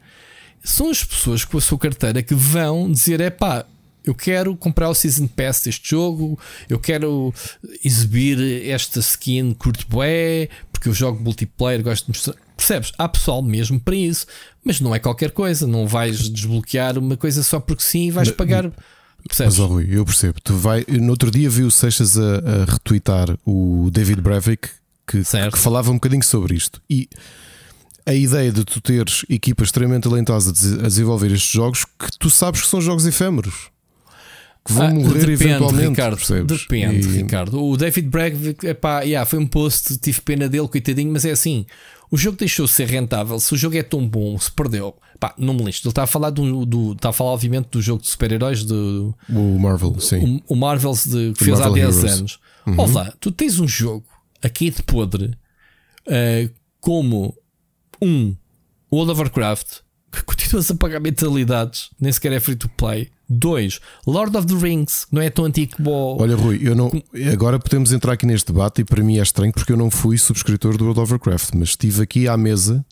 São as pessoas com a sua carteira que vão dizer: é pá, eu quero comprar o Season Pass deste jogo, eu quero exibir esta skin curto bué, porque eu jogo multiplayer, gosto de mostrar. Percebes? Há pessoal mesmo para isso, mas não é qualquer coisa, não vais desbloquear uma coisa só porque sim e vais pagar. Percebes? Mas, oh, Rui, eu percebo. Tu vai, no outro dia vi o Seixas a, a retweetar o David Brevik que, que, falava um bocadinho sobre isto. E a ideia de tu teres equipas extremamente talentosas a desenvolver estes jogos que tu sabes que são jogos efêmeros que vão ah, morrer depende, eventualmente. Ricardo, percebes? Depende, e... Ricardo. O David Bragg, epá, yeah, foi um post, tive pena dele, coitadinho, mas é assim. O jogo deixou de ser rentável. Se o jogo é tão bom, se perdeu, pá, não me lixo. Ele está a falar do, do está a falar, obviamente, do jogo de super-heróis do o Marvel, sim. O, o Marvels de, que fez Marvel há 10 Heroes. anos. Uhum. Olá, tu tens um jogo aqui de podre uh, como um World of Warcraft que continuas a pagar mentalidades, nem sequer é free to play. Dois, Lord of the Rings, não é tão antigo como. Olha, Rui, eu não. Agora podemos entrar aqui neste debate e para mim é estranho porque eu não fui subscritor do World of Warcraft, mas estive aqui à mesa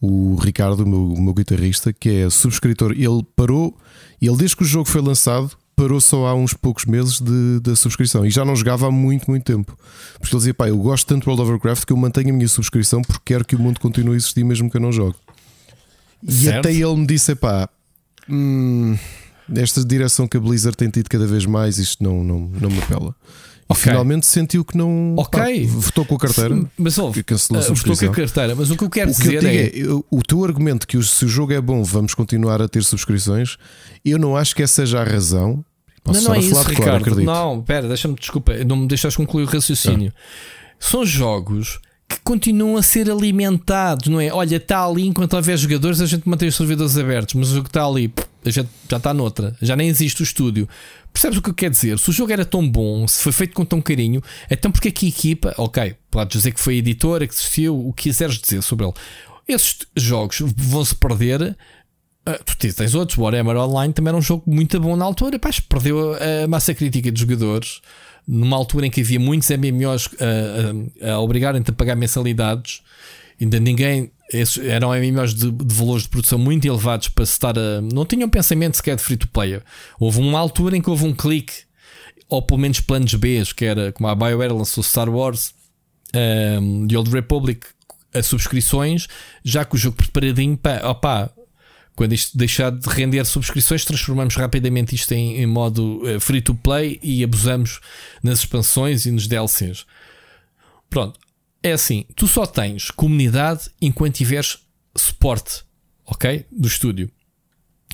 o Ricardo, o meu, o meu guitarrista, que é subscritor. Ele parou, ele desde que o jogo foi lançado, parou só há uns poucos meses de, da subscrição e já não jogava há muito, muito tempo. Porque ele dizia, pá, eu gosto tanto do World of Warcraft que eu mantenho a minha subscrição porque quero que o mundo continue a existir mesmo que eu não jogue. E até ele me disse, pá. Hum, esta direção que a Blizzard tem tido cada vez mais, isto não, não, não me apela. E okay. finalmente sentiu que não. Ok. Pá, votou com a carteira. Mas ouve, cancelou uh, votou com a carteira. Mas o que eu quero o que dizer eu é... é. O teu argumento que se o jogo é bom, vamos continuar a ter subscrições, eu não acho que essa seja a razão. Posso não, não é isso, Ricardo. Claro, não, pera, deixa-me, desculpa, não me deixas concluir o raciocínio. Ah. São jogos que continuam a ser alimentados, não é? Olha, está ali enquanto houver jogadores, a gente mantém os servidores abertos, mas o jogo está ali, a gente já está noutra, já nem existe o estúdio. Percebes o que eu quero dizer? Se o jogo era tão bom, se foi feito com tão carinho, então porque é que a equipa, ok, podes dizer que foi a editora que assistiu, o que quiseres dizer sobre ele. Esses jogos vão-se perder. Uh, tu tens outros, o Warhammer Online também era um jogo muito bom na altura, pá, perdeu a massa crítica dos jogadores numa altura em que havia muitos MMOs a, a, a obrigarem-te a pagar mensalidades, ainda ninguém. Eram MMOs de, de, valores de produção muito elevados para se estar a. Não tinham pensamento sequer de free to play. Houve uma altura em que houve um clique, ou pelo menos planos B, que era como a BioWare lançou Star Wars, um, The Old Republic, a subscrições, já que o jogo preparadinho para. Opa, quando isto deixar de render subscrições, transformamos rapidamente isto em, em modo uh, free to play e abusamos nas expansões e nos DLCs. Pronto, é assim: tu só tens comunidade enquanto tiveres suporte, ok? Do estúdio.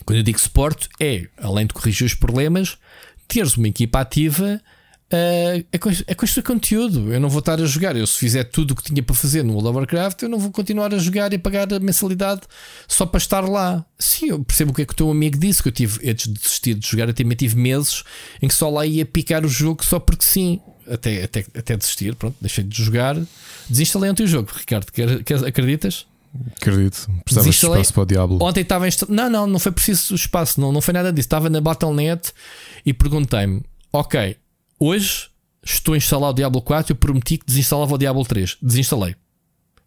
Quando eu digo suporte, é além de corrigir os problemas, teres uma equipa ativa é, construir conteúdo. Eu não vou estar a jogar. Eu, se fizer tudo o que tinha para fazer no World of Warcraft, eu não vou continuar a jogar e pagar a mensalidade só para estar lá. Sim, eu percebo o que é que o teu amigo disse. Que eu tive, antes de desistir de jogar, eu também tive meses em que só lá ia picar o jogo só porque sim. Até, até, até desistir, pronto, deixei de jogar. Desinstalei ontem o jogo, Ricardo. Quer, quer, acreditas? Acredito. Precisavas de espaço para o Diablo. Ontem estava instal... Não, não, não foi preciso espaço, não, não foi nada disso. Estava na Battle.net e perguntei-me: Ok, Hoje estou a instalar o Diablo 4 eu prometi que desinstalava o Diablo 3. Desinstalei.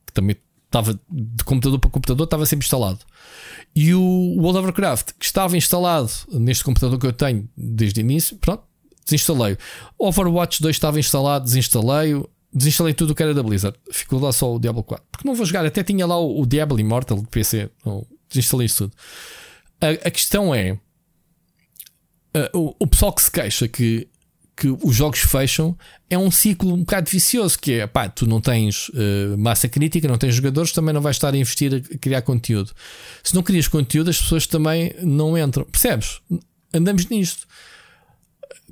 Que também estava de computador para computador, estava sempre instalado. E o World of Warcraft, que estava instalado neste computador que eu tenho desde o início, pronto, desinstalei. Overwatch 2 estava instalado, desinstalei. Desinstalei tudo o que era da Blizzard. Ficou lá só o Diablo 4. Porque não vou jogar. Até tinha lá o, o Diablo Immortal de PC. Desinstalei isso tudo. A, a questão é. Uh, o, o pessoal que se queixa que que os jogos fecham é um ciclo um bocado vicioso que é pá, tu não tens uh, massa crítica, não tens jogadores, também não vais estar a investir a criar conteúdo. Se não crias conteúdo, as pessoas também não entram. Percebes? Andamos nisto.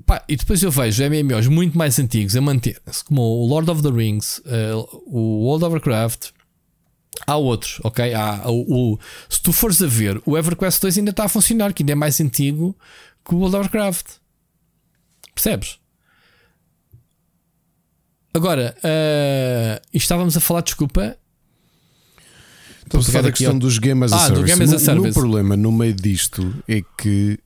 Pá, e depois eu vejo MMOs muito mais antigos a manter-se, como o Lord of the Rings, uh, o World of Warcraft. Há outros, ok? Há, o, o, se tu fores a ver, o EverQuest 2 ainda está a funcionar, que ainda é mais antigo que o World of Warcraft. Percebes? Agora, uh, estávamos a falar, desculpa. Estamos a falar da questão ao... dos Game as a ah, Service. Do game as a service. O meu problema no meio disto é que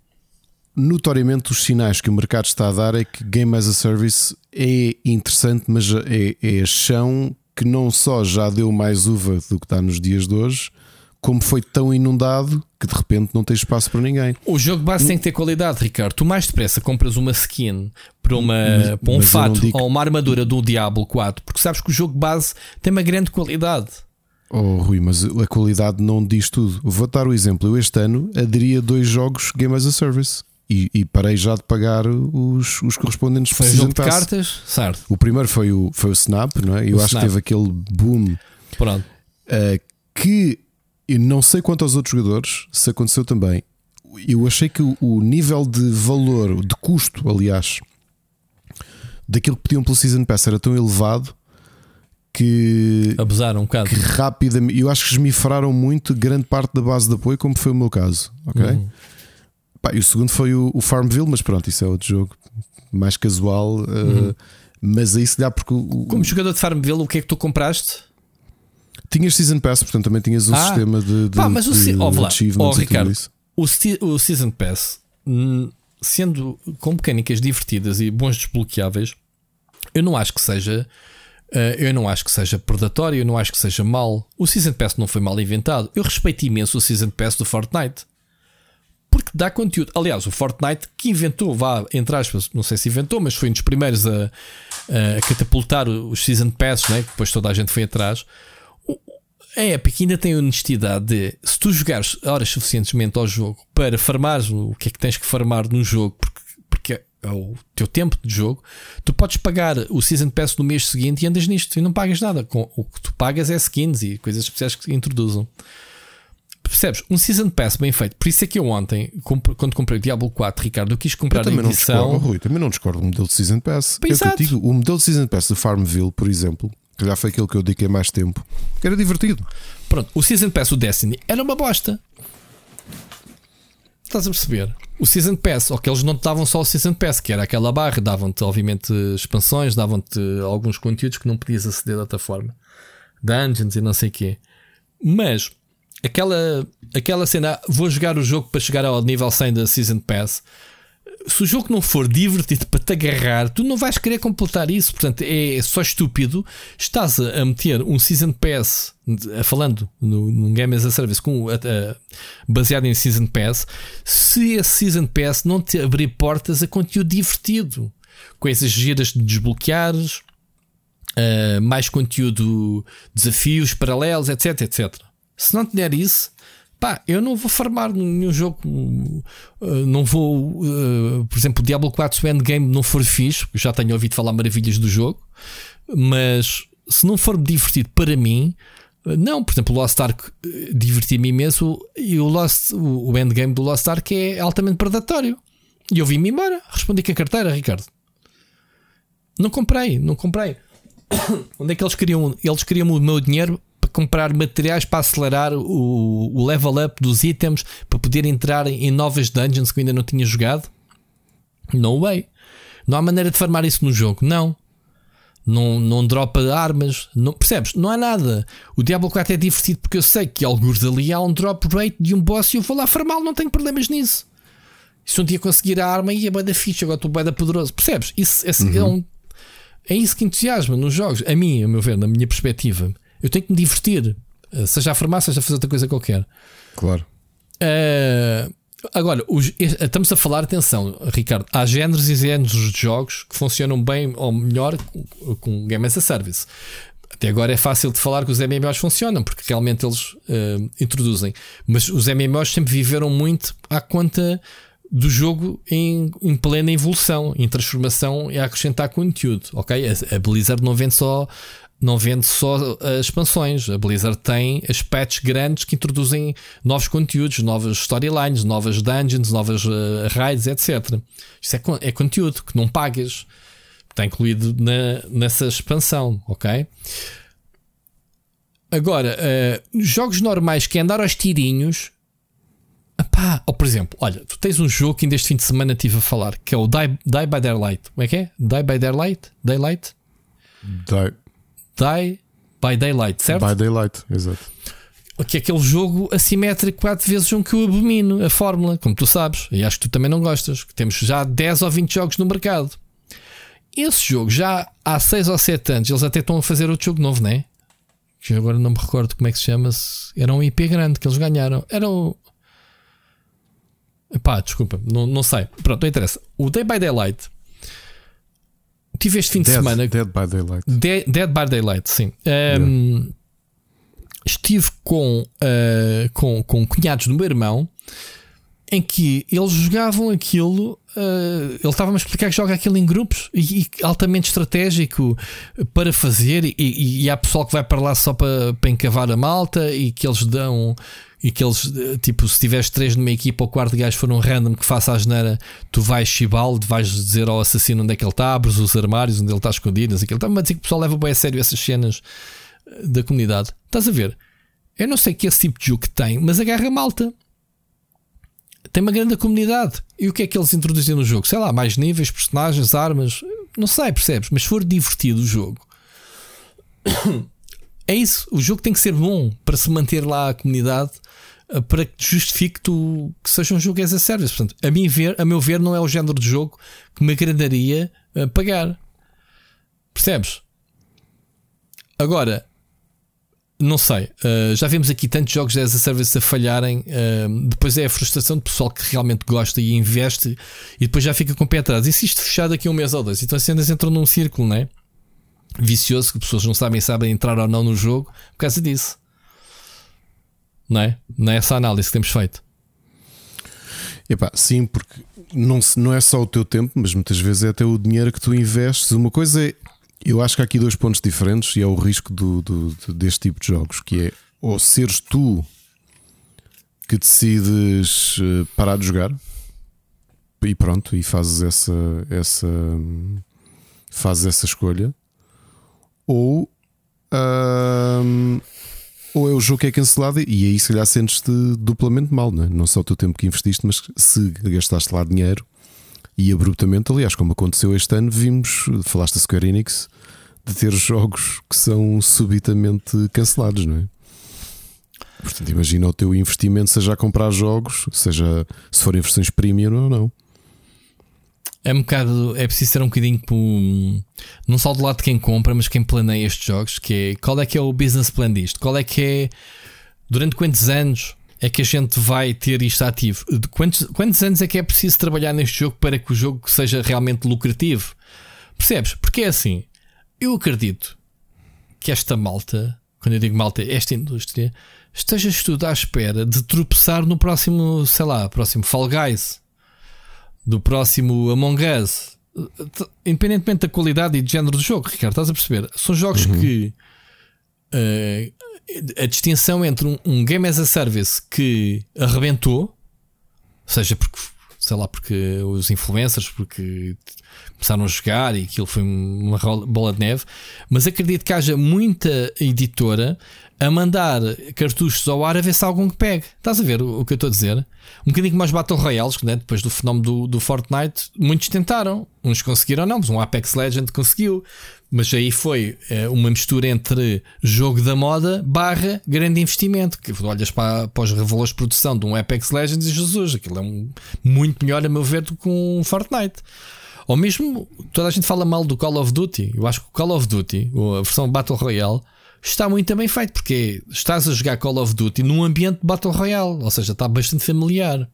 notoriamente os sinais que o mercado está a dar é que Game as a Service é interessante, mas é, é chão que não só já deu mais uva do que está nos dias de hoje, como foi tão inundado que de repente não tem espaço para ninguém. O jogo base tem que ter qualidade, Ricardo. Tu mais depressa compras uma skin para, uma, mas, para um fato digo... ou uma armadura do Diablo 4, porque sabes que o jogo base tem uma grande qualidade. Oh, Rui, mas a qualidade não diz tudo. Vou dar o exemplo. Eu este ano aderi a dois jogos Game as a Service. E, e, parei já de pagar os, os correspondentes Foi jogo de cartas, certo? O primeiro foi o, foi o Snap, não é? Eu o acho Snap. que teve aquele boom Pronto. Uh, que eu não sei quanto aos outros jogadores, se aconteceu também. Eu achei que o nível de valor, de custo, aliás, daquilo que pediam pelo Season Pass era tão elevado que. Abusaram um bocado. Que rapidamente. Eu acho que esmifraram muito grande parte da base de apoio, como foi o meu caso. Ok? Uhum. Pá, e o segundo foi o, o, Farmville, mas pronto, isso é outro jogo mais casual. Uh, uhum. Uh, mas aí se dá porque. O, como jogador de Farmville, o que é que tu compraste? Tinhas Season Pass, portanto também tinhas um ah, sistema de, de, pá, mas o, de, oh, achievements oh, Ricardo, o, o Season Pass, hum, sendo com mecânicas divertidas e bons desbloqueáveis, eu não acho que seja. Uh, eu não acho que seja predatório, eu não acho que seja mal. O Season Pass não foi mal inventado. Eu respeito imenso o Season Pass do Fortnite. Porque dá conteúdo. Aliás, o Fortnite que inventou, vá, entre aspas, não sei se inventou, mas foi um dos primeiros a, a catapultar os Season Pass, né? depois toda a gente foi atrás a Epic ainda tem a honestidade de se tu jogares horas suficientemente ao jogo para farmares o que é que tens que farmar num jogo, porque, porque é o teu tempo de jogo, tu podes pagar o Season Pass no mês seguinte e andas nisto e não pagas nada. O que tu pagas é skins e coisas especiais que introduzam. Percebes? Um Season Pass bem feito. Por isso é que eu ontem, quando comprei o Diablo 4, Ricardo, eu quis comprar eu a edição. Não discordo, Rui, também não discordo do modelo de Season Pass. É digo, o modelo de Season Pass do Farmville, por exemplo, que já foi aquele que eu dediquei mais tempo, que era divertido. Pronto, o Season Pass do Destiny era uma bosta. Estás a perceber? O Season Pass, ou que eles não te davam só o Season Pass, que era aquela barra, davam-te, obviamente, expansões, davam-te alguns conteúdos que não podias aceder de outra forma. Dungeons e não sei o quê. Mas aquela, aquela cena, vou jogar o jogo para chegar ao nível 100 da Season Pass. Se o jogo não for divertido para te agarrar, tu não vais querer completar isso. Portanto, é só estúpido. Estás a meter um Season Pass, falando num Game as a Service, com, a, a, baseado em Season Pass. Se esse Season Pass não te abrir portas a conteúdo divertido, coisas giras de desbloqueares, uh, mais conteúdo, desafios paralelos, etc, etc. Se não te der isso, pá, eu não vou farmar nenhum jogo. Uh, não vou, uh, por exemplo, o Diablo 4 Endgame não for fixe, já tenho ouvido falar maravilhas do jogo, mas se não for divertido para mim, uh, não, por exemplo, o Lost Ark diverti-me imenso e o, Lost, o endgame do Lost Ark é altamente predatório. E eu vim-me embora, respondi com a carteira, Ricardo. Não comprei, não comprei. Onde é que eles queriam? Eles queriam o meu dinheiro comprar materiais para acelerar o, o level up dos itens para poder entrar em novas dungeons que eu ainda não tinha jogado? No way. Não há maneira de farmar isso no jogo. Não. Não, não dropa armas. Não, percebes? Não há nada. O Diablo 4 é divertido porque eu sei que alguns ali há um drop rate de um boss e eu vou lá farmá-lo, não tenho problemas nisso. Se um dia conseguir a arma e a banda ficha, agora estou bem poderoso. Percebes? Isso, esse é, uhum. é, um, é isso que entusiasma nos jogos. A mim, a meu ver, na minha perspectiva. Eu tenho que me divertir, eh, seja a farmácia, seja a fazer outra coisa qualquer. Claro. Uh, agora, os, estamos a falar, atenção, Ricardo, há géneros e géneros de jogos que funcionam bem ou melhor com, com Game as a Service. Até agora é fácil de falar que os MMOs funcionam, porque realmente eles uh, introduzem. Mas os MMOs sempre viveram muito à conta do jogo em, em, plena evolução, em transformação e a acrescentar conteúdo. Ok? A, a Blizzard não vende só não vende só as expansões. A Blizzard tem as patches grandes que introduzem novos conteúdos, novas storylines, novas dungeons, novas uh, raids, etc. Isso é, é conteúdo que não pagas. Está incluído na, nessa expansão, ok? Agora, uh, jogos normais que é andar aos tirinhos. Epá, ou por exemplo, olha, tu tens um jogo que ainda este fim de semana estive a falar, que é o Die, Die by Daylight. Como é que é? Die by Daylight? Daylight? Die. Die by Daylight, certo? By Daylight, exato. Que é aquele jogo assimétrico quatro vezes um que eu abomino, a fórmula, como tu sabes, e acho que tu também não gostas, temos já 10 ou 20 jogos no mercado. Esse jogo já há 6 ou 7 anos, eles até estão a fazer outro jogo novo, não é? Que agora não me recordo como é que se chama. -se. Era um IP grande que eles ganharam. Era o. Pá, desculpa, não, não sei. Pronto, não interessa. O Day by Daylight tive este fim Dead, de semana. Dead by Daylight. Dead, Dead by Daylight, sim. Um, yeah. Estive com, uh, com, com cunhados do meu irmão em que eles jogavam aquilo. Uh, ele estava-me a explicar que joga aquilo em grupos e, e altamente estratégico para fazer. E, e, e, há pessoal que vai para lá só para, para encavar a malta e que eles dão e que eles, eh, tipo, se tiveres três numa equipa, o quarto gajo for um random que faça a geneira, tu vais chibá-lo, vais dizer ao assassino onde é que ele está, abres os armários onde ele está escondido, assim, estava a dizer que o pessoal leva bem a sério essas cenas eh, da comunidade. Estás a ver? Eu não sei que esse tipo de jogo tem, mas agarra malta. Tem uma grande comunidade. E o que é que eles introduzem no jogo? Sei lá, mais níveis, personagens, armas. Não sei, percebes? Mas se for divertido o jogo, é isso. O jogo tem que ser bom para se manter lá a comunidade para que justifique tu, que seja um jogo as a service. Portanto, a, mim ver, a meu ver, não é o género de jogo que me agradaria uh, pagar. Percebes? Agora, não sei. Uh, já vimos aqui tantos jogos as a service a falharem. Depois é a frustração do pessoal que realmente gosta e investe e depois já fica com o pé atrás. E se isto fechar daqui a um mês ou dois? Então as cenas entram num círculo, não é? Vicioso, que pessoas não sabem sabem entrar ou não no jogo por causa disso. Não é? Não é análise que temos feito. Epá, sim, porque não, não é só o teu tempo, mas muitas vezes é até o dinheiro que tu investes. Uma coisa é, eu acho que há aqui dois pontos diferentes e é o risco do, do, deste tipo de jogos, que é ou seres tu que decides eh, parar de jogar e pronto, e fazes essa, essa, fazes essa escolha, ou ou é o jogo que é cancelado e aí se calhar sentes-te duplamente mal, não, é? não só o teu tempo que investiste, mas se gastaste lá dinheiro e abruptamente, aliás, como aconteceu este ano, vimos, falaste da Square Enix, de ter jogos que são subitamente cancelados, não é? Portanto, imagina o teu investimento seja a comprar jogos, seja se forem versões premium ou não. É um bocado, é preciso ser um bocadinho como, não só do lado de quem compra, mas quem planeia estes jogos, que é qual é que é o business plan disto? Qual é que é durante quantos anos é que a gente vai ter isto ativo? De quantos, quantos anos é que é preciso trabalhar neste jogo para que o jogo seja realmente lucrativo? Percebes? Porque é assim, eu acredito que esta malta, quando eu digo malta, esta indústria, estejas tudo à espera de tropeçar no próximo, sei lá, próximo Fall Guys do próximo Among Us, independentemente da qualidade e do género do jogo, Ricardo, estás a perceber? São jogos uhum. que uh, a distinção entre um, um, game as a service que arrebentou, seja porque sei lá, porque os influencers, porque começaram a jogar e aquilo foi uma bola de neve, mas acredito que haja muita editora a mandar cartuchos ao ar a ver se há algum que pegue. Estás a ver o, o que eu estou a dizer? Um bocadinho mais Battle Royales, né? depois do fenómeno do, do Fortnite, muitos tentaram. Uns conseguiram, não, mas um Apex Legend conseguiu. Mas aí foi é, uma mistura entre jogo da moda barra grande investimento. Que olhas para, para os valores de produção de um Apex Legends e Jesus, aquilo é um, muito melhor, a meu ver, do que um Fortnite. Ou mesmo, toda a gente fala mal do Call of Duty. Eu acho que o Call of Duty, a versão Battle Royale, está muito bem feito, porque estás a jogar Call of Duty num ambiente de Battle Royale, ou seja, está bastante familiar.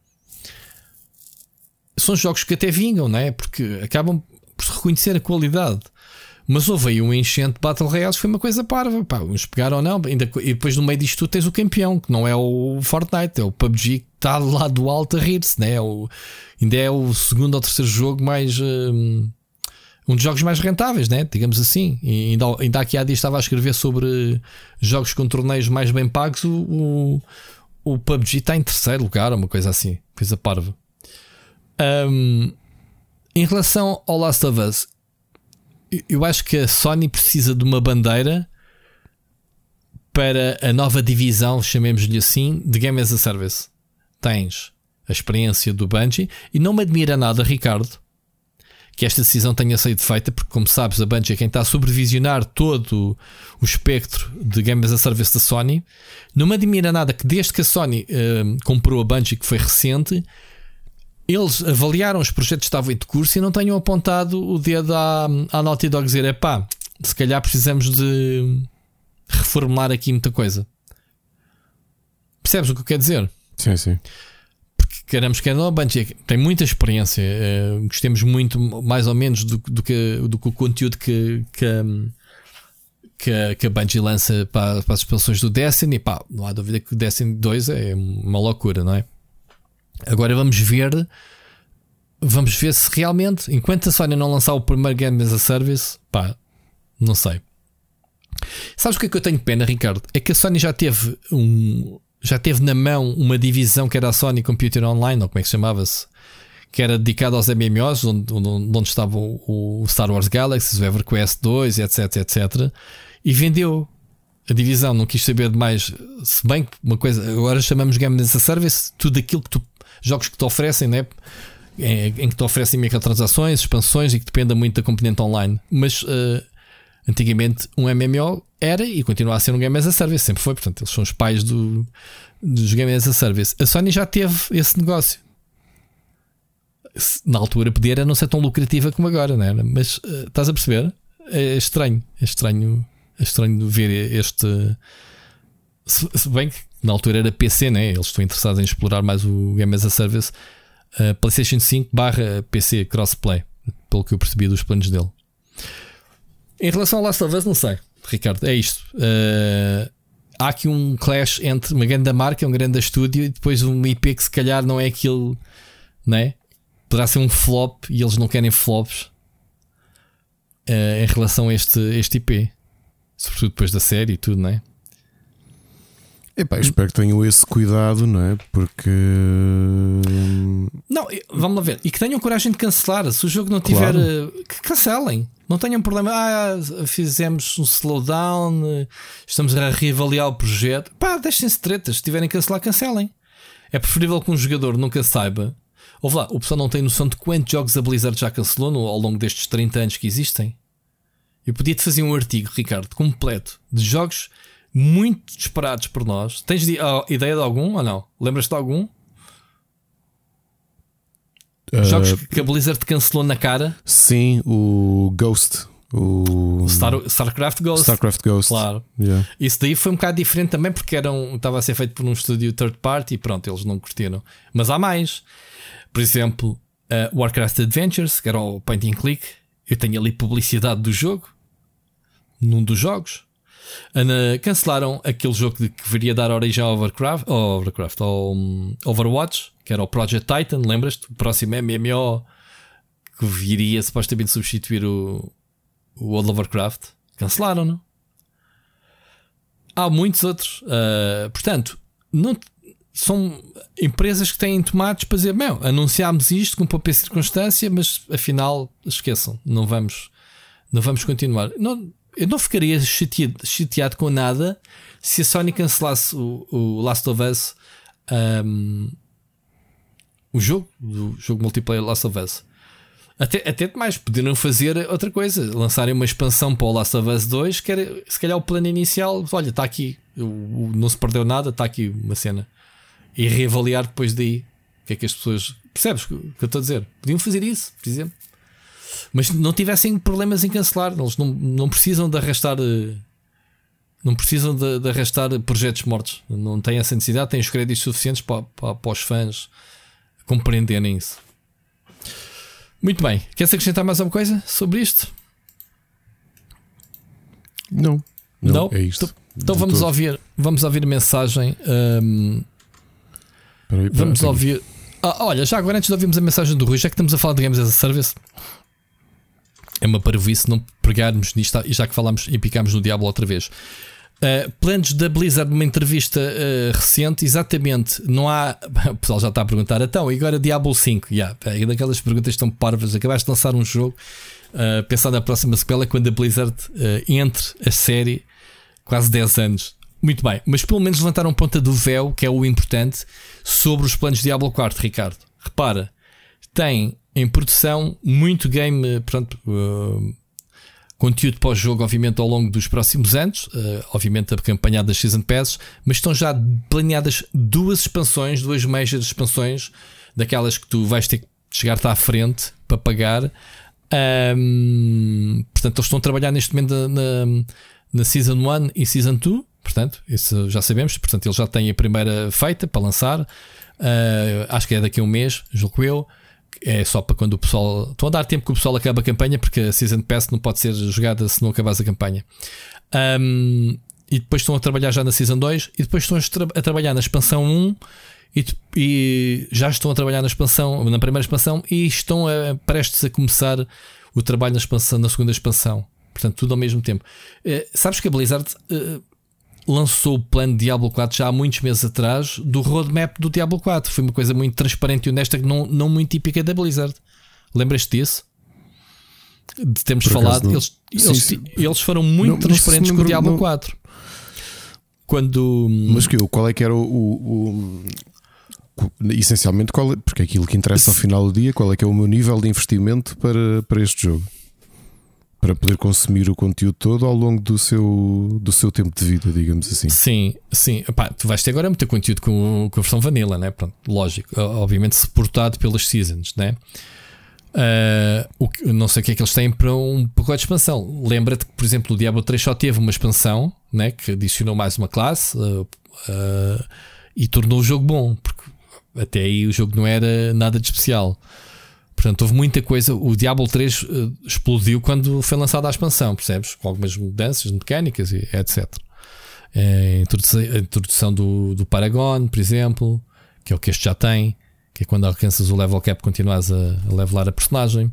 São jogos que até vingam, não é? Porque acabam por reconhecer a qualidade. Mas houve aí um enchente de Battle Royales, foi uma coisa parva. Pá, uns pegaram ou não. Ainda, e depois no meio disto tu tens o campeão, que não é o Fortnite, é o PUBG que está lá do alto a rir-se, né? É ainda é o segundo ou terceiro jogo mais. Hum, um dos jogos mais rentáveis, né? digamos assim. E ainda, ainda aqui há dias estava a escrever sobre jogos com torneios mais bem pagos. O, o, o PUBG está em terceiro lugar, uma coisa assim, coisa parva. Um, em relação ao Last of Us, eu acho que a Sony precisa de uma bandeira para a nova divisão, chamemos-lhe assim, de Game as a Service. Tens a experiência do Bungie e não me admira nada, Ricardo, que esta decisão tenha sido feita, porque, como sabes, a Bungie é quem está a supervisionar todo o espectro de Game as a Service da Sony. Não me admira nada que, desde que a Sony uh, comprou a Bungie, que foi recente, eles avaliaram os projetos que estavam em curso e não tenham apontado o dedo à, à Naughty Dog dizer: é pá, se calhar precisamos de reformular aqui muita coisa. Percebes o que eu quero dizer? Sim, sim queremos que a Bungie tem muita experiência, uh, gostemos muito, mais ou menos, do, do, que, do que o conteúdo que, que, que, a, que a Bungie lança para, para as expansões do Destiny. Pá, não há dúvida que o Destiny 2 é uma loucura, não é? Agora vamos ver. Vamos ver se realmente, enquanto a Sony não lançar o primeiro Game as a Service, pá, não sei. Sabes o que é que eu tenho pena, Ricardo? É que a Sony já teve um, já teve na mão uma divisão que era a Sony Computer Online, ou como é que chamava-se, que era dedicada aos MMOs, onde, onde, onde estava o Star Wars Galaxy, o EverQuest 2, etc, etc. E vendeu a divisão, não quis saber de mais. Se bem que uma coisa, agora chamamos Game as a Service, tudo aquilo que tu, jogos que te oferecem, né? em, em que te oferecem microtransações, expansões e que dependa muito da componente online. Mas uh, antigamente um MMO era e continua a ser um Game as a Service, sempre foi, portanto, eles são os pais do, dos Game as a Service. A Sony já teve esse negócio. Na altura podia era não ser tão lucrativa como agora, não é? Mas uh, estás a perceber? É estranho, é estranho, é estranho ver este. Se, se bem que na altura era PC, né? Eles estão interessados em explorar mais o Game as a Service. Uh, PlayStation 5 barra PC crossplay, pelo que eu percebi dos planos dele. Em relação ao Last of Us, não sei. Ricardo, é isto. Uh, há aqui um clash entre uma grande marca, um grande estúdio e depois um IP que se calhar não é aquilo, né? Poderá ser um flop e eles não querem flops uh, em relação a este, este IP, sobretudo depois da série e tudo, não é? Epá, espero que tenham esse cuidado, não é? Porque. Não, vamos lá ver. E que tenham coragem de cancelar. Se o jogo não tiver. Claro. Eh, que cancelem. Não tenham problema. Ah, fizemos um slowdown. Estamos a reavaliar o projeto. Pá, deixem-se tretas. Se tiverem que cancelar, cancelem. É preferível que um jogador nunca saiba. Ou lá, o pessoal não tem noção de quantos jogos a Blizzard já cancelou no, ao longo destes 30 anos que existem. Eu podia-te fazer um artigo, Ricardo, completo, de jogos muito esperados por nós. Tens de, uh, ideia de algum ou não? Lembras-te de algum? Uh, Jogos que a Blizzard cancelou na cara? Sim, o Ghost. O Star, StarCraft Ghost. StarCraft Ghost. Claro. Yeah. Isso daí foi um bocado diferente também porque era um, estava a ser feito por um estúdio third party e pronto, eles não curtiram. Mas há mais. Por exemplo, uh, Warcraft Adventures, que era o point and click. Eu tenho ali publicidade do jogo. Num dos jogos. Ana, cancelaram aquele jogo que viria dar origem ao Overcraft, ao, Overcraft, ao um, Overwatch, que era o Project Titan, lembras-te? O próximo MMO que viria supostamente substituir o, o World of Warcraft. Cancelaram, não? Há muitos outros. Uh, portanto, não, são empresas que têm tomates para dizer: meu, anunciámos isto com pouca circunstância, mas afinal, esqueçam, não vamos, não vamos continuar. Não, eu não ficaria chateado, chateado, com nada se a Sony cancelasse o, o Last of Us, um, o jogo, o jogo multiplayer Last of Us. Até, até mais, poderiam fazer outra coisa, lançarem uma expansão para o Last of Us 2, que era se calhar o plano inicial. Olha, está aqui, não se perdeu nada, está aqui uma cena. E reavaliar depois daí o que é que as pessoas. Percebes o que eu estou a dizer? Podiam fazer isso, por exemplo mas não tivessem problemas em cancelar. Eles não, não precisam de arrastar. Eh, não precisam de, de arrastar projetos mortos. Não têm essa necessidade, têm os créditos suficientes para, para, para os fãs compreenderem isso. Muito bem. Queres acrescentar mais alguma coisa sobre isto? Não. Não, não? é isto. Então, então vamos ouvir, vamos ouvir a mensagem. Um, peraí, peraí, vamos ouvir. Ah, olha, já agora antes de ouvirmos a mensagem do Rui, já que estamos a falar de Games as a Service, é uma parvoíce não pegarmos nisto, já que falámos e picámos no Diablo outra vez. Uh, planos da Blizzard numa entrevista uh, recente, exatamente. Não há. O pessoal já está a perguntar, então, e agora Diablo 5? Yeah, é daquelas perguntas estão parvas. Acabaste de lançar um jogo, uh, pensar na próxima sequela quando a Blizzard uh, entre a série, quase 10 anos. Muito bem, mas pelo menos levantaram ponta do véu, que é o importante, sobre os planos de Diablo 4, Ricardo. Repara, tem em produção, muito game, portanto, uh, conteúdo pós-jogo, obviamente, ao longo dos próximos anos, uh, obviamente acompanhado das Season Passes, mas estão já planeadas duas expansões, duas major expansões, daquelas que tu vais ter que chegar-te à frente para pagar. Um, portanto, eles estão a trabalhar neste momento na, na, na Season 1 e Season 2. Portanto, isso já sabemos. Portanto, eles já têm a primeira feita para lançar. Uh, acho que é daqui a um mês, julgo eu é só para quando o pessoal. Estão a dar tempo que o pessoal acabe a campanha, porque a Season Pass não pode ser jogada se não acabares a campanha. Um, e depois estão a trabalhar já na Season 2 e depois estão a, tra a trabalhar na expansão 1 e, e, já estão a trabalhar na expansão, na primeira expansão e estão a, prestes a começar o trabalho na expansão, na segunda expansão. Portanto, tudo ao mesmo tempo. Uh, sabes que a Blizzard uh, lançou o plano Diablo 4 já há muitos meses atrás do roadmap do Diablo 4. Foi uma coisa muito transparente e honesta, não, não muito típica da Blizzard. Lembras-te disso? De termos Por falado, eles, sim, eles, sim. eles, foram muito não, transparentes com o Diablo não... 4. Quando. Mas que, qual é que era o, o, o essencialmente, qual é, porque é aquilo que interessa ao final do dia, qual é que é o meu nível de investimento para, para este jogo? Para poder consumir o conteúdo todo ao longo do seu, do seu tempo de vida, digamos assim. Sim, sim. Epá, tu vais ter agora muito conteúdo com, com a versão vanilla, né? Pronto, lógico. Obviamente suportado pelas seasons, né? Uh, o que, não sei o que é que eles têm para um pacote de expansão. Lembra-te que, por exemplo, o Diablo 3 só teve uma expansão né, que adicionou mais uma classe uh, uh, e tornou o jogo bom, porque até aí o jogo não era nada de especial. Portanto, houve muita coisa. O Diablo 3 uh, eh, explodiu quando foi lançada a expansão, percebes? Com algumas mudanças mecânicas e etc. É a introdução do, do Paragon, por exemplo, que é o que este já tem, que é quando alcanças o level cap continuas a, a levelar a personagem.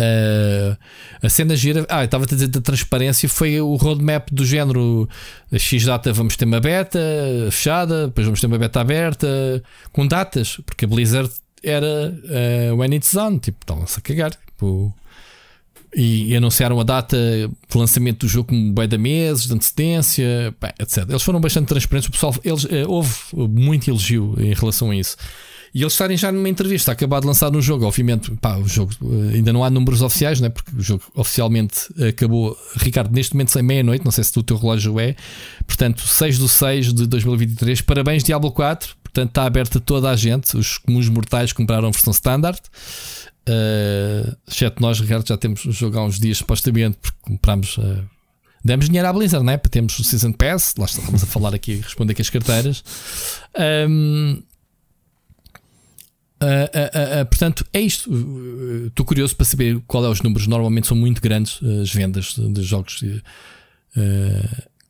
Uh, a cena gira. Ah, estava a dizer da transparência. Foi o roadmap do género X data vamos ter uma beta fechada, depois vamos ter uma beta aberta, com datas, porque a Blizzard era uh, when it's on, tipo, estavam-se a cagar. Tipo, e, e, anunciaram a data de lançamento do jogo com bem da meses, de antecedência, etc. Eles foram bastante transparentes. O pessoal, eles, uh, houve muito elogio em relação a isso. E eles estarem já numa entrevista, acabado de lançar um jogo, obviamente, pá, o jogo eh, ainda não há números oficiais, né? porque o jogo oficialmente acabou, Ricardo, neste momento sem meia-noite, não sei se o teu relógio é, portanto, 6 de 6 de 2023. Parabéns, Diablo 4, portanto, está aberto a toda a gente. Os comuns mortais compraram a versão standard. Uh, exceto nós, Ricardo, já temos jogo há uns dias, supostamente, porque comprámos. Uh, demos dinheiro à Blizzard, né? para termos o Season Pass. Lá estamos a falar aqui, responder aqui as carteiras. Um, Uh, uh, uh, portanto, é isto. Estou curioso para saber qual é os números. Normalmente são muito grandes as vendas de, de jogos.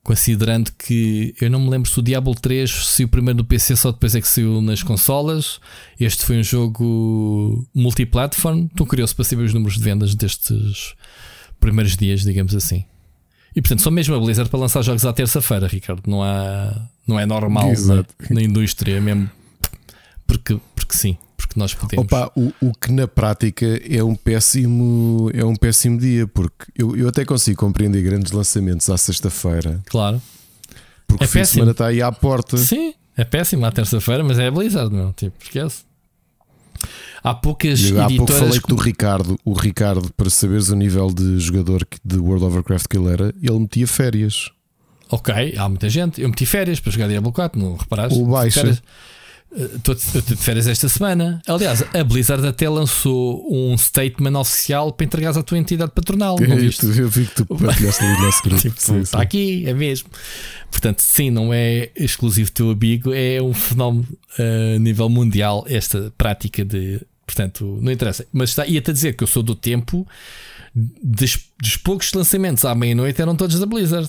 Considerando que eu não me lembro se o Diablo 3 saiu primeiro no PC, só depois é que saiu nas consolas. Este foi um jogo multiplatform. Estou curioso para saber os números de vendas destes primeiros dias, digamos assim. E portanto, só mesmo a Blizzard para lançar jogos à terça-feira, Ricardo. Não, há, não é normal na, na indústria mesmo. Porque, porque sim porque nós podemos. Opa, o, o que na prática é um péssimo, é um péssimo dia, porque eu, eu até consigo compreender grandes lançamentos à sexta-feira. Claro. Porque é o fim de semana está aí à porta. Sim, é péssimo à terça-feira, mas é a Blizzard, meu. Tipo, esquece. Há poucas eu, Há pouco falei do Ricardo. O Ricardo, para saberes o nível de jogador de World of Warcraft que ele era, ele metia férias. Ok, há muita gente. Eu meti férias para jogar Diablo 4, não reparaste? O baixa. Férias. Estou de férias esta semana. Aliás, a Blizzard até lançou um statement oficial para entregares à tua entidade patronal. Não viste? Eu vi que tu partilhaste no nosso grupo. tipo, sim, está sim. aqui, é mesmo. Portanto, sim, não é exclusivo teu amigo, é um fenómeno a uh, nível mundial esta prática de. Portanto, não interessa. Mas está, ia-te a dizer que eu sou do tempo dos, dos poucos lançamentos à meia-noite eram todos da Blizzard.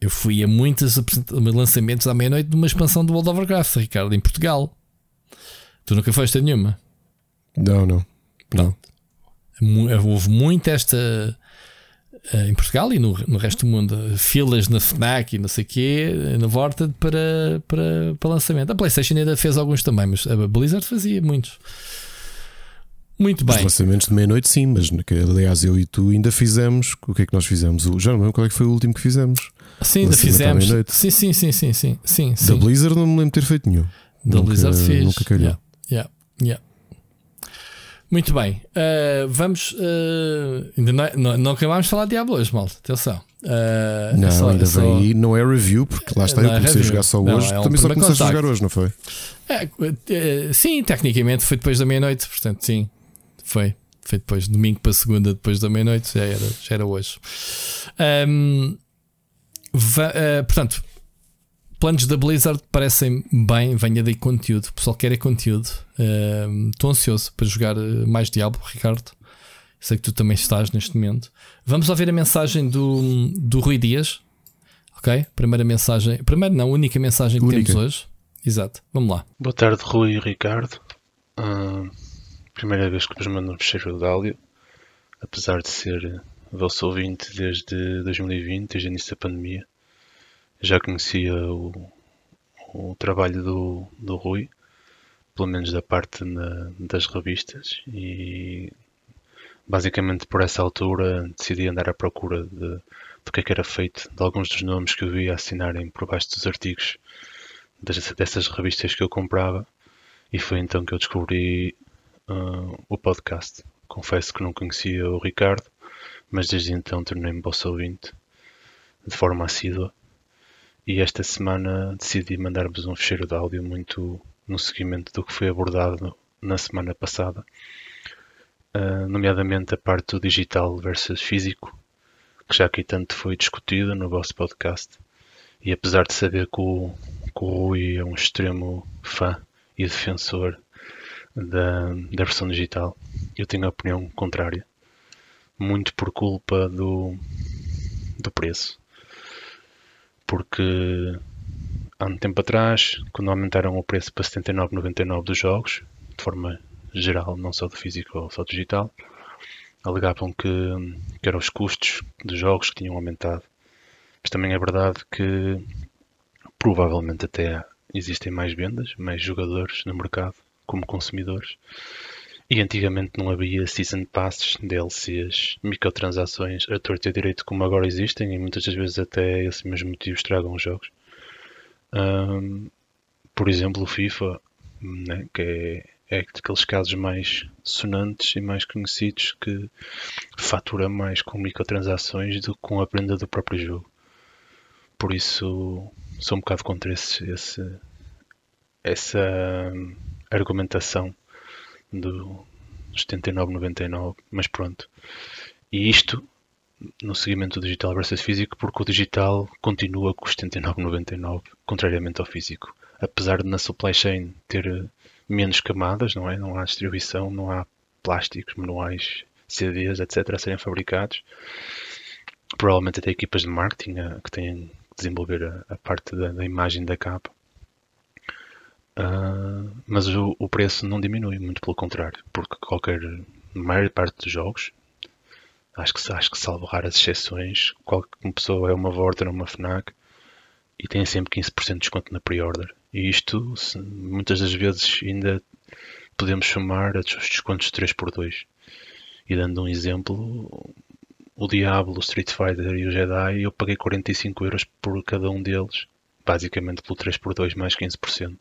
Eu fui a muitos lançamentos à meia-noite de uma expansão do World of Warcraft, Ricardo, em Portugal. Tu nunca foste a nenhuma? Não, não. Pronto. Houve muito esta eh, em Portugal e no, no resto do mundo, filas na Fnac e não sei o quê, na Vorta para, para, para lançamento. A PlayStation ainda fez alguns também, mas a Blizzard fazia muitos. Muito bem. Os lançamentos de meia-noite, sim, mas aliás eu e tu ainda fizemos. O que é que nós fizemos? Já não lembro qual é que foi o último que fizemos. Sim, ainda fizemos. Sim, sim, sim, sim, sim, sim, Da Blizzard não me lembro de ter feito nenhum. Da nunca, Blizzard fez. Nunca calhou. Yeah, yeah, yeah. Muito bem, uh, vamos. Uh, ainda não, não, não acabámos de falar de Diablo hoje, malta. Atenção. Uh, não, é só, ainda é só... vem aí. Não é review, porque lá está, eu é comecei é a jogar só hoje. Não, é um Também só começaste contacto. a jogar hoje, não foi? É, sim, tecnicamente foi depois da meia-noite, portanto, sim, foi. Foi depois, domingo para segunda, depois da meia-noite, já era, já era hoje. Um, uh, portanto, planos da Blizzard parecem bem, venha daí conteúdo. O pessoal quer é conteúdo. Estou uh, ansioso para jogar eh, mais Diablo, Ricardo. Sei que tu também estás neste momento. Vamos ouvir a mensagem do, do Rui Dias. Ok? Primeira mensagem. Primeiro, não, única mensagem que única. temos hoje. Exato. Vamos lá. Boa tarde, Rui e Ricardo. Uh, primeira vez que vos mando um fecheiro de áudio. Apesar de ser vosso ouvinte desde 2020, desde o início da pandemia. Já conhecia o, o trabalho do, do Rui, pelo menos da parte na, das revistas, e basicamente por essa altura decidi andar à procura de, do que, é que era feito, de alguns dos nomes que eu via assinarem por baixo dos artigos das, dessas revistas que eu comprava, e foi então que eu descobri uh, o podcast. Confesso que não conhecia o Ricardo, mas desde então tornei-me vosso ouvinte de forma assídua. E esta semana decidi mandar-vos um fecheiro de áudio muito no seguimento do que foi abordado na semana passada, uh, nomeadamente a parte do digital versus físico, que já aqui tanto foi discutido no vosso podcast. E apesar de saber que o, que o Rui é um extremo fã e defensor da, da versão digital, eu tenho a opinião contrária muito por culpa do, do preço. porque há um tempo atrás, quando aumentaram o preço para 79,99 dos jogos, de forma geral, não só do físico ou só digital, alegavam que, que eram os custos dos jogos que tinham aumentado. Mas também é verdade que provavelmente até existem mais vendas, mais jogadores no mercado como consumidores. E antigamente não havia Season Passes, DLCs, microtransações a torto e a direito como agora existem e muitas das vezes até esses mesmos motivos tragam os jogos. Um, por exemplo, o FIFA, né, que é é daqueles casos mais sonantes e mais conhecidos que fatura mais com microtransações do que com a venda do próprio jogo. Por isso sou um bocado contra esse, esse essa argumentação do 79,99, mas pronto. E isto no segmento digital versus físico, porque o digital continua com os 79,99, contrariamente ao físico. Apesar de na supply chain ter menos camadas, não é? Não há distribuição, não há plásticos, manuais, CDs, etc. a serem fabricados. Provavelmente até equipas de marketing a, que têm que desenvolver a, a parte da, da, imagem da capa. Uh, mas o, o, preço não diminui, muito pelo contrário, porque qualquer, maior parte dos jogos, acho que, acho que salvo raras exceções, qualquer pessoa é uma Vorten ou uma FNAC e tem sempre 15% de desconto na pre-order. E isto, muitas das vezes, ainda podemos chamar a descontos 3x2. E dando um exemplo, o Diablo, o Street Fighter e o Jedi, eu paguei 45 euros por cada um deles, basicamente pelo 3x2 mais 15%.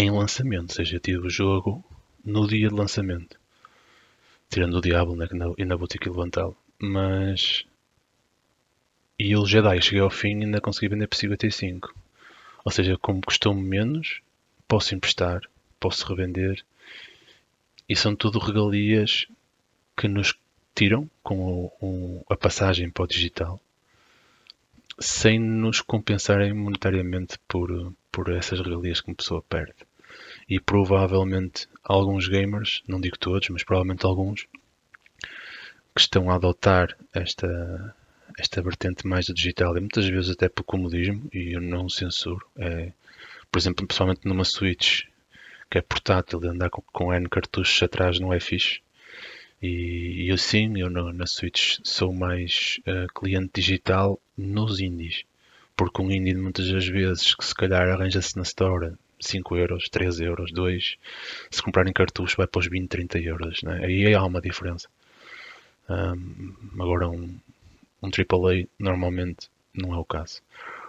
Em lançamento, seja, tive o jogo no dia de lançamento. Tirando o Diablo né, e na boutique levantá-lo. Mas. E o Jedi cheguei ao fim e ainda consegui vender por 55. Ou seja, como custou-me menos, posso emprestar, posso revender. E são tudo regalias que nos tiram com o, o, a passagem para o digital, sem nos compensarem monetariamente por, por essas regalias que uma pessoa perde. E provavelmente alguns gamers, não digo todos, mas provavelmente alguns, que estão a adotar esta, esta vertente mais do digital e muitas vezes até por comodismo, e eu não censuro. É, por exemplo, pessoalmente numa Switch que é portátil, de andar com, com N cartuchos atrás não é fixe. E, e eu sim, eu no, na Switch sou mais uh, cliente digital nos indies. Porque um indie muitas das vezes que se calhar arranja-se na Store 5 euros, 3 euros, 2, se comprarem cartuchos vai para os 20, 30 euros. Né? Aí há uma diferença. Um, agora um, um AAA normalmente não é o caso.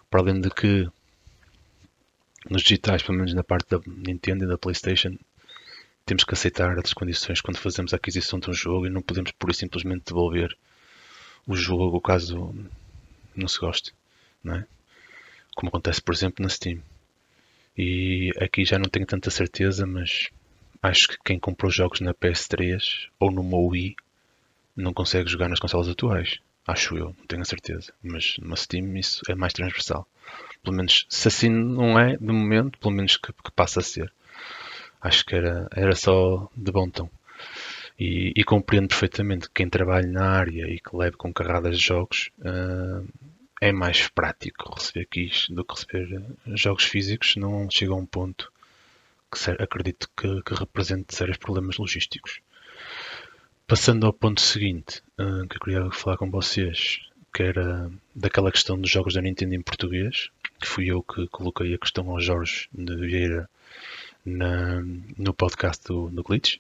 Para além de que nos digitais, pelo menos na parte da Nintendo e da PlayStation, temos que aceitar as condições quando fazemos a aquisição de um jogo e não podemos por simplesmente devolver o jogo caso não se goste, não é? Como acontece, por exemplo, na Steam. E aqui já não tenho tanta certeza, mas acho que quem comprou jogos na PS3 ou no Wii não consegue jogar nas consolas atuais. Acho eu, não tenho a certeza. Mas numa Steam isso é mais transversal. Pelo menos, se assim não é, de momento, pelo menos que, que passa a ser. Acho que era, era só de bom tom. E, e, compreendo perfeitamente que quem trabalha na área e que leve com carradas de jogos uh, é mais prático receber keys do que receber jogos físicos. Não chega a um ponto que acredito que, que represente sérios problemas logísticos. Passando ao ponto seguinte, uh, que eu queria falar com vocês, que era daquela questão dos jogos da Nintendo em português, que fui eu que coloquei a questão ao Jorge de Vieira na, no podcast do, do Glitch.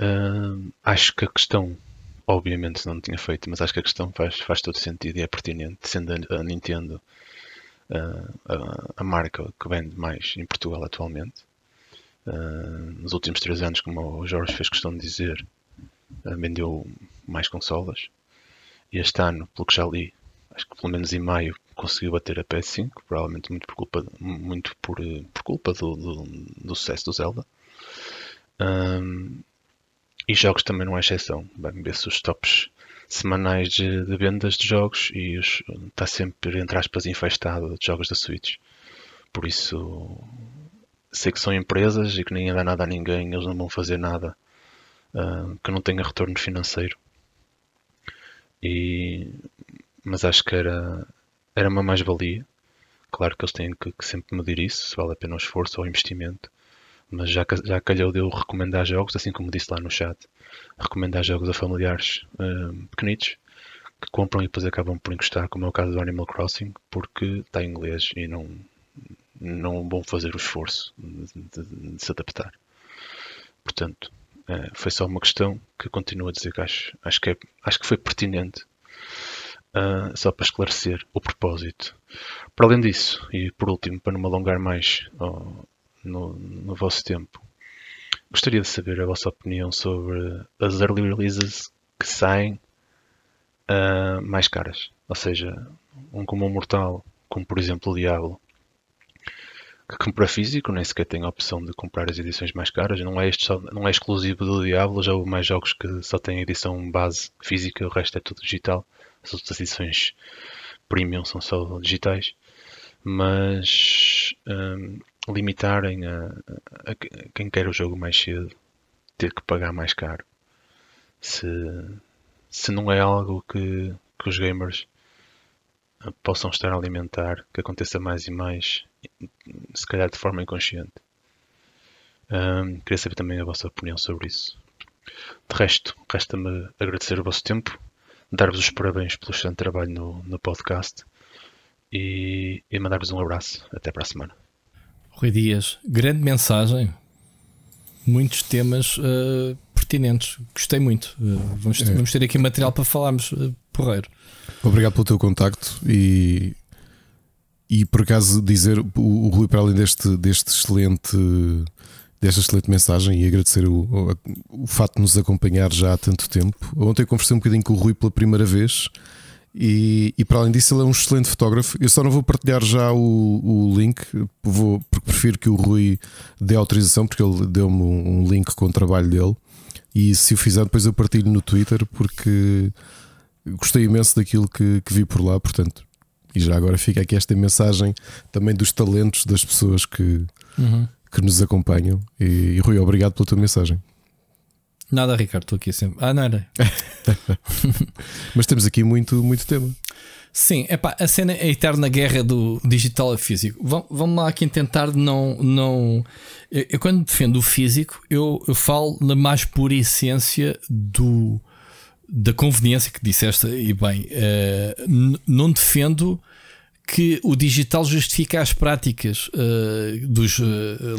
Uh, acho que a questão, obviamente não tinha feito, mas acho que a questão faz, faz todo sentido e é pertinente, sendo a, Nintendo uh, a, a marca que vende mais em Portugal atualmente. Uh, nos últimos três anos, como o Jorge fez questão de dizer, uh, vendeu mais consolas. E este ano, pelo que já li, acho que pelo menos em maio conseguiu bater a PS5, provavelmente muito por culpa, muito por, por culpa do, do, do, sucesso do Zelda. Um, e jogos também não é exceção. Bem, ver-se os tops semanais de, de, vendas de jogos e está sempre, entre aspas, infestado de jogos da Switch. Por isso, sei que são empresas e que ninguém dá nada a ninguém, eles não vão fazer nada uh, que não tenha retorno financeiro. E mas acho que era, era uma mais-valia. Claro que eles têm que, que, sempre medir isso, se vale a pena o esforço ou o investimento. Mas já, já calhou de eu recomendar jogos, assim como disse lá no chat, recomendar jogos a familiares uh, pequenitos que compram e depois acabam por encostar, como é o caso do Animal Crossing, porque está em inglês e não, não vão fazer o esforço de, de, de se adaptar. Portanto, uh, foi só uma questão que continuo a dizer que acho, acho, que, é, acho que foi pertinente Uh, só para esclarecer o propósito. Para além disso, e por último, para não me alongar mais no, no, vosso tempo, gostaria de saber a vossa opinião sobre as early releases que saem uh, mais caras. Ou seja, um como o Mortal, como por exemplo o Diablo, que compra físico, nem sequer tem a opção de comprar as edições mais caras. Não é, só, não é exclusivo do Diablo, já houve mais jogos que só têm edição base física, o resto é tudo digital. As outras edições premium são só digitais, mas um, limitarem a, a, quem quer o jogo mais cedo ter que pagar mais caro. Se, se não é algo que, que os gamers possam estar a alimentar, que aconteça mais e mais, se calhar de forma inconsciente. Um, queria saber também a vossa opinião sobre isso. De resto, resta-me agradecer o vosso tempo dar-vos os parabéns pelo excelente trabalho no, no podcast e, e mandar-vos um abraço. Até para a semana. Rui Dias, grande mensagem, muitos temas uh, pertinentes. Gostei muito. Uh, vamos, é. vamos, ter aqui material para falarmos uh, porreiro. Obrigado pelo teu contacto e, e por acaso dizer o, o Rui, para além deste, deste excelente desta excelente mensagem e agradecer o, o, o facto de nos acompanhar já há tanto tempo. Ontem conversei um bocadinho com o Rui pela primeira vez e, e, para além disso, ele é um excelente fotógrafo. Eu só não vou partilhar já o, o link, vou, porque prefiro que o Rui dê autorização, porque ele deu-me um, um, link com o trabalho dele. E se o fizer, depois eu partilho no Twitter, porque gostei imenso daquilo que, que vi por lá. Portanto, e já agora fica aqui esta mensagem também dos talentos das pessoas que, uhum que nos acompanham. E, e Rui, obrigado pela tua mensagem. Nada, Ricardo, estou aqui sempre. Ah, não era. Mas temos aqui muito, muito tema. Sim, epá, a cena é a eterna guerra do digital a físico. Vamos lá aqui tentar não. não eu, eu quando defendo o físico, eu, eu falo na mais pura essência do, da conveniência que disseste e bem. Uh, não defendo que o digital justifica as práticas uh, dos uh.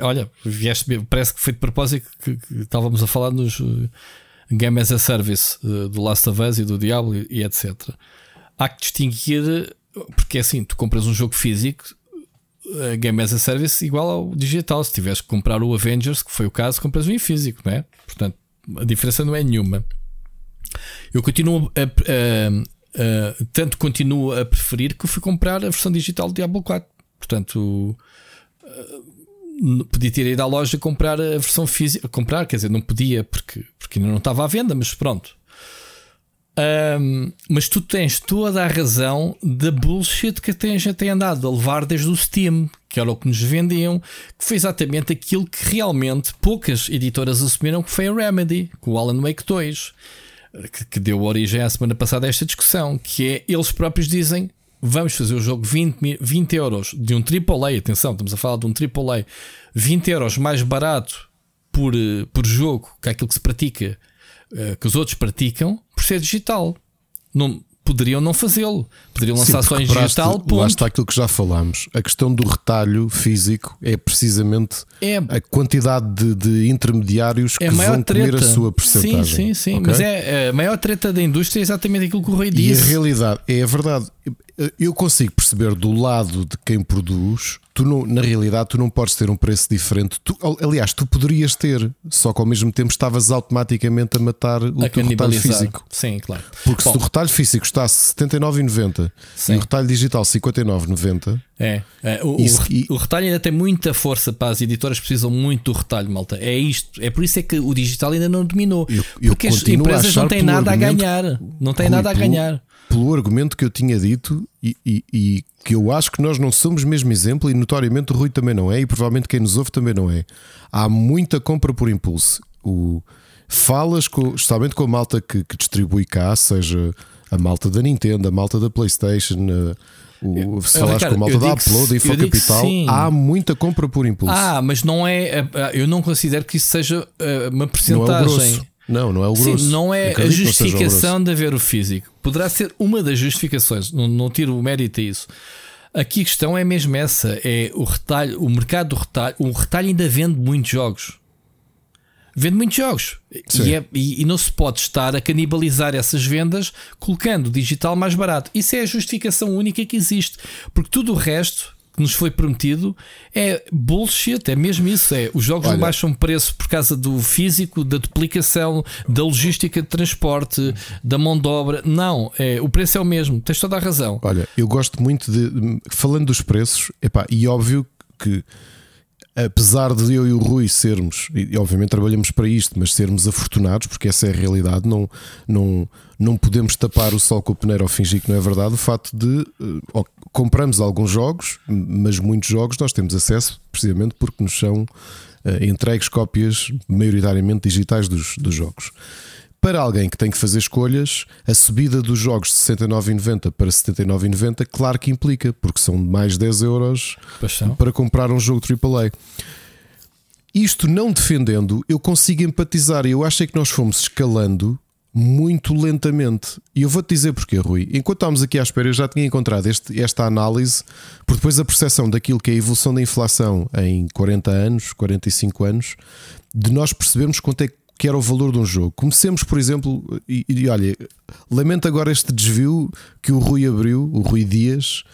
Olha, vieste, parece que foi de propósito que, que estávamos a falar nos uh, Game as a Service uh, do Last of Us e do Diablo e, e, etc. Há que distinguir, porque é assim, tu compras um jogo físico, Game as a Service igual ao digital. Se tiveres que comprar o Avengers, que foi o caso, compras um em físico, não é? Portanto, a diferença não é nenhuma. Eu continuo a, a, Uh, tanto continuo a preferir que fui comprar a versão digital do Diablo 4. Portanto, uh, podia ter ido à loja comprar a versão física. Comprar, quer dizer, não podia porque, porque ainda não estava à venda, mas pronto. Um, mas tu tens toda a razão da bullshit que a gente tem andado a levar desde o Steam, que era o que nos vendiam, que foi exatamente aquilo que realmente poucas editoras assumiram que foi a Remedy, com o Alan Wake 2 que, que deu origem à semana passada a esta discussão, que é eles próprios dizem vamos fazer o jogo 20, 20 euros de um AAA, atenção, estamos a falar de um AAA, 20 euros mais barato por, eh, por jogo que aquilo que se pratica, eh, que os outros praticam, por ser digital. Não, poderiam não fazê-lo. Poderiam lançar Sim, só em digital. Ponto. Lá está aquilo que já falámos. A questão do retalho físico é precisamente é, a quantidade de, de intermediários é que vão treta. comer a sua porcentagem. Sim, sim, sim. Okay? Mas é a maior treta da indústria é exatamente aquilo que o Rei disse. E a realidade, é a verdade. Eu consigo perceber do lado de quem produz, tu não, na realidade tu não podes ter um preço diferente. Tu, aliás, tu poderias ter, só que ao mesmo tempo estavas automaticamente a matar o a teu retalho físico. Sim, claro. Porque Bom, se o retalho físico está a 79,90 e o retalho digital 59,90. É, é o, isso, o, e... o, retalho ainda tem muita força para as editoras precisam muito do retalho, malta. É isto, é por isso é que o digital ainda não dominou. Eu, eu porque as empresas não têm nada a ganhar. Não têm nada a ganhar pelo argumento que eu tinha dito e, e, e, que eu acho que nós não somos mesmo exemplo e notoriamente o Rui também não é e provavelmente quem nos ouve também não é. Há muita compra por impulso. O, falas com, justamente com a malta que, que distribui cá, seja a malta da Nintendo, a malta da PlayStation, uh, o, se falas com a malta da Upload e for Capital, há muita compra por impulso. Ah, mas não é. Eu não considero que isso seja uma porcentagem. Não, não é o grosso. Sim, não é a justificação de haver o físico. Poderá ser uma das justificações, não, não tiro o mérito a isso. Aqui a questão é mesmo essa: é o retalho, o mercado do retalho. O retalho ainda vende muitos jogos. Vende muitos jogos e, é, e, e, não se pode estar a canibalizar essas vendas colocando o digital mais barato. Isso é a justificação única que existe, porque tudo o resto que nos foi prometido é bullshit, é mesmo isso. É os jogos Olha, não baixam preço por causa do físico, da duplicação, da logística de transporte, da mão de obra. Não, é, o preço é o mesmo, tens toda a razão. Olha, eu gosto muito de. Falando dos preços, epá, e óbvio que apesar de eu e o Rui sermos, e obviamente trabalhamos para isto, mas sermos afortunados, porque essa é a realidade, não, não, não podemos tapar o sol com o peneiro ou fingir que não é verdade. O facto de uh, compramos alguns jogos, mas muitos jogos nós temos acesso precisamente porque nos são uh, entregues cópias maioritariamente digitais dos, dos jogos. Para alguém que tem que fazer escolhas, a subida dos jogos de 69,90 para 79,90, claro que implica, porque são mais 10 euros para comprar um jogo AAA. Isto não defendendo, eu consigo empatizar. Eu acho é que nós fomos escalando muito lentamente. E eu vou-te dizer porquê, Rui. Enquanto estávamos aqui à espera, eu já tinha encontrado este, esta análise, porque depois a percepção daquilo que é a evolução da inflação em 40 anos, 45 anos, de nós percebermos quanto é que era o valor de um jogo. Comecemos, por exemplo, e, e olha, lamento agora este desvio que o Rui abriu, o Rui Dias,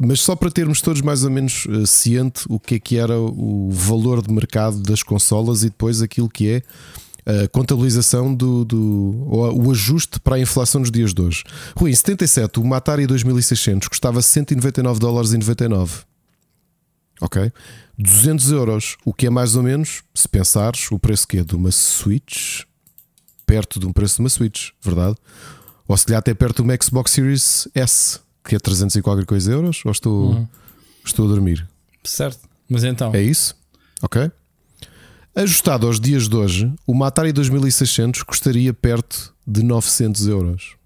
mas só para termos todos mais ou menos uh, ciente o que é que era o valor de mercado das consolas e depois aquilo que é a contabilização do, do o ajuste para a inflação nos dias de hoje. Rui, em 77, o Atari 2600 custava 199 dólares e 99. Ok? 200 euros, o que é mais ou menos, se pensares, o preço que é de uma Switch, perto de um preço de uma Switch, verdade? Ou se calhar até perto de uma Xbox Series S, que é 300 e qualquer coisa euros, ou estou, uhum. estou a dormir? Certo, mas então. É isso? Ok. Ajustado aos dias de hoje, o Atari 2600 custaria perto de 900 euros.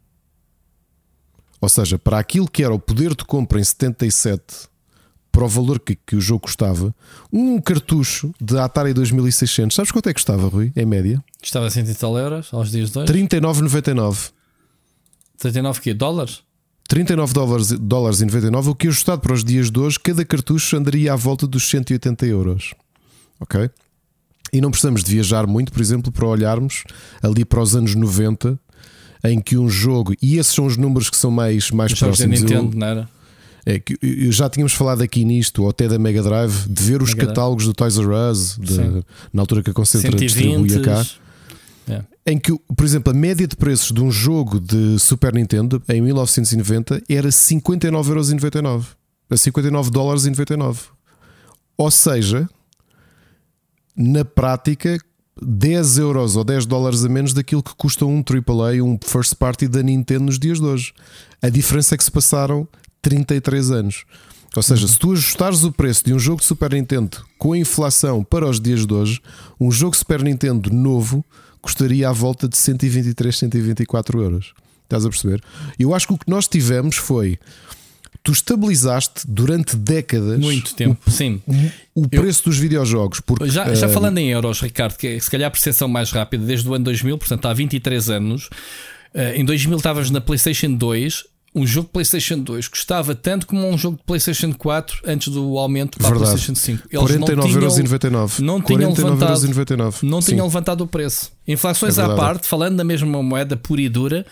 Ou seja, para aquilo que era o poder de compra em 77 para o valor que, que o jogo custava, um cartucho de Atari 2600, sabes quanto é que custava, Rui, em média? Custava 100 e tal euros aos dias de hoje? 39,99. 39 quê? Dólares? 39 dólares, dólares e 99, o que ajustado para os dias de hoje, cada cartucho andaria à volta dos 180 euros. Ok? E não precisamos de viajar muito, por exemplo, para olharmos ali para os anos 90, em que um jogo, e esses são os números que são mais, mais próximos. Nintendo, eu, não era? É que já tínhamos falado aqui nisto, ou até da Mega Drive, de ver os Mega catálogos Drive. do Toys R Us, de, na altura que a Concentra distribuía cá. É. Em que, por exemplo, a média de preços de um jogo de Super Nintendo em 1990 era 59,99€. A 59 dólares e 99. Ou seja, na prática, 10 euros ou 10 dólares a menos daquilo que custa um AAA, um first party da Nintendo nos dias de hoje. A diferença é que se passaram 33 anos. Ou seja, se tu ajustares o preço de um jogo de Super Nintendo com a inflação para os dias de hoje, um jogo Super Nintendo novo custaria à volta de 123, 124 euros. Estás a perceber? Eu acho que o que nós tivemos foi. Tu estabilizaste durante décadas muito tempo, o, sim. O, preço Eu, dos videojogos. Porque, já, já uh, falando em euros, Ricardo, que é se calhar a percepção mais rápida desde o ano 2000, portanto há 23 anos. Uh, em 2000 estavas na PlayStation 2 um jogo de PlayStation 2 custava tanto como um jogo de PlayStation 4 antes do aumento para Verdade. PlayStation 5. Eles 49,99€. Não tinham levantado, não tinham levantado o preço. Inflações é à parte, falando da mesma moeda pura e dura,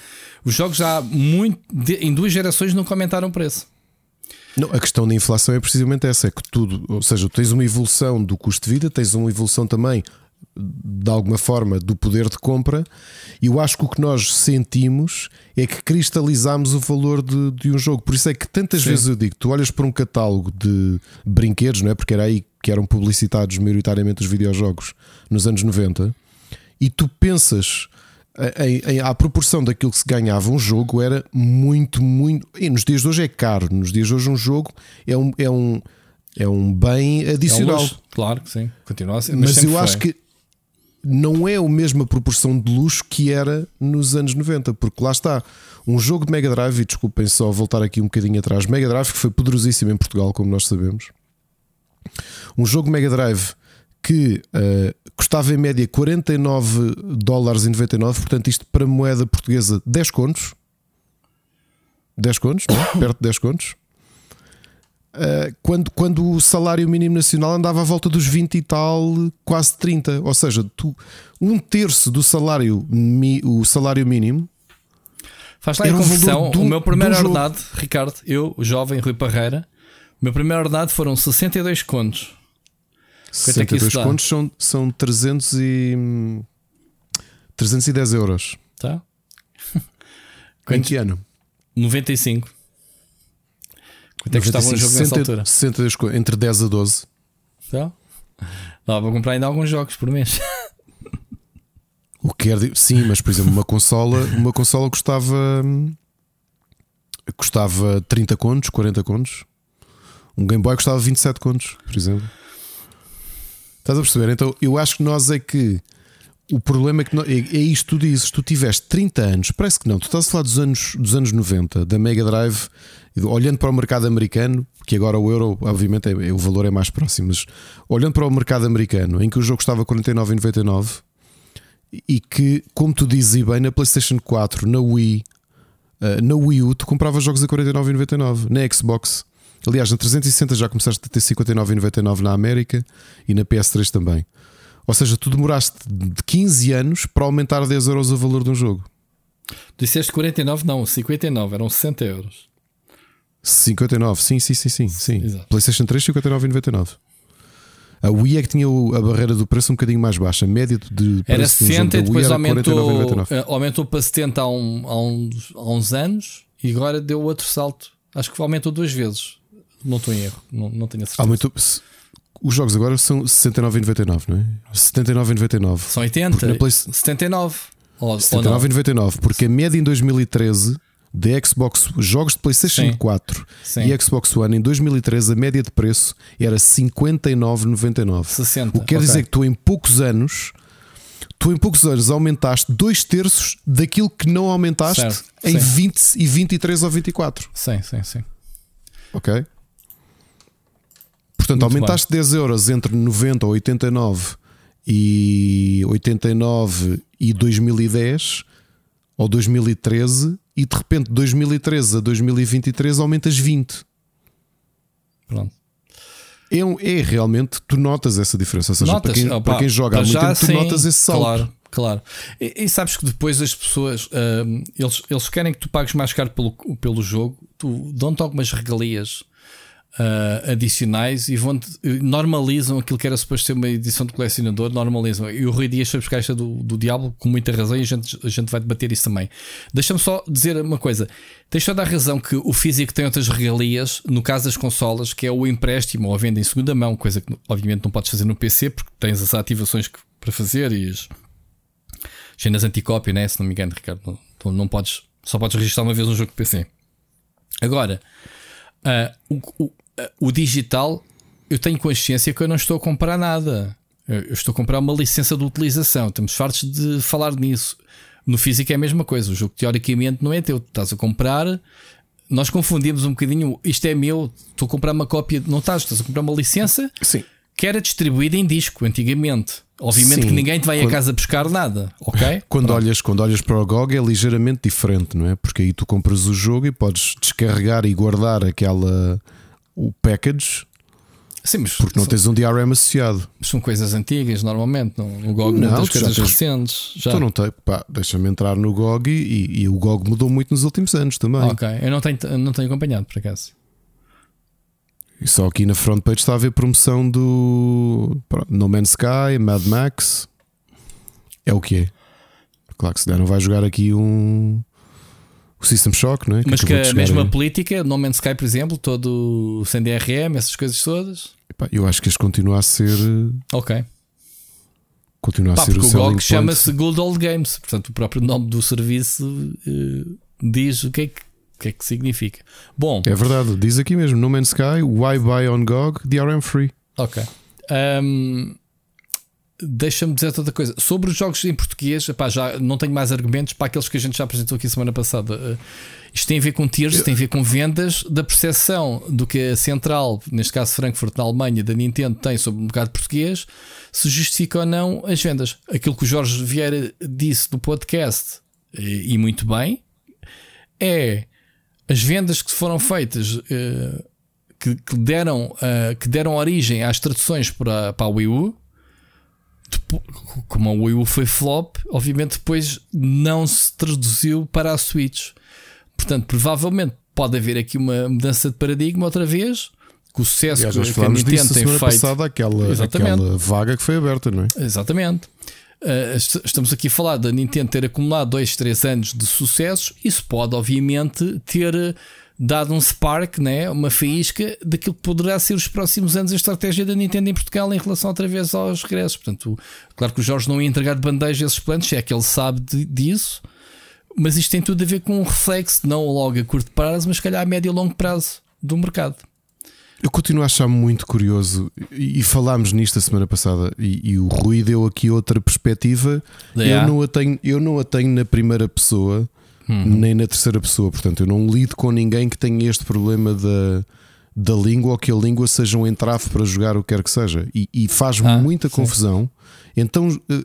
os jogos já muito, em duas gerações nunca aumentaram o preço. Não, a questão da inflação é precisamente essa: é que tudo, ou seja, tens uma evolução do custo de vida, tens uma evolução também de alguma forma do poder de compra, e eu acho que o que nós sentimos é que cristalizamos o valor de, de um jogo. Por isso é que tantas Sim. vezes eu digo: tu olhas para um catálogo de brinquedos, não é? Porque era aí que eram publicitados maioritariamente os videojogos nos anos 90, e tu pensas. Em, em, à proporção daquilo que se ganhava um jogo era muito, muito. E nos dias de hoje é caro. Nos dias de hoje, um jogo é um, é um, é um bem adicional. É um claro que sim, continua a ser. Mas, mas eu foi. acho que não é a mesma proporção de luxo que era nos anos 90, porque lá está. Um jogo de Mega Drive, e desculpem só voltar aqui um bocadinho atrás, Mega Drive que foi poderosíssimo em Portugal, como nós sabemos. Um jogo Mega Drive que uh, custava em média 49 dólares e 99, portanto, isto para moeda portuguesa 10 contos. 10 contos, não? É? perto de 10 contos. Uh, quando, quando o salário mínimo nacional andava à volta dos 20 e tal, quase 30. Ou seja, tu, um terço do salário, mi, o salário mínimo. Faz lá a conversão. Do, o meu primeiro ordenado, Ricardo, eu, jovem Rui Parreira, o meu primeiro ordenado foram 62 contos. 62 é contos são, são 300 e, 310 euros. Tá? em que ano? 95. Quanto é que estava um jogo 60, nessa altura? 62, entre 10 a 12. Então, dá para comprar ainda alguns jogos por mês. O que quer dizer, sim, mas por exemplo, uma consola, uma consola custava custava 30 contos, 40 contos. Um Game Boy custava 27 contos, por exemplo. Estás a perceber? Então eu acho que nós é que o problema é que nós, é, é isto tu dizes, tu tiveste 30 anos, parece que não, tu estás a falar dos anos, dos anos 90, da Mega Drive, olhando para o mercado americano, que agora o euro, obviamente, é, o valor é mais próximo, mas olhando para o mercado americano, em que o jogo estava 49,99 e que, como tu dizes bem, na PlayStation 4, na Wii, eh, na Wii U, tu compravas jogos a 49,99, na Xbox. Aliás, na 360 já começaste a ter 59,99 na América e na PS3 também. Ou seja, tu demoraste de 15 anos para aumentar 10 euros o valor de um jogo. Disseste 49, não, 59, eram 60 euros. 59, sim, sim, sim, sim. sim. Exato. PlayStation 3, 59,99. A Wii é que tinha a barreira do preço um bocadinho mais baixa. A média de preço era 60 e depois aumentou, eh, aumentou para 70 há, um, há, uns, há uns anos e agora deu outro salto. Acho que aumentou duas vezes. Não estou em erro, não, não tenho a certeza. Aumentou, os jogos agora são 69,99, não é? 79,99. São 80, Play... 79. 79,99, porque a média em 2013 de Xbox, jogos de PlayStation Sim. 4 Sim. e Xbox One em 2013, a média de preço era 59,99. 60. O que quer okay. dizer que tu em poucos anos, tu em poucos anos aumentaste dois terços daquilo que não aumentaste certo. em sim. 20 e 23 ou 24. Sim, sim, sim. Ok? Portanto, Muito aumentaste bem. 10 euros entre 90 ou 89 e 89 e 2010 ou 2013 e de repente 2013 a 2023 aumentas 20. Pronto. É, é realmente, tu notas essa diferença. Ou seja, notas, para, quem, opa, para quem joga há muito tempo, tu sim, notas esse salto. Claro, claro. E, e sabes que depois as pessoas uh, eles, eles querem que tu pagues mais caro pelo, pelo jogo, tu dão-te algumas regalias uh, adicionais e vão normalizam aquilo que era suposto ser uma edição de colecionador, normalizam. E o Rui Dias foi buscar esta do, do Diablo com muita razão e a gente, a gente vai debater isso também. Deixa-me só dizer uma coisa: tens toda a razão que o físico tem outras regalias, no caso das consolas, que é o empréstimo ou a venda em segunda mão, coisa que obviamente não podes fazer no PC porque tens as ativações que, para fazer e as cenas anticópia, né? se não me engano, Ricardo. Não, não podes, só podes registrar uma vez um jogo de PC. Agora, uh, o digital, eu tenho consciência que eu não estou a comprar nada. Eu estou a comprar uma licença de utilização. Estamos fartos de falar nisso. No físico é a mesma coisa. O jogo teoricamente não é teu. Tu estás a comprar. Nós confundimos um bocadinho. Isto é meu. Estou a comprar uma cópia. Não estás, estás a comprar uma licença Sim. que era distribuída em disco antigamente. Obviamente Sim, que ninguém te vai quando, a casa buscar nada, ok? Quando olhas, quando olhas para o GOG é ligeiramente diferente, não é? Porque aí tu compras o jogo e podes descarregar e guardar aquela o package. Sim, mas porque não são, tens um DRM associado. São coisas antigas, normalmente. No, no GOG não, não tens coisas tens, recentes. Já. Não pá, deixa-me entrar no GOG e, e, o GOG mudou muito nos últimos anos também. Ok, eu não tenho, não tenho acompanhado por acaso. E só aqui na front page está a haver promoção do No Man's Sky, Mad Max. É o que é. Claro que se der, não vai jogar aqui um o System Shock, não é? Que Mas que a mesma aí. política, No Man's Sky, por exemplo, todo sem DRM, essas coisas todas. Epá, eu acho que este continua a ser. Eh, ok. Continua Pá, a ser o, o GOG chama-se Good Old Games, portanto, o próprio nome do serviço uh, diz o que, é que, o que é que significa. Bom, é verdade, diz aqui mesmo: No Man's Sky, why buy on GOG, DRM free. Ok. Um, deixa-me dizer outra coisa. Sobre os jogos em português, epá, já não tenho mais argumentos para aqueles que a gente já apresentou aqui semana passada. Uh, isto tem a ver com tiers, tem a ver com vendas, da percepção do que a central, neste caso Frankfurt, na Alemanha, da Nintendo, tem sobre o mercado português, se justifica ou não as vendas. Aquilo que o Jorge Vieira disse do podcast, e, e muito bem, é as vendas que foram feitas. Uh, que, deram, que deram origem às traduções para, para a Wii U, como a Wii U foi flop, obviamente depois não se traduziu para a Switch. Portanto, provavelmente pode haver aqui uma mudança de paradigma outra vez. Com o sucesso Aliás, que, que a Nintendo tem feito. Passada, aquela, aquela vaga que foi aberta, não é? Exatamente. Uh, estamos aqui a falar da Nintendo ter acumulado 2, 3 anos de sucessos. Isso pode, obviamente, ter dado um spark, né, uma faísca daquilo que poderá ser os próximos anos a estratégia da Nintendo em Portugal em relação outra vez aos regressos. Portanto, claro que o Jorge não ia entregar de bandeja esses planos, é que ele sabe de, disso, mas isto tem tudo a ver com um reflexo, não logo a curto prazo, mas se calhar a médio e longo prazo do mercado. Eu continuo a achar muito curioso e, falámos nisto a semana passada e, e, o Rui deu aqui outra perspectiva. Yeah. Eu, não a tenho, eu não a tenho na primeira pessoa uhum. nem na terceira pessoa. Portanto, eu não lido com ninguém que tenha este problema da, da língua ou que a língua seja um entrave para jogar o que quer que seja. E, e faz-me ah, muita sim. confusão. Então. Uh,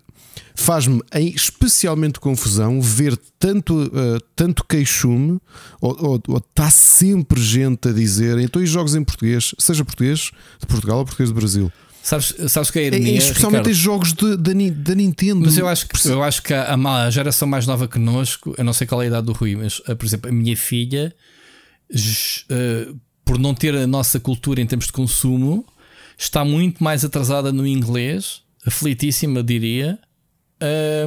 faz-me especialmente confusão ver tanto, uh, tanto queixume ou está sempre gente a dizer então e jogos em português, seja português de Portugal ou português do Brasil. Sabes, sabes que é a ironia, é, Especialmente em jogos de, de, da Nintendo. Mas eu acho que, eu acho que a, a, geração mais nova que nós, eu não sei qual é a idade do Rui, mas uh, por exemplo, a minha filha, uh, por não ter a nossa cultura em termos de consumo, está muito mais atrasada no inglês, aflitíssima, diria,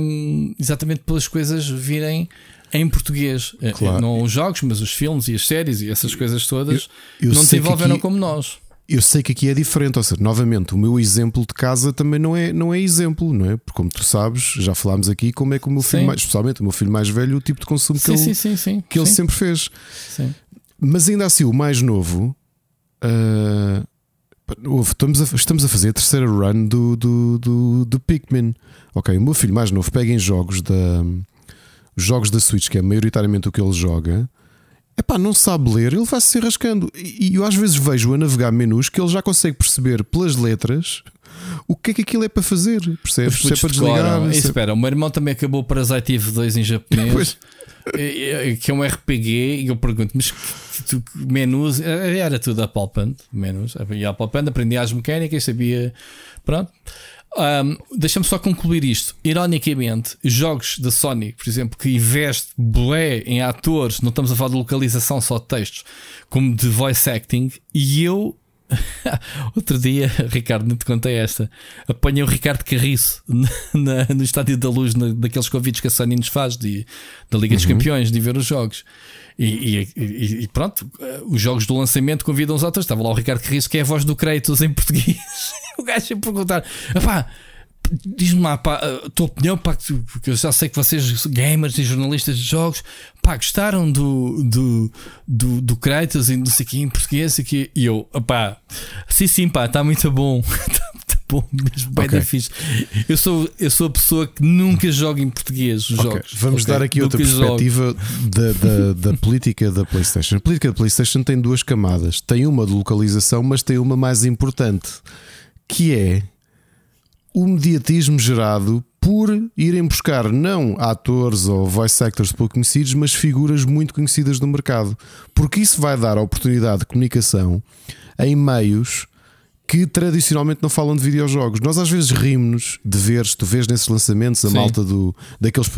um, exatamente pelas coisas virem em português. Eh, claro. Não os jogos, mas os filmes e as séries e essas coisas todas eu, eu não desenvolveram aqui, como nós. Eu sei que aqui é diferente, ou seja, novamente, o meu exemplo de casa também não é, não é exemplo, não é? Porque, como tu sabes, já falámos aqui como é que o meu filho, mais, especialmente o meu filho mais velho, o tipo de consumo sim, que, sim, ele, que ele sempre fez. Mas ainda assim, o mais novo. Uh, estamos, a, estamos a fazer a terceira run do, do, do, do Pikmin. Ok, o meu filho mais novo pega em jogos da, jogos da Switch, que é maioritariamente o que ele joga. Epá, não sabe ler, ele vai-se rascando. E eu às vezes vejo a navegar menus que ele já consegue perceber pelas letras o que é que aquilo é para fazer. Percebes? Se é para desligar. E, espera, o meu irmão também acabou Parasite Eve 2 em japonês. que é um RPG, e eu pergunto, mas tu, menus, era tudo apalpante, menus, ia apalpando, aprendi as mecânicas, sabia, pronto. Um, Deixa-me só concluir isto. Ironicamente, jogos da Sony, por exemplo, que investe bué em atores, não estamos a falar de localização, só de textos, como de voice acting, e eu. Outro dia, Ricardo, não te contei esta. Apanhei o Ricardo Carriço na, no Estádio da Luz, na, daqueles convites que a Sony nos faz de, da Liga uhum. dos Campeões, de ver os jogos. E, e, e, pronto, os jogos do lançamento convidam os outros. Estava lá o Ricardo Carriço, que é a voz do Kratos em português. O gajo a perguntar: pá, diz-me lá pá, a tua opinião, pá, porque eu já sei que vocês, gamers e jornalistas de jogos, pá, gostaram do, do, do, do Kratos e não sei aqui em português. Aqui. E eu, pá, sim, sim, pá, está muito bom. bom, mesmo bem okay. fixe. Eu sou, eu sou a pessoa que nunca joga em português os okay. jogos. Vamos okay. dar aqui outra perspectiva da, da, da, política da PlayStation. A política da PlayStation tem duas camadas. Tem uma de localização, mas tem uma mais importante, que é o mediatismo gerado por irem buscar não atores ou voice actors pouco conhecidos, mas figuras muito conhecidas do mercado. Porque isso vai dar a oportunidade de comunicação em meios que tradicionalmente não falam de videojogos. Nós às vezes rimos de ver, tu vês nesses lançamentos a Sim. malta do daqueles.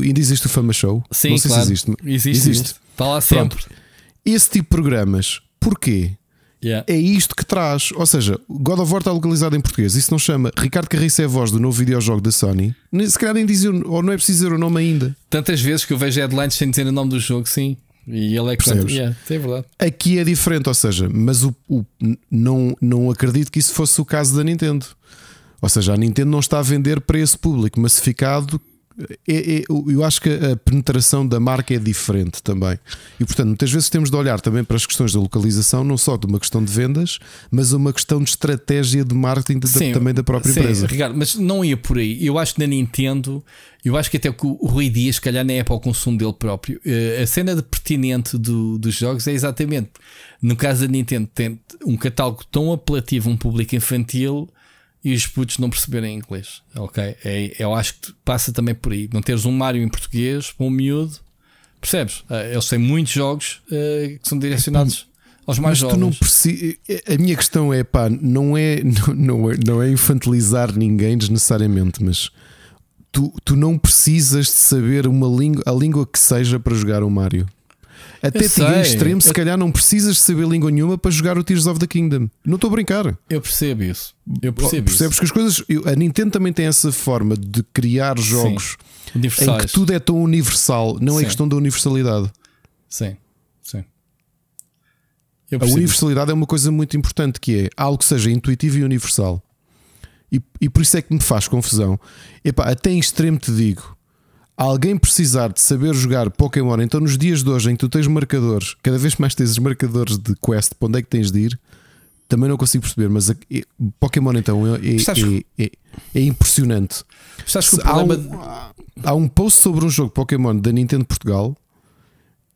Ainda existe o Fama Show? Sim, não sei claro. se existe. Existe. existe. Está lá sempre. Pronto. Esse tipo de programas, porquê? Yeah. É isto que traz. Ou seja, God of War está localizado em português. Isso não chama. Ricardo Carriço é a voz do novo videojogo da Sony. Se calhar nem dizer, ou não é preciso dizer o nome ainda. Tantas vezes que eu vejo headlines sem dizer o nome do jogo, sim. E ele é que Percebes? Yeah, é verdade. Aqui é diferente, ou seja, mas o, o, não, não acredito que isso fosse o caso da Nintendo. Ou seja, a Nintendo não está a vender para esse público massificado eu acho que a penetração da marca é diferente também. E portanto, muitas vezes temos de olhar também para as questões da localização, não só de uma questão de vendas, mas uma questão de estratégia de marketing sim, também da própria sim, empresa. Ricardo, mas não ia por aí. Eu acho que na Nintendo, eu acho que até que o Rui Dias, se calhar, nem é para o consumo dele próprio. Eh, a cena de pertinente do, dos jogos é exatamente no caso da Nintendo, tem um catálogo tão apelativo um público infantil e os putos não perceberem inglês. Ok? É, eu acho que passa também por aí. Não teres um Mario em português um miúdo, percebes? Uh, eles têm muitos jogos uh, que são direcionados. Aos mais jovens. tu não. A minha questão é pá, não é, não, não, é, não é infantilizar ninguém desnecessariamente, mas tu, tu não precisas de saber uma língua, a língua que seja para jogar o Mario. Até ti em extremo, se calhar não precisas saber língua nenhuma para jogar o Tears of the Kingdom. Não estou a brincar. Eu percebo isso. Eu percebo Percebes isso. que as coisas. A Nintendo também tem essa forma de criar jogos em que tudo é tão universal. Não é Sim. é questão da universalidade. Sim. Sim. a universalidade é uma coisa muito importante que é algo que seja intuitivo e universal. E, e por isso é que me faz confusão. Epá, até em extremo te digo alguém precisar de saber jogar Pokémon, então nos dias de hoje em que tu tens marcadores, cada vez mais tens os marcadores de quest, para onde é que tens de ir, também não consigo perceber, mas a, é, Pokémon então é, é, é, é impressionante. há, um, há um post sobre um jogo Pokémon da Nintendo Portugal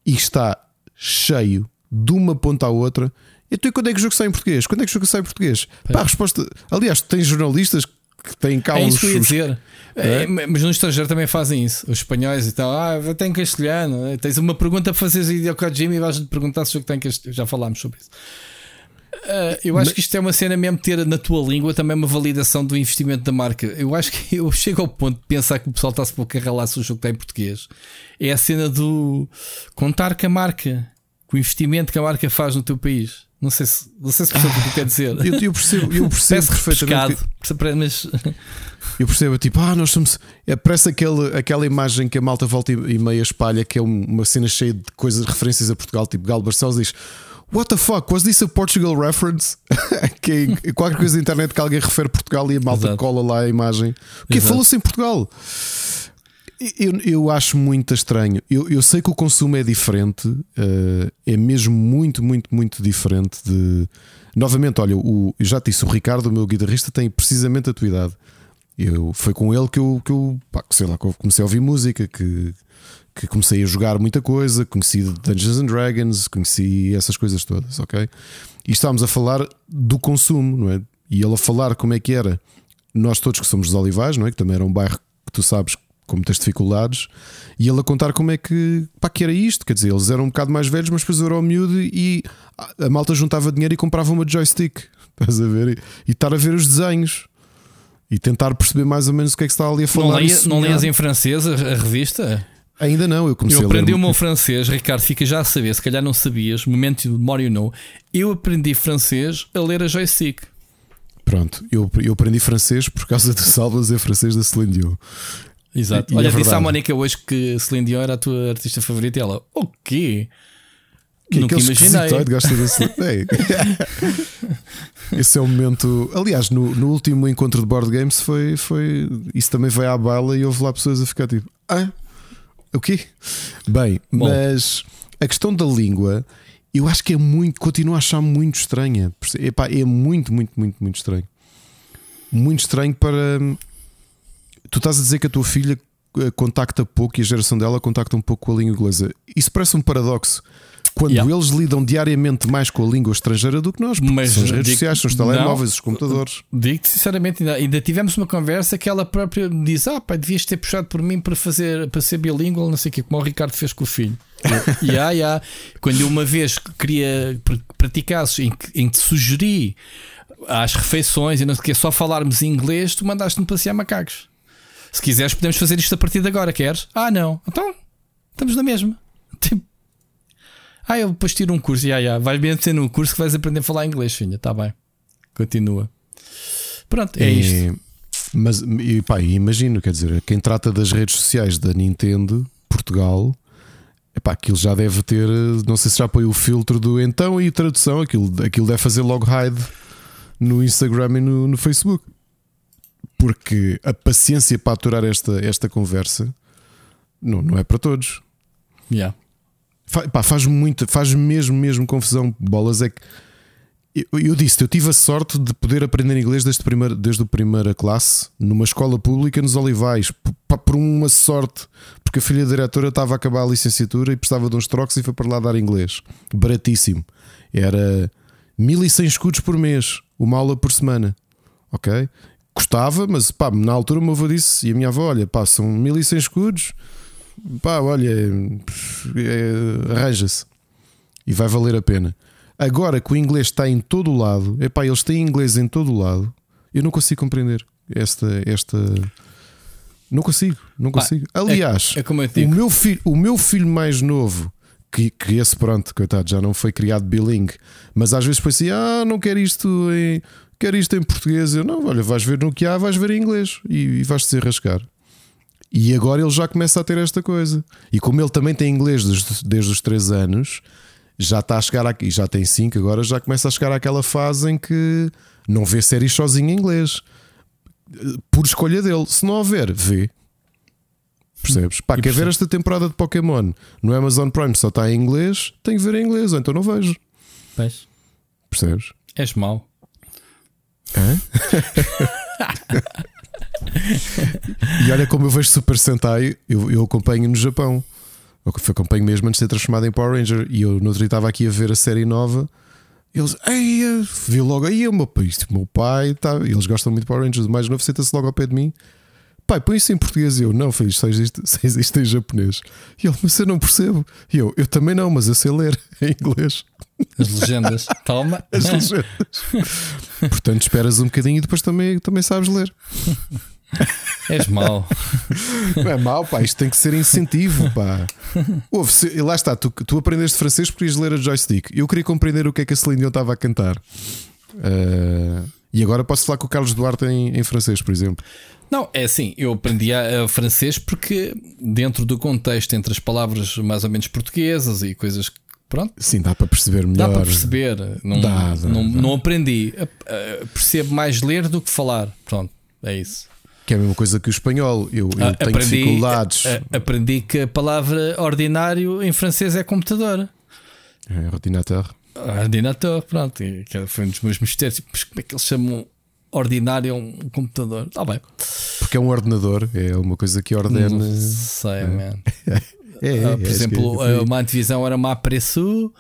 e está cheio de uma ponta à outra. Então, quando é que o jogo sai em português? Quando é que o jogo sai em português? Pá, a resposta. Aliás, tens jornalistas que têm cá é uns. Isso que eu ia dizer. É? Mas no estrangeiro também fazem isso. Os espanhóis e tal. Ah, tem castelhano. É, tens uma pergunta para fazer ao Kojima e vais-te perguntar se o jogo tem castelhano. Já falámos sobre isso. Uh, eu acho mas... que isto é uma cena mesmo ter na tua língua também uma validação do investimento da marca. Eu acho que eu chego ao ponto de pensar que o pessoal está-se pouco a ralar se o jogo está em português. É a cena do contar que a marca, que o investimento que a marca faz no teu país. Não sei se, não sei se percebe o que quer dizer. Eu, eu percebo, eu percebo perfeitamente. Pescado, mas... Eu percebo, tipo, ah, nós somos. É, parece aquele, aquela imagem que a malta volta e, meia espalha, que é uma cena cheia de coisas, referências a Portugal, tipo Galo Barcelos diz. What the fuck? Was this a Portugal reference? que é qualquer coisa da internet que alguém refere Portugal e a malta Exato. cola lá a imagem. O que falou-se em Portugal? Eu, eu acho muito estranho. Eu, eu sei que o consumo é diferente, uh, é mesmo muito, muito, muito diferente de. Novamente, olha, o, eu já te disse, o Ricardo, o meu guitarrista, tem precisamente a tua idade. Eu, foi com ele que eu, que eu pá, sei lá, comecei a ouvir música, que, que comecei a jogar muita coisa, conheci Dungeons and Dragons, conheci essas coisas todas, ok? E estávamos a falar do consumo, não é? E ele a falar como é que era. Nós todos que somos dos Olivais, não é? Que também era um bairro que tu sabes com muitas dificuldades, e ele a contar como é que, pá, que era isto. Quer dizer, eles eram um bocado mais velhos, mas depois eu era o miúdo e a malta juntava dinheiro e comprava uma joystick. Estás a ver? E, estar a ver os desenhos e tentar perceber mais ou menos o que é que está ali a falar. Não, não lias em francês a, a revista? Ainda não, eu comecei eu aprendi a ler... o meu francês, Ricardo, fica já a saber, se calhar não sabias, momento de memória não. Eu aprendi francês a ler a joystick. Pronto, eu, eu aprendi francês por causa do Salvas francês da Celine Dion. Exato. E, Olha, é disse à Mónica hoje que Celine Dion era a tua artista favorita e ela, o quê? Que Nunca imaginei. Gosta desse... Esse é o momento. Aliás, no, no, último encontro de board games foi, foi. Isso também veio à bala e houve lá pessoas a ficar tipo. Ah, o quê? Bem, Bom. mas a questão da língua, eu acho que é muito. Continuo a achar muito estranha. Epá, é muito, muito, muito, muito estranho. Muito estranho para Tu estás a dizer que a tua filha eh, contacta pouco e a geração dela contacta um pouco com a língua inglesa. Isso parece um paradoxo. Quando yeah. eles lidam diariamente mais com a língua estrangeira do que nós, Mas são as redes digo, sociais, são os telemóveis, não, os computadores. Digo-te sinceramente, ainda, ainda, tivemos uma conversa que ela própria me diz: Ah, pai, devias ter puxado por mim para fazer para ser bilingual, não sei o que, como o Ricardo fez com o filho. E yeah, yeah. Quando eu uma vez queria praticasses em que, em que te sugeri às refeições e não sei o que, só falarmos inglês, tu mandaste-me passear macacos. Se quiseres, podemos fazer isto a partir de agora. Queres? Ah, não. Então, estamos na mesma. Tipo, ah, eu depois tiro um curso. Ya, ya. Vais bem ter no curso que vais aprender a falar inglês, filha. Está bem. Continua. Pronto, é, é isto. Mas, e, pá, imagino, quer dizer, quem trata das redes sociais da Nintendo Portugal, epá, aquilo já deve ter, não sei se já põe o filtro do então e tradução, aquilo, aquilo deve fazer logo hide no Instagram e no, no Facebook Porque a paciência para aturar esta, esta conversa não, não é para todos. Yeah. Fa- pá, faz muito, faz mesmo, mesmo confusão. Bolas é que eu, eu disse, eu tive a sorte de poder aprender inglês desde, a primeira- desde a primeira classe numa escola pública nos Olivais, P- pá, por uma sorte, porque a filha da diretora estava a acabar a licenciatura e precisava de uns trocos e foi para lá dar inglês, baratíssimo. Era 1100 escudos por mês, uma aula por semana, ok? Custava, mas pá, na altura o meu avô disse e a minha avó: Olha, pá, são 1100 escudos, pá, olha, é, arranja-se e vai valer a pena. Agora que o inglês está em todo o lado, epá, eles têm inglês em todo o lado, eu não consigo compreender esta. esta... Não consigo, não Pá, consigo. Aliás, é como eu te o meu, filho, o meu filho mais novo, que, que esse pronto, coitado, já não foi criado bilingue, mas às vezes foi assim: ah, não quero isto em, quero isto em português. Eu não, olha, vais ver no que há, vais ver em inglês e, e vais-te rascar. E agora ele já começa a ter esta coisa. E como ele também tem inglês desde, desde os 3 anos, já está a chegar aqui, já tem 5, agora já começa a chegar àquela fase em que não vê séries sozinho em inglês. Por escolha dele. Se não houver, vê. Percebes? Pá, E quer ver esta temporada de Pokémon no Amazon Prime só está em inglês, tem que ver em inglês, ou então não vejo. Pois. Percebes? És mau. E olha como eu vejo Super Sentai, eu, eu acompanho no Japão. Eu acompanho mesmo antes de ser transformado em Power Ranger. E eu no outro dia estava aqui a ver a série nova. Eles, ei, vi logo aí, meu o meu pai, tá, eles gostam muito de Power Rangers. O mais novo senta-se logo ao pé de mim. Pai, põe isso em português. E eu, não, filho, só existe, só existe em japonês. E ele, mas eu não percebo. E eu, eu também não, mas eu sei ler em inglês. As legendas. Toma. As legendas. Portanto, esperas um bocadinho e depois também, também sabes ler. És mau. Não é mau, pá, isto tem que ser incentivo, pá. Ouve, se- lá está, tu, tu aprendeste francês porque querias ler a joystick. Eu queria compreender o que é que a Celine Dion estava a cantar. Ah, e agora posso falar com o Carlos Duarte em, em francês, por exemplo. Não, é assim, eu aprendi a, a francês porque, dentro do contexto entre as palavras mais ou menos portuguesas e coisas que, pronto, Sim, dá para perceber melhor. dá para perceber. Não, Dá, dá, não, dá. não aprendi. Percebo mais ler do que falar. Pronto, é isso. Que é a mesma coisa que o espanhol. Eu, eu Ah, tenho dificuldades. a- a- aprendi que a palavra ordinário em francês é computador. É, ordinateur. Ordinateur, pronto. e foi um dos meus mistérios. Mas como é que eles chamam ordinário a um computador? Está bem. Porque é um ordenador, é uma coisa que ordena. Não sei, man. É, é, Ah, por é, exemplo, é- a uma antivisão era má preço.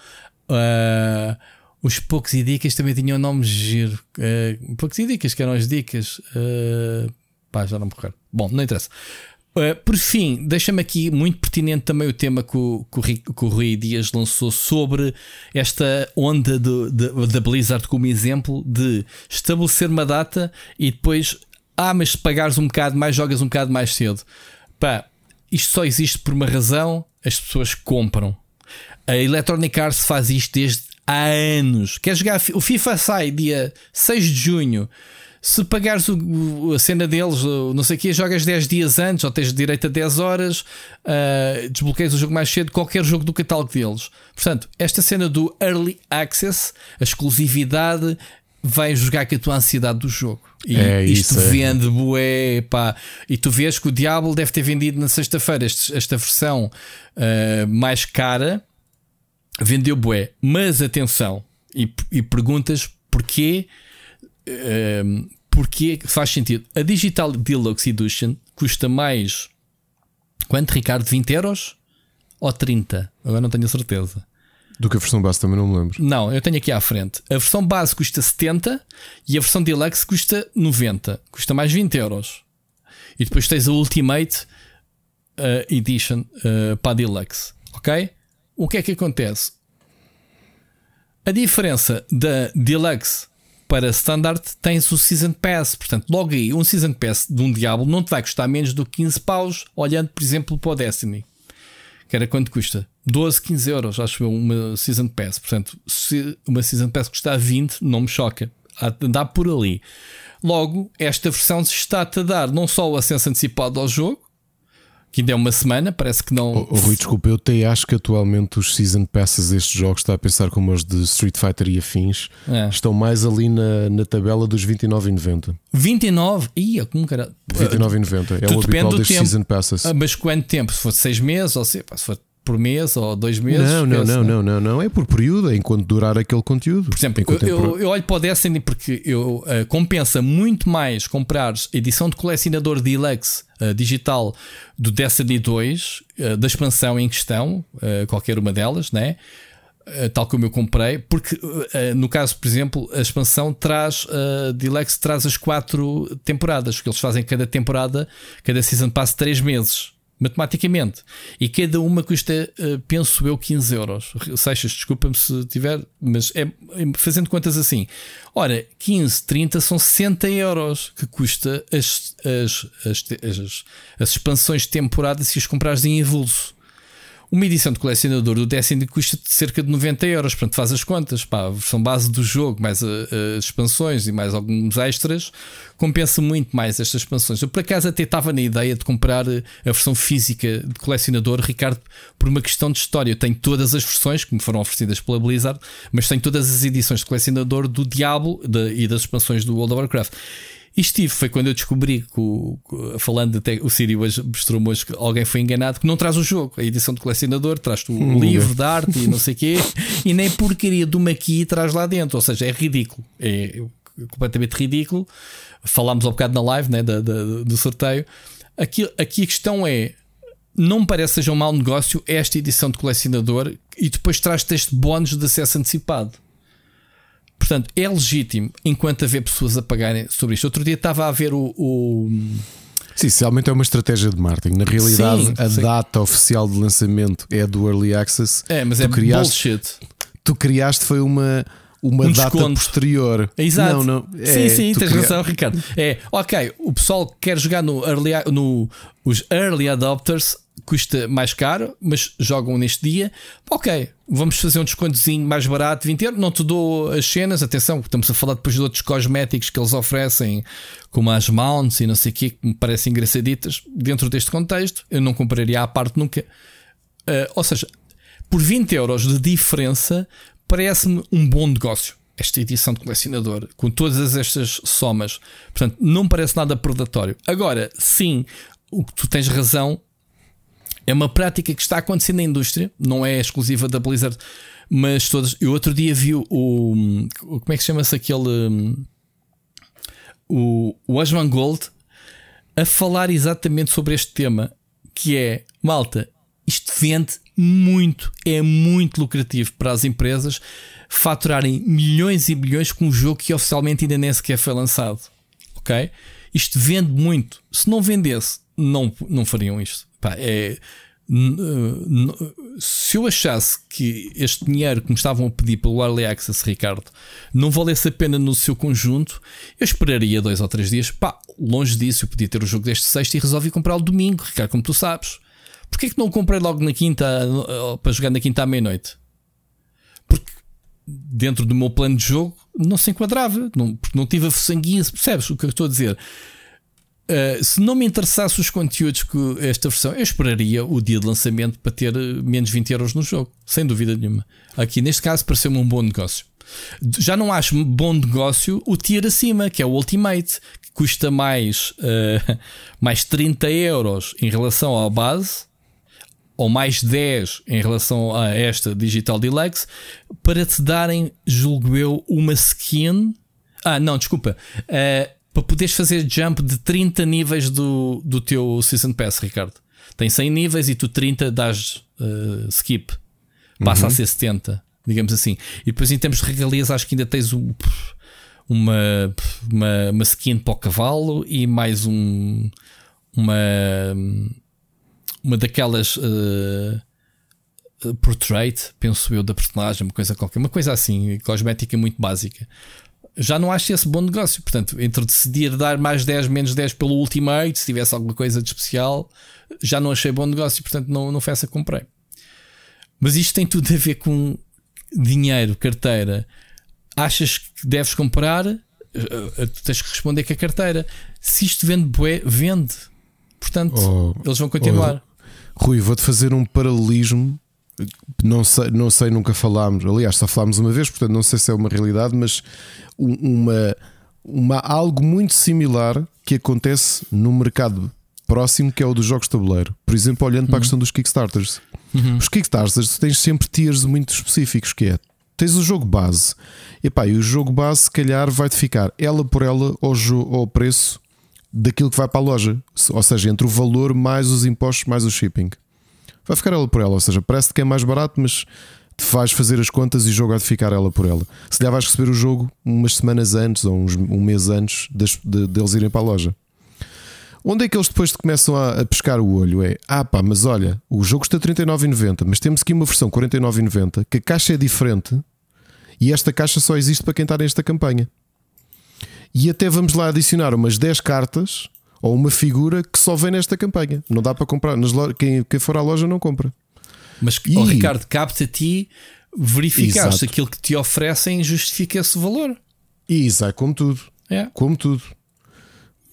ah, os poucos e dicas também tinham nomes giro. Uh, poucos e dicas, que eram as dicas. ah, pá, já não me recordo. Bom, não interessa. Ah, por fim, deixa-me aqui muito pertinente também o tema que o, que o, Ri- que o Rui Dias lançou sobre esta onda da Blizzard como exemplo de estabelecer uma data e depois, ah, mas se pagares um bocado mais, jogas um bocado mais cedo. Pá, isto só existe por uma razão: as pessoas compram. A Electronic Arts faz isto desde há anos. Quer jogar? O FIFA sai dia 6 de junho. Se pagares o- a cena deles, não sei o quê, jogas 10 dias antes ou tens direito a 10 horas, ah, desbloqueias o jogo mais cedo, qualquer jogo do catálogo deles. Portanto, esta cena do Early Access, a exclusividade, vai jogar com a tua ansiedade do jogo. E É isto isso, é. vende bué, pá. E tu vês que o Diablo deve ter vendido na sexta-feira esta versão ah, mais cara, vendeu bué. Mas atenção, e, e perguntas porquê, ah, porquê faz sentido. A Digital Deluxe Edition custa mais quanto, Ricardo? 20 euros ou 30? Agora não tenho a certeza. Do que a versão base também não me lembro. Não, eu tenho aqui à frente. A versão base custa 70 e a versão deluxe custa 90. Custa mais 20 euros. E depois tens a Ultimate uh, Edition uh, para a deluxe. Ok? O que é que acontece? A diferença da deluxe para standard tens o Season Pass. Portanto, logo aí, um Season Pass de um Diablo não te vai custar menos do que 15 paus, olhando, por exemplo, para o Destiny que era quanto custa? 12, 15 euros, acho eu, uma Season Pass. Portanto, se uma Season Pass custar 20, não me choca. Andar por ali. Logo, esta versão está-te a dar não só o acesso antecipado ao jogo, que ainda é uma semana, parece que não. Oh, oh, Rui, desculpa, eu até acho que atualmente os Season Passes destes jogos, está a pensar como os de Street Fighter e afins, é. estão mais ali na, na tabela dos 29,90. 29? Ia, como cara. 29,90 é o habitual dos Season Passes. Ah, mas quanto tempo? Se for 6 meses ou se, se for por mês ou dois meses. Não, não, não, não, não, não, É por período, é enquanto durar aquele conteúdo. Por exemplo, eu, eu, eu, olho para o Destiny porque eu, uh, compensa muito mais comprar edição de colecionador Deluxe uh, digital do Destiny 2, uh, da expansão em questão, qualquer uma delas, né? tal como eu comprei, porque no caso, por exemplo, a expansão traz, a Deluxe traz as quatro temporadas, que eles fazem cada temporada, cada season pass três meses matematicamente. E cada uma custa, uh, penso eu, 15 euros. Seixas, desculpa-me se tiver, mas é, fazendo contas assim. Ora, 15, 30 são 60 euros que custa as, as, as, as, as expansões de temporada se as comprares em avulso. Uma edição de colecionador do Destiny custa cerca de 90 euros. Portanto, faz as contas. Pá, a versão base do jogo, mais a, a, as expansões e mais alguns extras, compensa muito mais estas expansões. Eu, por acaso, até estava na ideia de comprar a versão física de colecionador, Ricardo, por uma questão de história. Eu tenho todas as versões que me foram oferecidas pela Blizzard, mas tenho todas as edições de colecionador do Diablo de, e das expansões do World of Warcraft. E estive, foi quando eu descobri que, o, falando até, o Siri hoje mostrou-me hoje que alguém foi enganado, que não traz o jogo, a edição de colecionador, traz-te o hum, livro de arte e não sei o quê, e nem porcaria de uma aqui traz lá dentro, ou seja, é ridículo, é completamente ridículo. Falámos há um bocado na live né, da, da, do sorteio. Aqui, aqui a questão é: não me parece que seja um mau negócio esta edição de colecionador e depois traz-te este bónus de acesso antecipado. Portanto, é legítimo enquanto haver pessoas a pagarem sobre isto. Outro dia estava a ver o. o... Sim, realmente é uma estratégia de marketing. Na realidade, sim, a sim. data oficial de lançamento é do Early Access. É, mas tu é criaste, bullshit. Tu criaste foi uma uma um data posterior. Exato. Não, não, é, sim, sim, tens razão, Ricardo. É, ok, o pessoal que quer jogar no early, no, os early adopters custa mais caro, mas jogam neste dia. Ok, vamos fazer um descontozinho mais barato, 20 euros. Não te dou as cenas, atenção, estamos a falar depois de outros cosméticos que eles oferecem, como as mounts e não sei o que, que me parecem engraçaditas. Dentro deste contexto, eu não compraria à parte nunca. Uh, ou seja, por 20 euros de diferença, parece-me um bom negócio. Esta edição de colecionador, com todas estas somas, portanto, não parece nada predatório. Agora, sim, o que tu tens razão é uma prática que está acontecendo na indústria, não é exclusiva da Blizzard, mas todas. Eu outro dia vi o. o como é que chama-se aquele. O, o Osman Gold a falar exatamente sobre este tema, que é malta, isto vende muito, é muito lucrativo para as empresas faturarem milhões e milhões com um jogo que oficialmente ainda nem sequer foi lançado. Ok? Isto vende muito. Se não vendesse, não, não fariam isto. Pá, é, se eu achasse que este dinheiro que me estavam a pedir pelo Early Access, Ricardo, não valesse a pena no seu conjunto, eu esperaria dois ou três dias. Pá, longe disso, eu podia ter o jogo deste sexta e resolvi comprar o domingo, Ricardo, como tu sabes. Porquê que não comprei logo na quinta para jogar na quinta à meia-noite? Porque dentro do meu plano de jogo não se enquadrava, não, porque não tive a sanguinha, percebes o que eu estou a dizer? Uh, se não me interessasse os conteúdos que esta versão, eu esperaria o dia de lançamento para ter eh, menos 20 euros no jogo, sem dúvida nenhuma. Aqui neste caso pareceu-me um bom negócio. Já não acho bom negócio o tier acima, que é o Ultimate, que custa mais, uh, mais 30 euros em relação à base, ou mais 10 em relação a esta Digital Deluxe, para te darem, julgo eu, uma skin. Ah, não, desculpa. Uh, para poderes fazer jump de 30 níveis do, do teu Season Pass, Ricardo. Tem 100 níveis e tu 30 dás uh, skip. Passa uhum. a ser 70, digamos assim. E depois, em termos de regalias, acho que ainda tens um, uma, uma, uma skin para o cavalo e mais um. Uma. Uma daquelas. Uh, portrait, penso eu, da personagem, uma coisa qualquer, uma coisa assim, cosmética muito básica já não acho esse bom negócio. Portanto, entre decidir dar mais 10, menos 10 pelo Ultimate, se tivesse alguma coisa de especial, já não achei bom negócio, portanto, não, não foi essa que comprei. Mas isto tem tudo a ver com dinheiro, carteira. Achas que deves comprar? Eh, eh, tu tens que responder com a carteira. Se isto vende bué, vende. Portanto, oh, eles vão continuar. Oh, Rui, vou-te fazer um paralelismo. Não sei, não sei, nunca falámos. Aliás, só falámos uma vez, portanto, não sei se é uma realidade, mas uma, uma, algo muito similar que acontece no mercado próximo, que é o dos jogos de tabuleiro. Por exemplo, olhando uhum. para a uhum. questão dos Kickstarters. Uhum. Os Kickstarters tens sempre tiers muito específicos, que é tens o jogo base. E, pá, e o jogo base, se calhar, vai-te ficar ela por ela ao, ao preço daquilo que vai para a loja. Ou seja, entre o valor mais os impostos mais o shipping. Vai ficar ela por ela. Ou seja, parece que é mais barato, mas te faz fazer as contas e jogo vai ficar ela por ela. Se lhe vais receber o jogo umas semanas antes ou uns, um mês antes deles de, de irem para a loja. Onde é que eles depois te começam a, a, pescar o olho? É, ah pá, mas olha, o jogo está 39,90, mas temos aqui uma versão 49,90 que a caixa é diferente e esta caixa só existe para quem está nesta campanha. E até vamos lá adicionar umas 10 cartas ou uma figura que só vem nesta campanha. Não dá para comprar. Nas quem, quem for à loja não compra. Mas, e... oh, Ricardo, cabe-te a ti verificar Exato. se aquilo que te oferecem justifica esse valor. E isso é como tudo. É. Como tudo.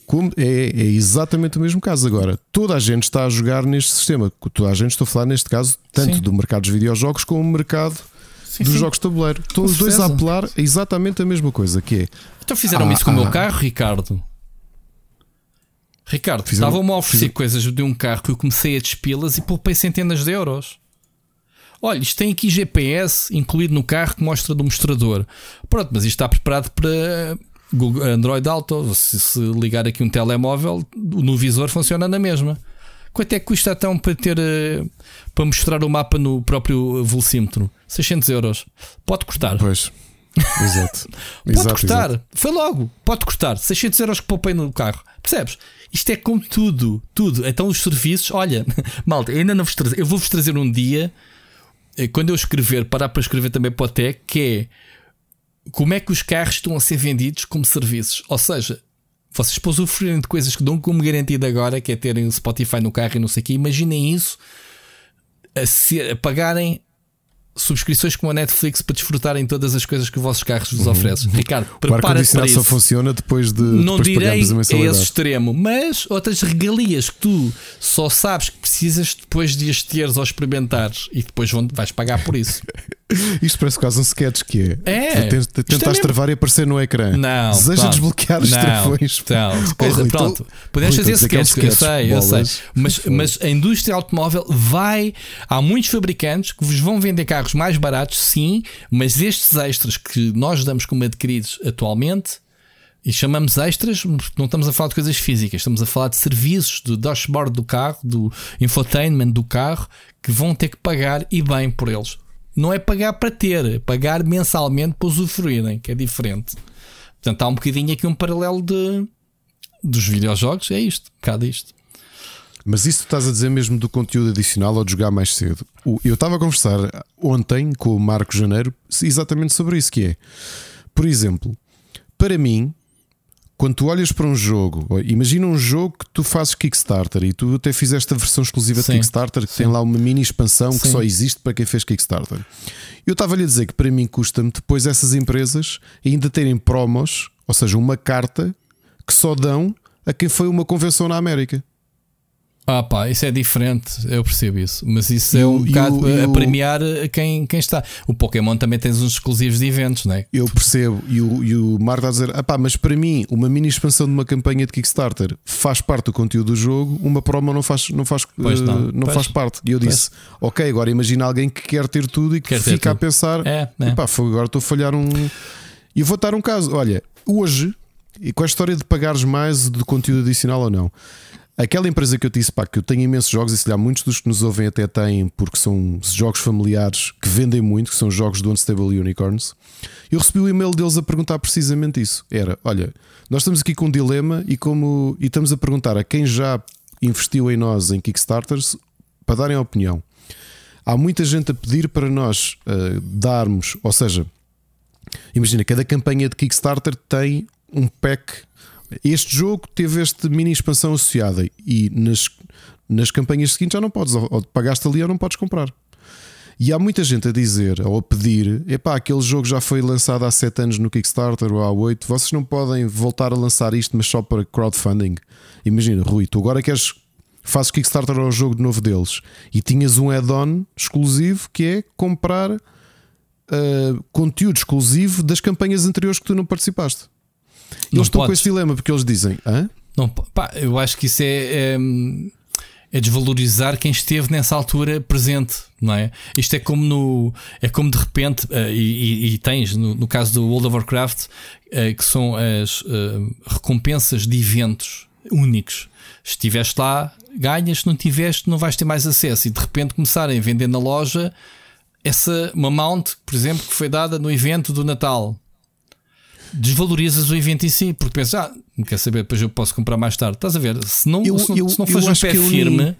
Como, é, é, exatamente o mesmo caso. Agora, toda a gente está a jogar neste sistema. Toda a gente, estou a falar neste caso, tanto sim. do mercado dos videojogos como do mercado sim, dos sim. jogos de tabuleiro. Estão os dois a apelar exatamente a mesma coisa, que é. Então fizeram ah, isso com ah, o meu ah. carro, Ricardo. Ricardo, estavam-me a oferecer coisas de um carro que eu comecei a despê-las e poupei centenas de euros. Olha, isto tem aqui GPS incluído no carro que mostra do mostrador. Pronto, mas isto está preparado para Google, Android Auto, se, se, ligar aqui um telemóvel, no visor funciona na mesma. Quanto é que custa então para ter eh, para mostrar o mapa no próprio velocímetro? 600 euros. Pode cortar. Pois. Exato. pode exato, cortar. Exato. Foi logo. Pode cortar. 600 euros que poupei no carro. Percebes? Isto é com tudo. Tudo. Então os serviços. Olha, malta, ainda não vos trazer. Eu vou-vos trazer um dia. Eh, quando eu escrever, parar para escrever também para o TEC, que é como é que os carros estão a ser vendidos como serviços. Ou seja, vocês usufruírem de coisas que dão como garantido agora, que é terem o Spotify no carro e não sei o quê, imaginem isso a, ser, a pagarem subscrições como a Netflix para desfrutarem todas as coisas que os vossos carros vos uhum. oferecem. Uhum. Ricardo, prepara-te para isso. só funciona depois de Não depois direi a esse extremo, mas outras regalias que tu só sabes que precisas depois de as teres ou experimentares e depois vais pagar por isso. Isto parece quase um sketch que é. É. Tentas é travar e aparecer no ecrã. Não. Deseja pronto, desbloquear os não, travões. Não, oh, pronto. Podemos fazer sketch, é um sketch, eu sei, eu sei. Mas, mas a indústria automóvel vai. Há muitos fabricantes que vos vão vender carros mais baratos, sim, mas estes extras que nós damos como adquiridos atualmente. E chamamos extras, não estamos a falar de coisas físicas, estamos a falar de serviços do dashboard do carro, do infotainment do carro, que vão ter que pagar e bem por eles não é pagar para ter, é pagar mensalmente para usufruírem, que é diferente. Portanto, há um bocadinho aqui um paralelo de, dos videojogos, é isto, um bocado isto. Mas isso estás a dizer mesmo do conteúdo adicional ou de jogar mais cedo? Eu estava a conversar ontem com o Marco Janeiro exatamente sobre isso, que é, por exemplo, para mim, quando tu olhas para um jogo, imagina um jogo que tu fazes Kickstarter e tu até fizeste a versão exclusiva sim, de Kickstarter que sim. tem lá uma mini expansão sim. que só existe para quem fez Kickstarter. Eu estava-lhe a dizer que para mim custa-me depois essas empresas ainda terem promos, ou seja, uma carta que só dão a quem foi uma convenção na América. Ah, pá, isso é diferente, eu percebo isso. Mas isso é um bocado a premiar quem, quem está. O Pokémon também tem uns exclusivos de eventos, não é? Eu percebo. E o, e o Marco está a dizer: ah, pá, mas para mim, uma mini expansão de uma campanha de Kickstarter faz parte do conteúdo do jogo, uma promo não faz, não faz, não, uh, não faz parte. E eu disse: pois. ok, agora imagina alguém que quer ter tudo e que quer fica a pensar: é, é. Pá, agora estou a falhar um. E eu vou dar um caso: olha, hoje, e com a história de pagares mais de conteúdo adicional ou não. Aquela empresa que eu disse, pá, que eu tenho imensos jogos, e se lá muitos dos que nos ouvem até têm, porque são jogos familiares que vendem muito, que são jogos do Unstable Unicorns. Eu recebi o e-mail deles a perguntar precisamente isso. Era: olha, nós estamos aqui com um dilema e, como, e estamos a perguntar a quem já investiu em nós em Kickstarters para darem a opinião. Há muita gente a pedir para nós uh, darmos, ou seja, imagina, cada campanha de Kickstarter tem um pack este jogo teve esta mini expansão associada e nas, nas campanhas seguintes já não podes, ou pagaste ali ou não podes comprar. E há muita gente a dizer ou a pedir: epá, aquele jogo já foi lançado há 7 anos no Kickstarter ou há 8, vocês não podem voltar a lançar isto, mas só para crowdfunding. Imagina, Rui, tu agora queres fazes Kickstarter ao jogo de novo deles e tinhas um add-on exclusivo que é comprar uh, conteúdo exclusivo das campanhas anteriores que tu não participaste. Eles não estão podes. com esse dilema porque eles dizem: Hã? Não, pá, eu acho que isso é, é, é, desvalorizar quem esteve nessa altura presente, não é? Isto é como no. É como de repente, uh, e, e, e, tens, no, no, caso do World of Warcraft, uh, que são as uh, recompensas de eventos únicos. Se estiveste lá, ganhas, se não tiveste, não vais ter mais acesso. E de repente começarem a vender na loja essa uma mount, por exemplo, que foi dada no evento do Natal desvalorizas o evento em si, porque pensas, ah, não quer saber, depois eu posso comprar mais tarde. Estás a ver? Se não, eu, se, eu, se não fores um pé firme.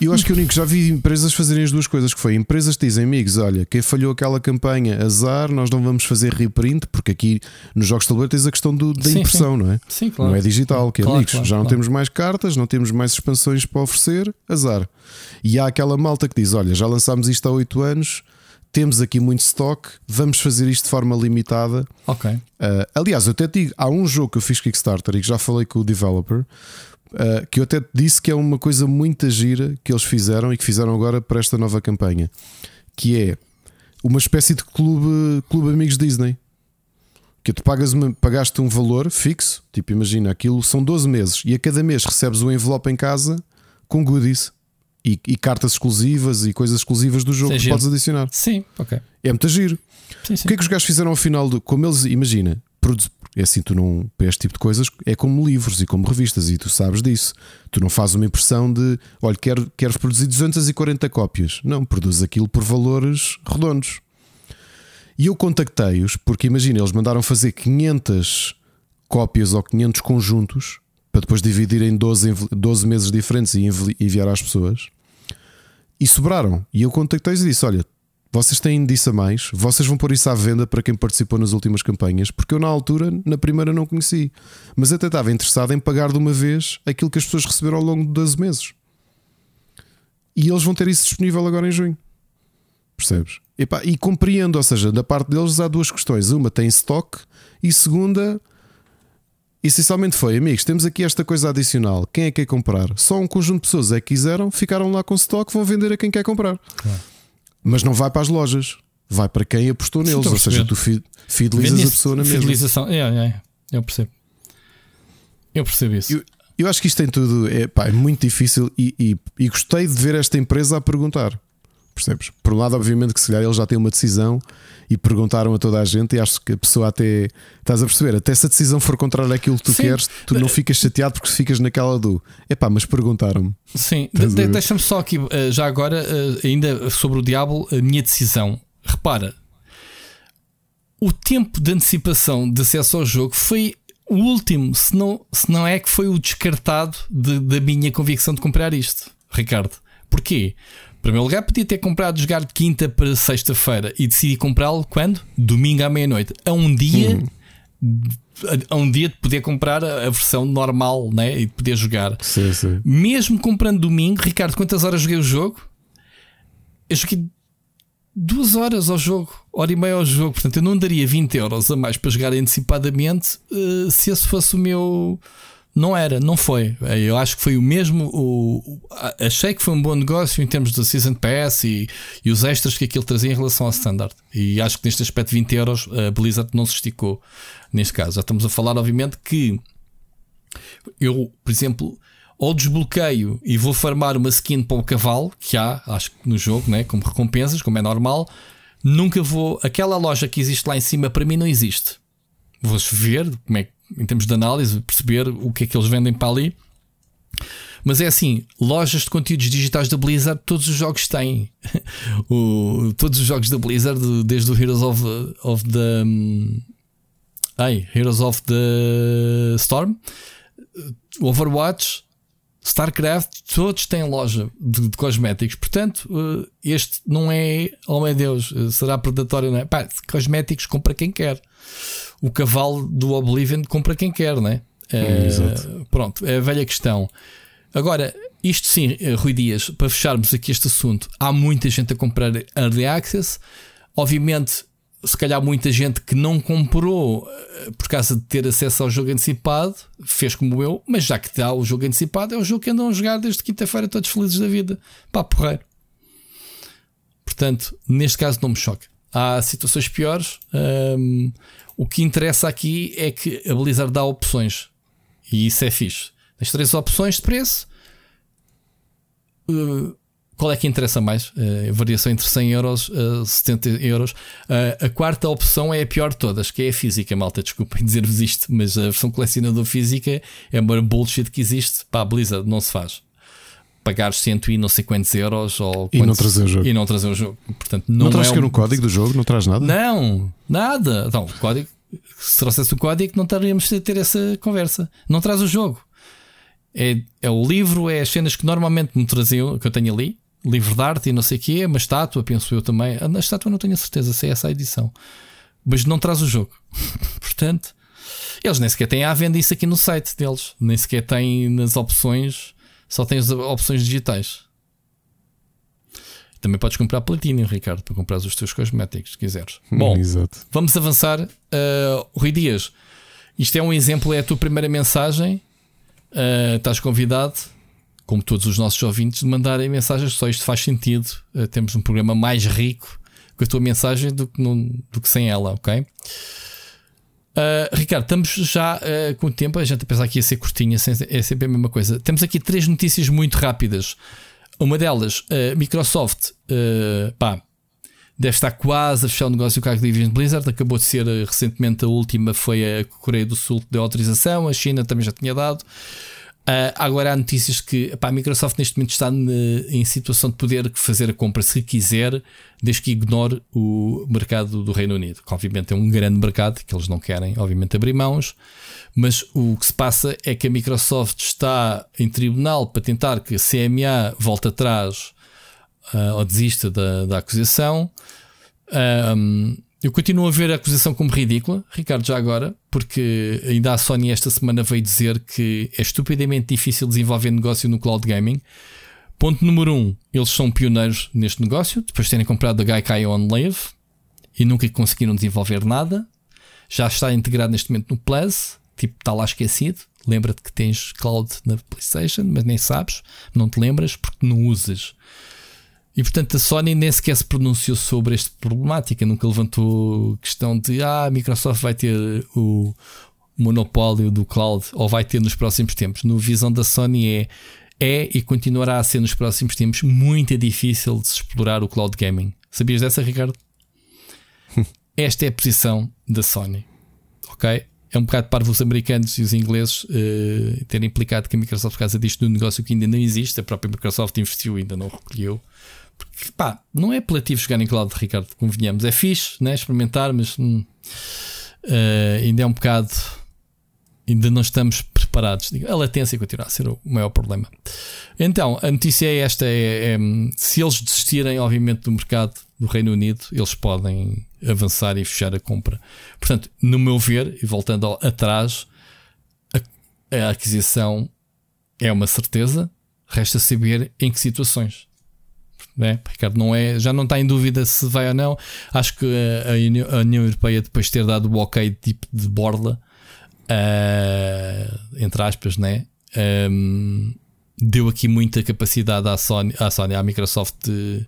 Eu acho que eu único já vi empresas fazerem as duas coisas que foi empresas que dizem amigos, olha, quem falhou aquela campanha, azar, nós não vamos fazer reprint, porque aqui nos jogos de tabuleiro tens a questão do, da sim, impressão, sim. não é? Sim, claro. Não é digital, que é claro, amigos, claro, já não claro. temos mais cartas, não temos mais expansões para oferecer, azar. E há aquela malta que diz: olha, já lançámos isto há 8 anos, temos aqui muito stock, vamos fazer isto de forma limitada. Ok. Uh, aliás, eu até digo, há um jogo que eu fiz Kickstarter e que já falei com o developer. Uh, que eu até disse que é uma coisa muito gira que eles fizeram e que fizeram agora para esta nova campanha, que é uma espécie de clube, clube amigos Disney. Que tu pagas uma, pagaste um valor fixo, tipo imagina, aquilo são 12 meses e a cada mês recebes um envelope em casa com goodies e, e, cartas exclusivas e coisas exclusivas do jogo Sim, que podes adicionar. Sim, ok. É muito giro. Sim, sim. O que é que os gajos fizeram ao final do. Como eles, imagina, é assim, tu não. Para este tipo de coisas é como livros e como revistas, e tu sabes disso. Tu não fazes uma impressão de, olha, quero, quero produzir 240 cópias. Não, produz aquilo por valores redondos. E eu contactei-os, porque imagina, eles mandaram fazer 500 cópias ou 500 conjuntos para depois dividir em 12, 12 meses diferentes e enviar às pessoas e sobraram. E eu contactei-os e disse: Olha, vocês têm disso a mais, vocês vão pôr isso à venda para quem participou nas últimas campanhas, porque eu na altura, na primeira, não conheci, mas até estava interessado em pagar de uma vez aquilo que as pessoas receberam ao longo de 12 meses. E eles vão ter isso disponível agora em junho. Percebes? e compreendo, ou seja, da parte deles há duas questões. Uma tem stock e segunda essencialmente foi, amigos, temos aqui esta coisa adicional. Quem é que quer comprar? Só um conjunto de pessoas é que quiseram, ficaram lá com stock, vão vender a quem quer comprar. Claro. Mas não vai para as lojas, vai para quem apostou neles. Ou seja, tu fidelizas a pessoa na mesma. Fidelização, é, é, eu percebo. Eu percebo isso. Eu, eu acho que isto tem tudo, é, pá, é muito difícil e, e, e gostei de ver esta empresa a perguntar. Percebes? Por um lado, obviamente, que se calhar eles já têm uma decisão e perguntaram a toda a gente, e acho que a pessoa até estás a perceber, até se a decisão for contrária àquilo que tu Sim. queres, tu não ficas chateado porque ficas naquela do epá, mas perguntaram-me. Sim, de deixa-me só aqui, eh, já agora, eh, ainda sobre o Diabo, a minha decisão. Repara, o tempo de antecipação de acesso ao jogo foi o último, se não, se não é que foi o descartado de, da minha convicção de comprar isto, Ricardo. Porquê? Primeiro lugar, podia ter comprado jogar de quinta para sexta-feira e decidi comprá-lo quando? Domingo à meia-noite. A um dia. Hum. A um dia de poder comprar a versão normal né? e de poder jogar. Sim, sim. Mesmo comprando domingo, Ricardo, quantas horas joguei o jogo? Eu joguei duas horas ao jogo, hora e meia ao jogo. Portanto, eu não daria 20 euros a mais para jogar antecipadamente uh, se esse fosse o meu não era, não foi. Eu acho que foi o mesmo. O, achei que foi um bom negócio em termos de Season Pass e, e os extras que aquilo trazia em relação ao Standard. E acho que neste aspecto, 20 euros, a Blizzard não se esticou neste caso. Já estamos a falar, obviamente, que eu, por exemplo, ou desbloqueio e vou farmar uma skin para o cavalo, que há, acho que no jogo, né, como recompensas, como é normal. Nunca vou. Aquela loja que existe lá em cima, para mim, não existe. Vou ver como é que em termos de análise, perceber o que é que eles vendem para ali. Mas é assim, lojas de conteúdos digitais da Blizzard, todos os jogos têm. o, todos os jogos da Blizzard, desde o Heroes of, of the. Um, ai, Heroes of the Storm, Overwatch, StarCraft, todos têm loja de, de cosméticos. Portanto, uh, este não é, oh meu Deus, será predatório, não é? Pá, cosméticos compra quem quer o cavalo do Oblivion compra quem quer, né? Uh, pronto, é a velha questão. Agora, isto sim, eh, Rui Dias, para fecharmos aqui este assunto, há muita gente a comprar Early Access. Obviamente, se calhar muita gente que não comprou eh, por causa de ter acesso ao jogo antecipado, fez como eu, mas já que dá o jogo antecipado, é o jogo que andam a jogar desde quinta-feira, todos felizes da vida. Pá, porreiro. Portanto, neste caso não me choca. Há situações piores. O que interessa aqui é que a Blizzard dá opções. E isso é fixe. As três opções de preço. Uh, qual é que interessa mais? Uh, variação entre 100 euros a uh, 70 euros. Uh, a quarta opção é a pior de todas, que é a física, malta. Desculpem dizer-vos isto, mas a versão colecionador física é uma bullshit que existe. Pá, Blizzard não se faz. Pagar cento e não sei quantos euros ou e quantos, não trazer o jogo. E não trazer o jogo. Portanto, não, não traz é que um... no código do jogo? Não traz nada? Não, nada. Então, código, se trouxesse o código, não estaríamos a ter essa conversa. Não traz o jogo. É, é o livro, é as cenas que normalmente me traziam, que eu tenho ali livro de arte e não sei o quê, uma estátua, penso eu também. A estátua não tenho a certeza se é essa a edição, mas não traz o jogo. Portanto, eles nem sequer têm à venda isso aqui no site deles, nem sequer têm nas opções, só têm as opções digitais. Também podes comprar Platinum, Ricardo, para comprar os teus cosméticos, se quiseres. Bom, Exato. vamos avançar. Uh, Rui Dias, isto é um exemplo, é a tua primeira mensagem. Uh, estás convidado como todos os nossos ouvintes, de mandarem mensagens só isto faz sentido. Uh, temos um programa mais rico com a tua mensagem do que, no, do que sem ela, ok? Uh, Ricardo, estamos já uh, com o tempo, a gente a pensar que ia ser curtinha, é sempre a mesma coisa. Temos aqui três notícias muito rápidas. Uma delas, a Microsoft, pá, deve estar quase a fechar o negócio com a Activision Blizzard. Acabou de ser recentemente a última, foi a Coreia do Sul que deu autorização, a China também já tinha dado. Uh, agora há notícias que epá, a Microsoft neste momento está ne, em situação de poder fazer a compra se quiser, desde que ignore o mercado do Reino Unido, que obviamente é um grande mercado que eles não querem, obviamente, abrir mãos. Mas o que se passa é que a Microsoft está em tribunal para tentar que a CMA volte atrás uh, ou desista da, da acusação. Eu continuo a ver a acusação como ridícula, Ricardo, já agora, porque ainda a Sony esta semana veio dizer que é estupidamente difícil desenvolver negócio no cloud gaming. Ponto número um, eles são pioneiros neste negócio, depois de terem comprado a Gaikai OnLive e nunca conseguiram desenvolver nada. Já está integrado neste momento no Plus, tipo, está lá esquecido. Lembra-te que tens cloud na PlayStation, mas nem sabes, não te lembras porque não usas. E portanto a Sony nem sequer se pronunciou sobre esta problemática, nunca levantou questão de ah, a Microsoft vai ter o monopólio do cloud ou vai ter nos próximos tempos. No visão da Sony é é e continuará a ser nos próximos tempos muito difícil de se explorar o cloud gaming. Sabias dessa, Ricardo? Esta é a posição da Sony. Ok? É um bocado para os americanos e os ingleses uh, terem implicado que a Microsoft, por causa disto, no negócio que ainda não existe, a própria Microsoft investiu e ainda não recolheu. Porque, pá, não é apelativo jogar em cloud, Ricardo, convenhamos. É fixe, né? Experimentar, mas hum, uh, ainda é um bocado. Ainda não estamos preparados. A latência continua a ser o maior problema. Então, a notícia é esta: é, é, se eles desistirem, obviamente, do mercado do Reino Unido, eles podem avançar e fechar a compra. Portanto, no meu ver, e voltando atrás, a, a aquisição é uma certeza, resta saber em que situações né? Ricardo não é, já não está em dúvida se vai ou não. Acho que a, a União Europeia, depois de ter dado o ok tipo de borla, uh, entre aspas, né? Um, deu aqui muita capacidade à Sony, à, Sony, à Microsoft de,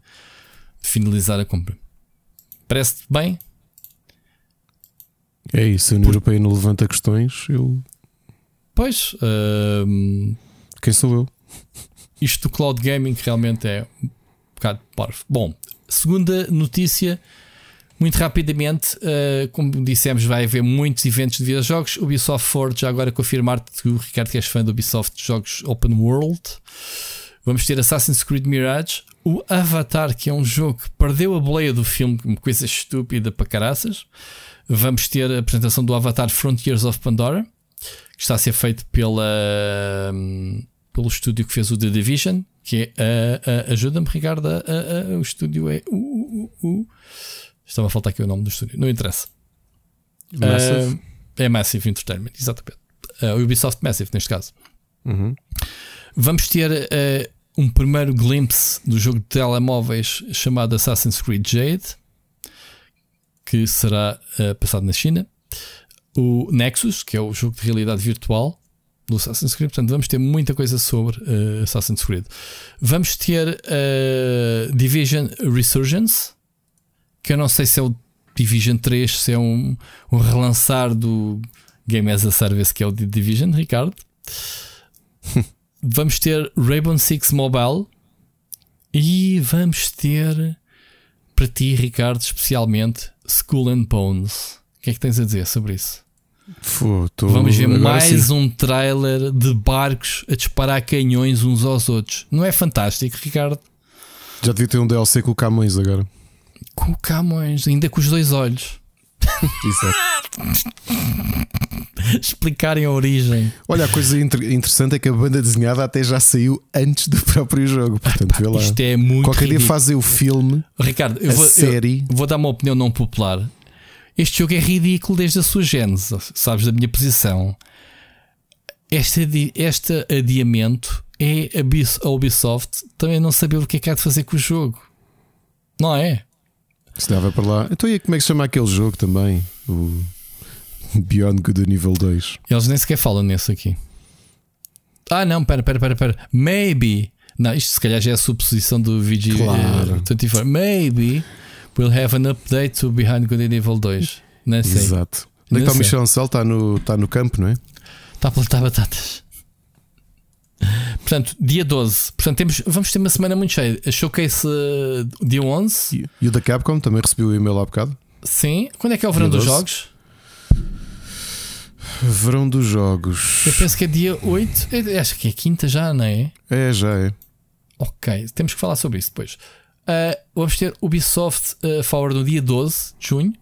de finalizar a compra. Parece bem? É isso, a União Por... Europeia não levanta questões, eu. Pois. Um... Quem sou eu? Isto do cloud gaming realmente é bocado parvo. Bom, segunda notícia, muito rapidamente, uh, como dissemos, vai haver muitos eventos de videojogos. Ubisoft Forge, já agora confirmar-te que o Ricardo que és fã do Ubisoft de jogos Open World. Vamos ter Assassin's Creed Mirage, o Avatar, que é um jogo que perdeu a boleia do filme, uma coisa estúpida para caraças. Vamos ter a apresentação do Avatar Frontiers of Pandora, que está a ser feito pela, um, pelo estúdio que fez o The Division, que é uh, uh, ajuda-me, Ricardo. Uh, o estúdio é. Estava a faltar aqui o nome do estúdio, não interessa. Massive. é Massive Entertainment, exatamente. o Ubisoft Massive, neste caso. Uhum. Vamos ter um primeiro glimpse do jogo de telemóveis chamado Assassin's Creed Jade, que será uh, passado na China. O Nexus, que é o jogo de realidade virtual do Assassin's Creed. Portanto, vamos ter muita coisa sobre uh, Assassin's Creed. Vamos ter uh, Division Resurgence, que eu não sei se é o Division 3, se é um, um relançar do Game as a Service, que é o The Division, Ricardo. vamos ter Rainbow Six Mobile e vamos ter para ti, Ricardo, especialmente School and Bones. O que é que tens a dizer sobre isso? Vamos ver Agora mais sim. um trailer de barcos a disparar canhões uns aos outros. Não é fantástico, Ricardo? Já devia ter um DLC com o Camões agora. Com o Camões, ainda com os dois olhos. Explicarem a origem. Olha, a coisa interessante é que a banda desenhada até já saiu antes do próprio jogo. Portanto, ah, pá, Isto é muito. Qualquer ridículo. dia fazem o filme. Ricardo, eu vou, série. Vou dar uma opinião não popular. Este jogo é ridículo desde a sua gênese, sabes da minha posição. Este, este adiamento é a Ubisoft também não saber o que é que há de fazer com o jogo. Não é? Se dava para lá. Então, e como é que se chama aquele jogo também? O Beyond Good nível 2. Eles nem sequer falam nesse aqui. Ah, não, pera, pera, pera, pera. Maybe. Não, isto se calhar já é a suposição do VG claro. uh, 24. Maybe We'll have an update to Behind Good and Evil 2. Não sei. Exato. Onde é que está o Michel Ancel? Está no, está no campo, não é? Está a plantar batatas. Portanto, dia 12. Portanto, temos, vamos ter uma semana muito cheia. A showcase uh, dia 11. E, o da Capcom também recebeu o e-mail há bocado? Sim. Quando é que é o verão dos jogos? Verão dos jogos. Eu penso que é dia 8. Eu acho que é quinta já, não é? É, já é. Ok, temos que falar sobre isso depois. Uh, vamos ter Ubisoft uh, Forward no dia 12 de junho.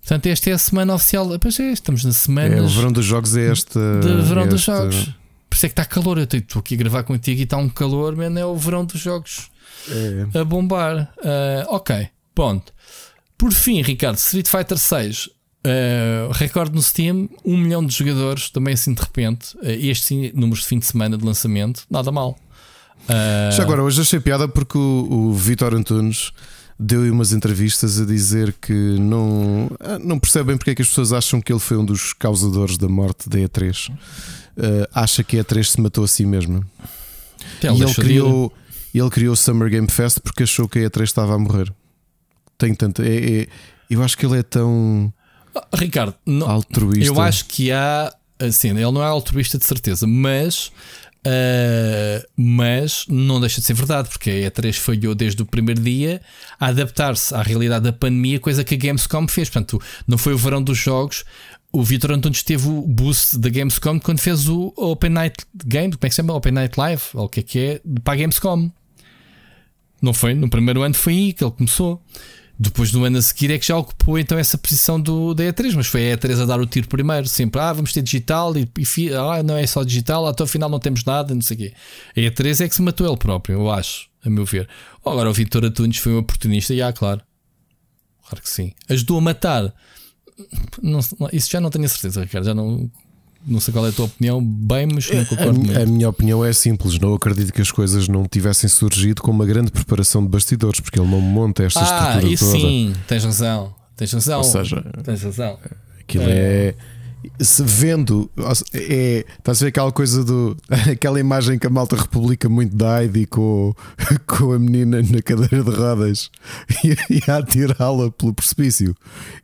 Portanto, esta é a semana oficial. Pois é, estamos na semana. É, o verão dos jogos é esta. De verão é dos jogos. Por isso é que está calor. Eu estou aqui a gravar contigo e está um calor, man, é o verão dos jogos é. a bombar. Uh, ok, ponto. Por fim, Ricardo, Street Fighter 6. Uh, recorde no Steam, 1 um milhão de jogadores, também assim de repente. Uh, estes sim, números de fim de semana de lançamento, nada mal. Uh... Já agora, hoje achei piada porque o, o Vitor Antunes deu umas entrevistas a dizer que não, ah, não percebem porque é que as pessoas acham que ele foi um dos causadores da morte da E3. Uh, ah, acha que a E3 se matou a si mesma. Ele e ele criou, ele criou o Summer Game Fest porque achou que a E3 estava a morrer. Tem tanto. É, é, eu acho que ele é tão. Ricardo, não, altruísta. Eu acho que há. Assim, ele não é altruísta de certeza, mas Uh, mas não deixa de ser verdade, porque a E3 falhou desde o primeiro dia a adaptar-se à realidade da pandemia, coisa que a Gamescom fez. Portanto, não foi o verão dos jogos. O Vitor Antunes teve o boost da Gamescom quando fez o Open Night Game, como é que se chama? Open Night Live, ou o que é que é, para a Gamescom. Não foi? No primeiro ano foi aí que ele começou. Depois do ano a seguir é que já ocupou então essa posição do, da E3, mas foi a E3 a dar o tiro primeiro, sempre, ah, vamos ter digital e, e ah, não é só digital, até o final não temos nada, não sei o quê. A E3 é que se matou ele próprio, eu acho, a meu ver. Agora o Vitor Atunes foi um oportunista, e ah, claro. Claro que sim. Ajudou a matar. Não, isso já não tenho a certeza, Ricardo, já não não sei qual é a tua opinião, bem, mas não concordo a, muito. A minha opinião é simples. Não acredito que as coisas não tivessem surgido com uma grande preparação de bastidores, porque ele não monta esta ah, estrutura isso toda. sim, tens razão. Tens razão. Ou seja, tens razão. Aquilo é, é se vendo, é, estás a ver aquela coisa do aquela imagem que a malta republica muito da Heidi com, com a menina na cadeira de rodas e, e a atirá-la pelo precipício.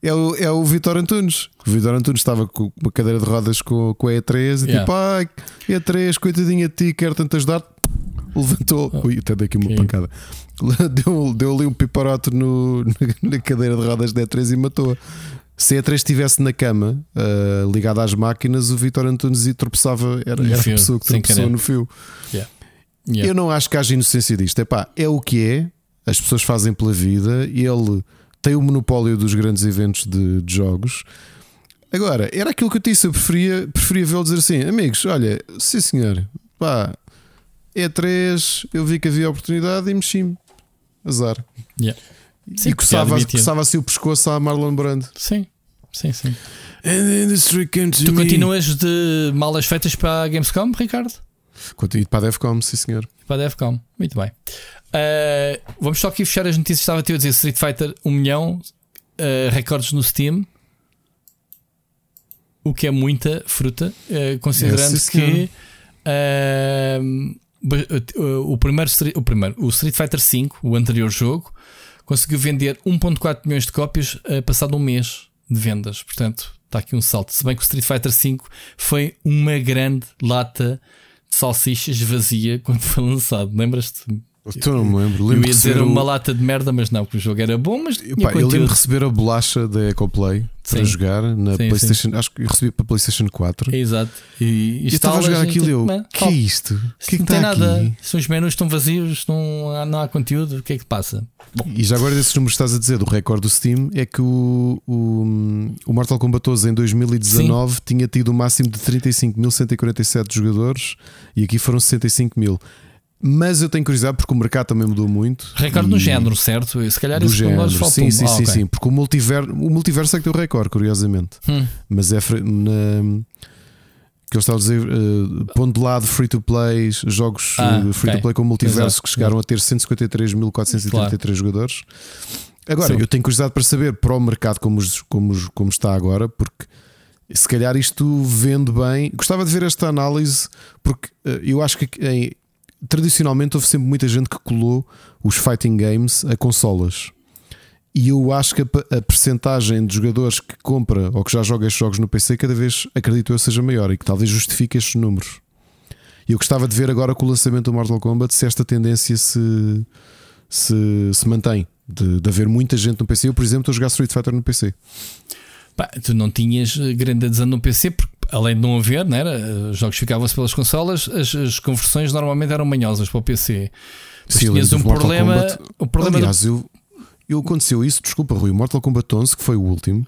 É o, é o Vitor Antunes. O Vitor Antunes estava com uma cadeira de rodas com, com a E3 e yeah. tipo, ai, E3, coitadinha de ti, quero tanto ajudar. Levantou, oh. ui, até daqui uma okay. pancada. Deu, deu ali um piparote no, na cadeira de rodas da E3 e matou-a. Se a 3 estivesse na cama, uh, ligada às máquinas, o Vitor Antunes tropeçava, era, era a pessoa que tropeçou no fio. Yeah. Yeah. Eu não acho que haja inocência disto. Epá, é o que é, as pessoas fazem pela vida, ele tem o monopólio dos grandes eventos de, de jogos. Agora, era aquilo que eu disse, eu preferia, preferia vê-lo dizer assim: amigos, olha, sim senhor, pá, E3, eu vi que havia oportunidade e mexi-me. Azar. Yeah. Sim, e coçava, coçava assim o pescoço à Marlon Brando. Sim, sim, sim. tu continuas de malas feitas para a Gamescom, Ricardo? Continuo para a Defcom, sim senhor. Para a Defcom, muito bem. Uh, vamos só aqui fechar as notícias. Estava a te a dizer Street Fighter 1 milhão. uh, recordes no Steam, o que é muita fruta, uh, considerando que uh, o, primeiro, o primeiro, o Street Fighter V, o anterior jogo, conseguiu vender 1.4 milhões de cópias passado um mês de vendas. Portanto, está aqui um salto. Se bem que o Street Fighter V foi uma grande lata de salsichas vazia quando foi lançado. Lembras-te? Tu não me lembro. lembro eu ia dizer uma lata de merda, mas não, porque o jogo era bom, mas Pá, eu lembro de receber a bolacha da EcoPlay para jogar na sim, PlayStation. Sim. Acho que eu recebi para PlayStation 4. exato. E, e, estava a jogar aquilo e eu, o que é isto? O que é que não tem está nada. Aqui? Se os menus estão vazios, não há, não há conteúdo, o que é que passa? Bom. E já agora desses números que estás a dizer, do recorde do Steam, é que o, o, o Mortal Kombat 12 em 2019 sim. tinha tido o um máximo de 35.147 jogadores e aqui foram 65 mil. Mas eu tenho curiosidade porque o mercado também mudou muito. Recorde no género, certo? Se calhar do isso género. Sim, sim, ah, sim, okay. sim. Porque o multiverso, o multiverso é que tem o recorde, curiosamente. Hum. Mas é na, que eu estava a dizer, uh, pondo de lado free to play, jogos ah, uh, free okay. to play com multiverso Exato. que chegaram a ter 153.433 claro. jogadores. Agora, sim. eu tenho curiosidade para saber para o mercado como, como, como está agora, porque se calhar isto vende bem. Gostava de ver esta análise, porque uh, eu acho que em tradicionalmente houve sempre muita gente que colou os fighting games a consolas. E eu acho que a, a percentagem de jogadores que compra ou que já joga estes jogos no PC cada vez, acredito eu, seja maior e que talvez justifique estes números. E eu gostava de ver agora com o lançamento do Mortal Kombat se esta tendência se, se, se mantém. De, de haver muita gente no PC. Eu, por exemplo, estou a jogar Street Fighter no PC. Pá, tu não tinhas grande adesão no PC porque além de não haver, né, os jogos ficavam-se pelas consolas, as, as, conversões normalmente eram manhosas para o PC. Sim, tinhas um problema. O problema Aliás, do... eu, eu aconteceu isso, desculpa, Rui, Mortal Kombat 11, que foi o último.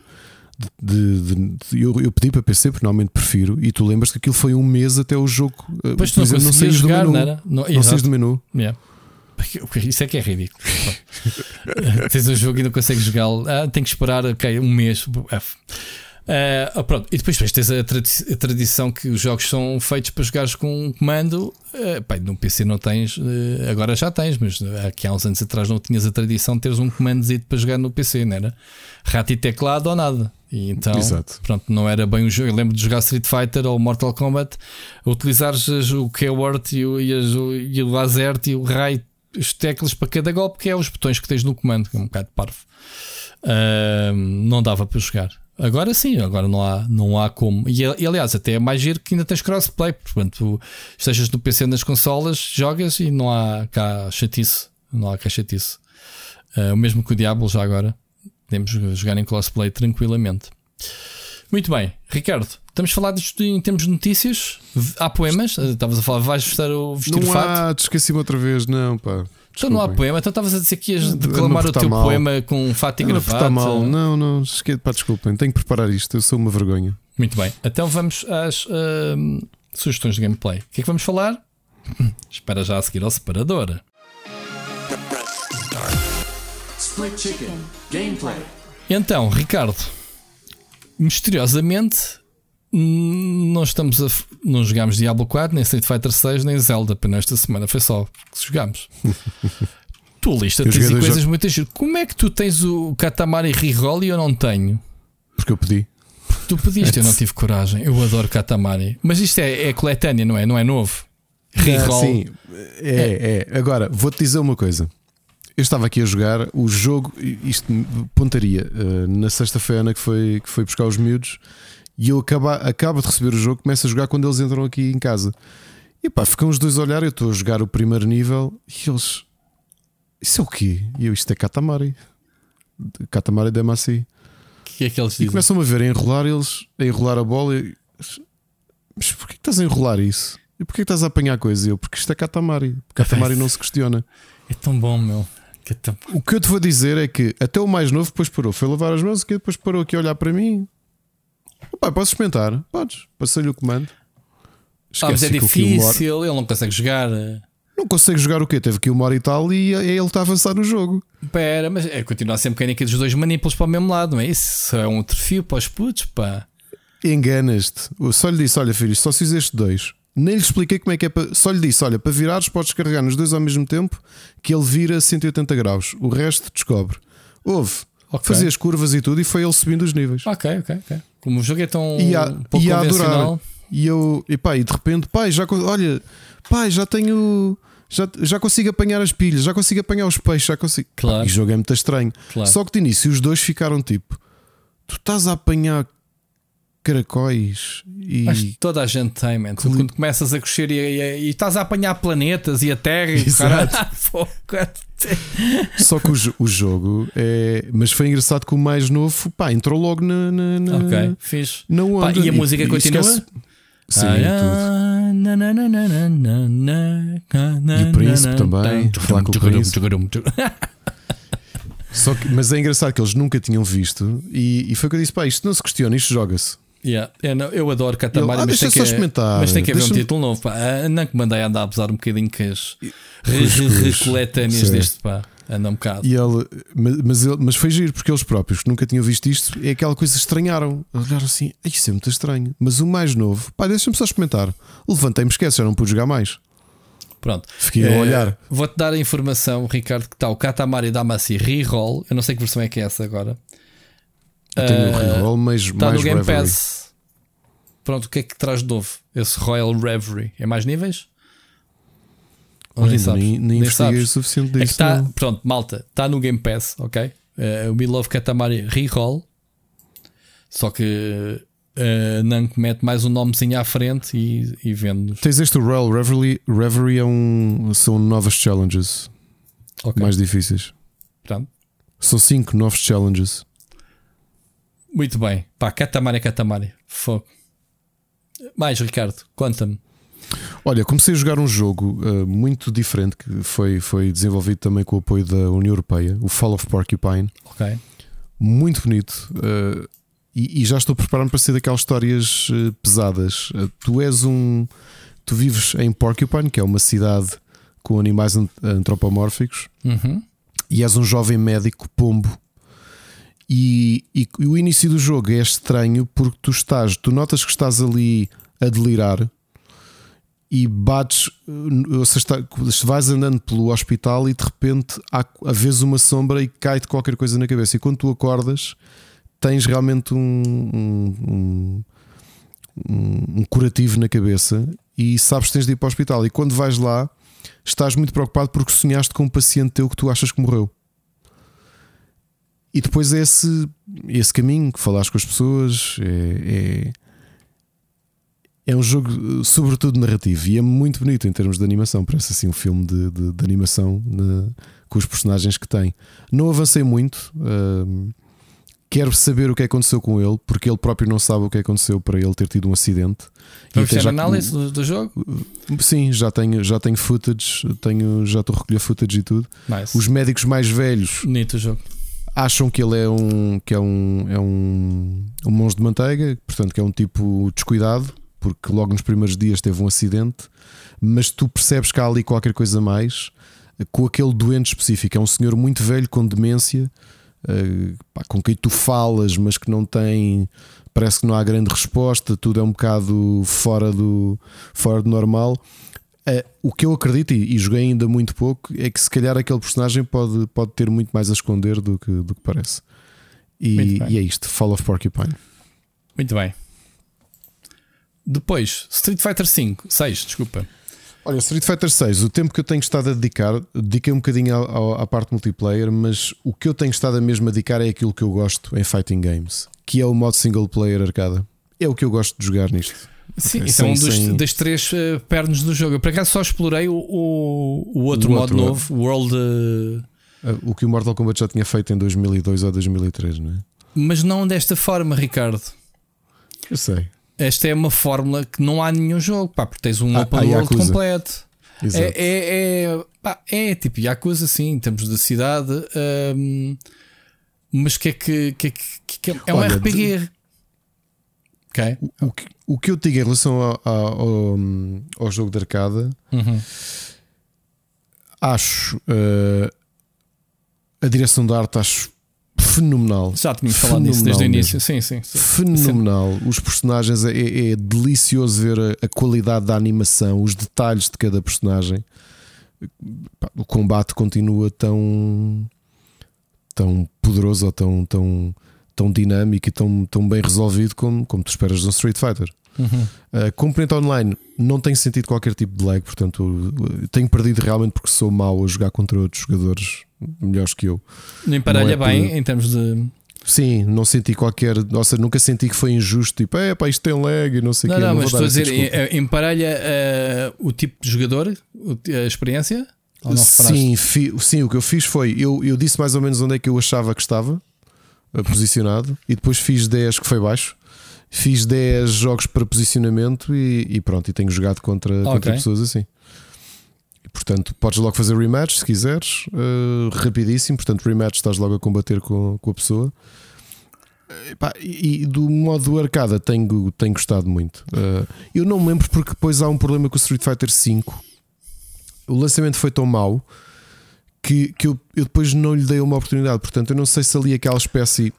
De, de, de, eu, eu, pedi para PC, porque normalmente prefiro, e tu lembras que aquilo foi um mês até o jogo. Eh, pois tu não, exemplo, não saís jogar, do menu. Não, não, não saís do menu. Yeah. Isso é que é ridículo. Tens um jogo e não consegues jogá-lo. Ah, tem que esperar okay, um mês. Uh, pronto. E depois, depois tens a, tradi a, tradição que os jogos são feitos para jogares com um comando. Uh, pá, no PC não tens, uh, agora já tens, mas aqui há uns anos atrás não tinhas a tradição de teres um comando para jogar no PC, não era? Rato e teclado ou nada. E então, Exato. pronto, não era bem o jogo. Eu lembro de jogar Street Fighter ou Mortal Kombat, utilizares o keyword e o, e, as, e o laser e o raio, os teclas para cada golpe, que é os botões que tens no comando, que é um bocado parvo. Uh, não dava para jogar. Agora sim, agora não há, não há como. E, e aliás, até é mais giro que ainda tens crossplay. Portanto, estejas no PC nas consolas, jogas e não há cá chatice. Não há cá chatice. Uh, o mesmo que o Diablo já agora. Podemos jogar em crossplay tranquilamente. Muito bem, Ricardo, estamos a falar disto em termos de notícias. Há poemas? Estavas a falar, vais vestir o, vestir não fato? Há, esqueci-me outra vez, não, pá. Então não há poema, então estavas a dizer que ias declamar o teu mal. poema com um fato e gravata. mal, não, não, esquece, pá, desculpem, tenho que preparar isto, eu sou uma vergonha. Muito bem, então vamos às uh, sugestões de gameplay. O que é que vamos falar? Espera já a seguir ao separador. Split Chicken Gameplay. Então, Ricardo, misteriosamente não estamos a. Não jogámos Diablo 4, nem Street Fighter 6, nem Zelda para nesta semana. Foi só que jogámos. tu lista tens coisas já... muitas. Como é que tu tens o Katamari Reroll e eu não tenho? Porque eu pedi. Tu pediste, eu não tive coragem. Eu adoro Katamari. Mas isto é, é coletânea, não é? Não é novo. Reroll. sim, é, é. Agora, vou-te dizer uma coisa. Eu estava aqui a jogar o jogo, isto pontaria, uh, na sexta-feira que foi, que foi buscar os miúdos e eu acabo, acabo de receber o jogo, começo a jogar quando eles entram aqui em casa. E pá, ficam os dois a olhar. Eu estou a jogar o primeiro nível e eles. Isso é o quê? E eu, isto é Katamari. Katamari Damacy. O que é que eles dizem? E começam-me a ver a enrolar eles, a enrolar a bola. E... Mas porquê que estás a enrolar isso? E porquê que estás a apanhar coisa? E eu, porque isto é Katamari. Katamari não se questiona. É tão bom, meu. É. O que eu te vou dizer é que até o mais novo depois parou. Foi lavar as mãos e depois parou aqui a olhar para mim. Opa, podes experimentar, podes. Passei-lhe o comando. ah, mas é difícil, ele não consegue jogar. Não consegue jogar o quê? Teve que uma hora e tal e ele está a avançar no jogo. Pera, mas é continuar sempre mecânica dos dois manipulos para o mesmo lado, não é isso? É um trofio para os putos, pá. Enganas-te. Só lhe disse: olha, filho, só se fizeste dois. Nem lhe expliquei como é que é para. Só lhe disse: olha, para virares, podes carregar nos dois ao mesmo tempo que ele vira 180 graus. O resto descobre. Houve. Ok. fazia as curvas e tudo, e foi ele subindo os níveis. Ok, ok, ok. Como o jogo é tão E a- pouco e convencional. E eu, e pá, e de repente, pai, já, olha, pai, já tenho. Já, já consigo apanhar as pilhas, já consigo apanhar os peixes, já consigo. Claro. Pá, e o jogo é muito estranho. Claro. Só que de início os dois ficaram tipo: tu estás a apanhar caracóis e. Mas toda a gente tem, man. Quando começas a crescer e, e, e, estás a apanhar planetas e a Terra e Só que o, o, jogo é. Mas foi engraçado que o mais novo pá, entrou logo na. na, na ok, fiz. Na pá, e a música e, continua? Sim, tudo. E o príncipe também. Só que, mas é engraçado que eles nunca tinham visto e, e foi o que eu disse: pá, isto não se questiona, isto joga-se. Yeah, eu, não- eu adoro Katamari, Ele, ah, mas, tem que, experimentar, mas tem que haver um título novo. Pá. Ah, Não que mandei andar a abusar um bocadinho com as recoletâneas deste pá. Anda um bocado. E ele, mas, ele- mas foi giro, porque eles próprios que nunca tinham visto isto, é aquela coisa estranharam. Olharam assim, "Ei, isso é muito estranho. Mas o mais novo, pá, deixa-me só experimentar. Levantei-me, esquece, já não pude jogar mais. Pronto. Fiquei a Eh, olhar. Vou-te dar a informação, Ricardo, que está o Katamari Damacy Reroll. Eu não sei que versão é que é essa agora. Eu tenho o eh, reroll, mas Está mais no Game Reverie. Pass. Pronto, o que é que traz de novo? Esse Royal Reverie. É mais níveis? Ou Olha, nem sabes? nem, nem Nem sabes? o suficiente É disso. está, não. pronto, malta, está no Game Pass, ok? Eh, o Me Love Katamari Reroll. Só que eh, não mete mais um nomezinho à frente e, e vende. Tens este Royal Reverie, Reverie é um, são novas challenges Ok, mais difíceis. pronto. São cinco novos challenges. Muito bem. Pá, Katamari Katamari. Fogo. Mais, Ricardo, conta-me. Olha, comecei a jogar um jogo uh, muito diferente que foi, foi desenvolvido também com o apoio da União Europeia, o Fall of Porcupine. Ok. Muito bonito. uh, e, e já estou preparando para ser daquelas histórias uh, pesadas. Tu és um. Tu vives em Porcupine, que é uma cidade com animais ant- antropomórficos, Uhum. e és um jovem médico pombo. E, e o início do jogo é estranho porque tu estás, tu notas que estás ali a delirar e bates, ou seja, vais andando pelo hospital e de repente há, há vez uma sombra e cai-te qualquer coisa na cabeça. E quando tu acordas, tens realmente um, um- um- um curativo na cabeça e sabes que tens de ir para o hospital. E quando vais lá, estás muito preocupado porque sonhaste com um paciente teu que tu achas que morreu. E depois é esse, esse caminho que falaste com as pessoas. É, é, é um jogo, sobretudo narrativo, e é muito bonito em termos de animação. Parece assim um filme de, de- de animação na- com os personagens que tem. Não avancei muito. hum, quero saber o que aconteceu com ele, porque ele próprio não sabe o que aconteceu para ele ter tido um acidente. Ter já- análise do, do jogo? Sim, já tenho, já tenho footage, tenho, já estou a recolher footage e tudo. Nice. Os médicos mais velhos Bonito o jogo. Acham que ele é um que é um é um, um monstro de manteiga, portanto que é um tipo descuidado, porque logo nos primeiros dias teve um acidente, mas tu percebes que há ali qualquer coisa mais com aquele doente específico. É um senhor muito velho com demência, eh, com quem tu falas, mas que não tem, parece que não há grande resposta, tudo é um bocado fora do fora do normal. Eh, o que eu acredito, e, e joguei ainda muito pouco, é que se calhar aquele personagem pode, pode ter muito mais a esconder do que, do que parece. E, e é isto: Fall of Porcupine. Muito bem. Depois, Street Fighter V, 6, desculpa. Olha, Street Fighter 6, o tempo que eu tenho estado a dedicar, dediquei um bocadinho à, parte multiplayer, mas o que eu tenho estado a mesmo a dedicar é aquilo que eu gosto em fighting games, que é o modo single player arcada. É o que eu gosto de jogar nisto. Sim, isso é um dos, sem- das três eh, pernas do jogo. Eu por acaso só explorei o, o, o outro O modo outro, novo, o World. eh, O que o Mortal Kombat já tinha feito em 2002 ou 2003, não é? Mas não desta forma, Ricardo. Eu sei. Esta é uma fórmula que não há nenhum jogo, pá, porque tens um Ah, open world completo. Exato. É, é, é, pá, é tipo Yakuza, assim, em termos de cidade. hum, mas que é que, que, é que- que é, é um Olha, RPG. Ok? O que, o que eu te digo em relação ao, ao, ao- jogo de arcada, Uhum. acho eh, a direção de arte acho fenomenal. Já tínhamos falado nisso desde o início. Sim, sim. sim. Fenomenal. Os personagens é, é delicioso ver a, a qualidade da animação, os detalhes de cada personagem. O combate continua tão tão poderoso ou tão, tão, tão dinâmico e tão, tão bem resolvido como, como tu esperas de um Street Fighter. Uhum. Uh, componente online não tem sentido qualquer tipo de lag, portanto uh, tenho perdido realmente porque sou mau a jogar contra outros jogadores melhores que eu. Não emparelha é bem por... em termos de. Sim, não senti qualquer. Nossa, nunca senti que foi injusto. Tipo, é pá, isto tem lag e não sei o que. Não, não, mas estou a dizer, emparelha uh, o tipo de jogador, a experiência? Sim, fi, sim, o que eu fiz foi eu, eu disse mais ou menos onde é que eu achava que estava posicionado e depois fiz 10 que foi baixo fiz 10 jogos para posicionamento e, e pronto, e tenho jogado contra, okay. contra pessoas assim. Portanto, podes logo fazer rematch se quiseres, uh, rapidíssimo. Portanto, rematch estás logo a combater com, com a pessoa. E, e, do modo arcada tenho, tenho gostado muito. Uh, eu não me lembro porque depois há um problema com o Street Fighter V. O lançamento foi tão mau que, que eu, eu depois não lhe dei uma oportunidade. Portanto, eu não sei se ali aquela espécie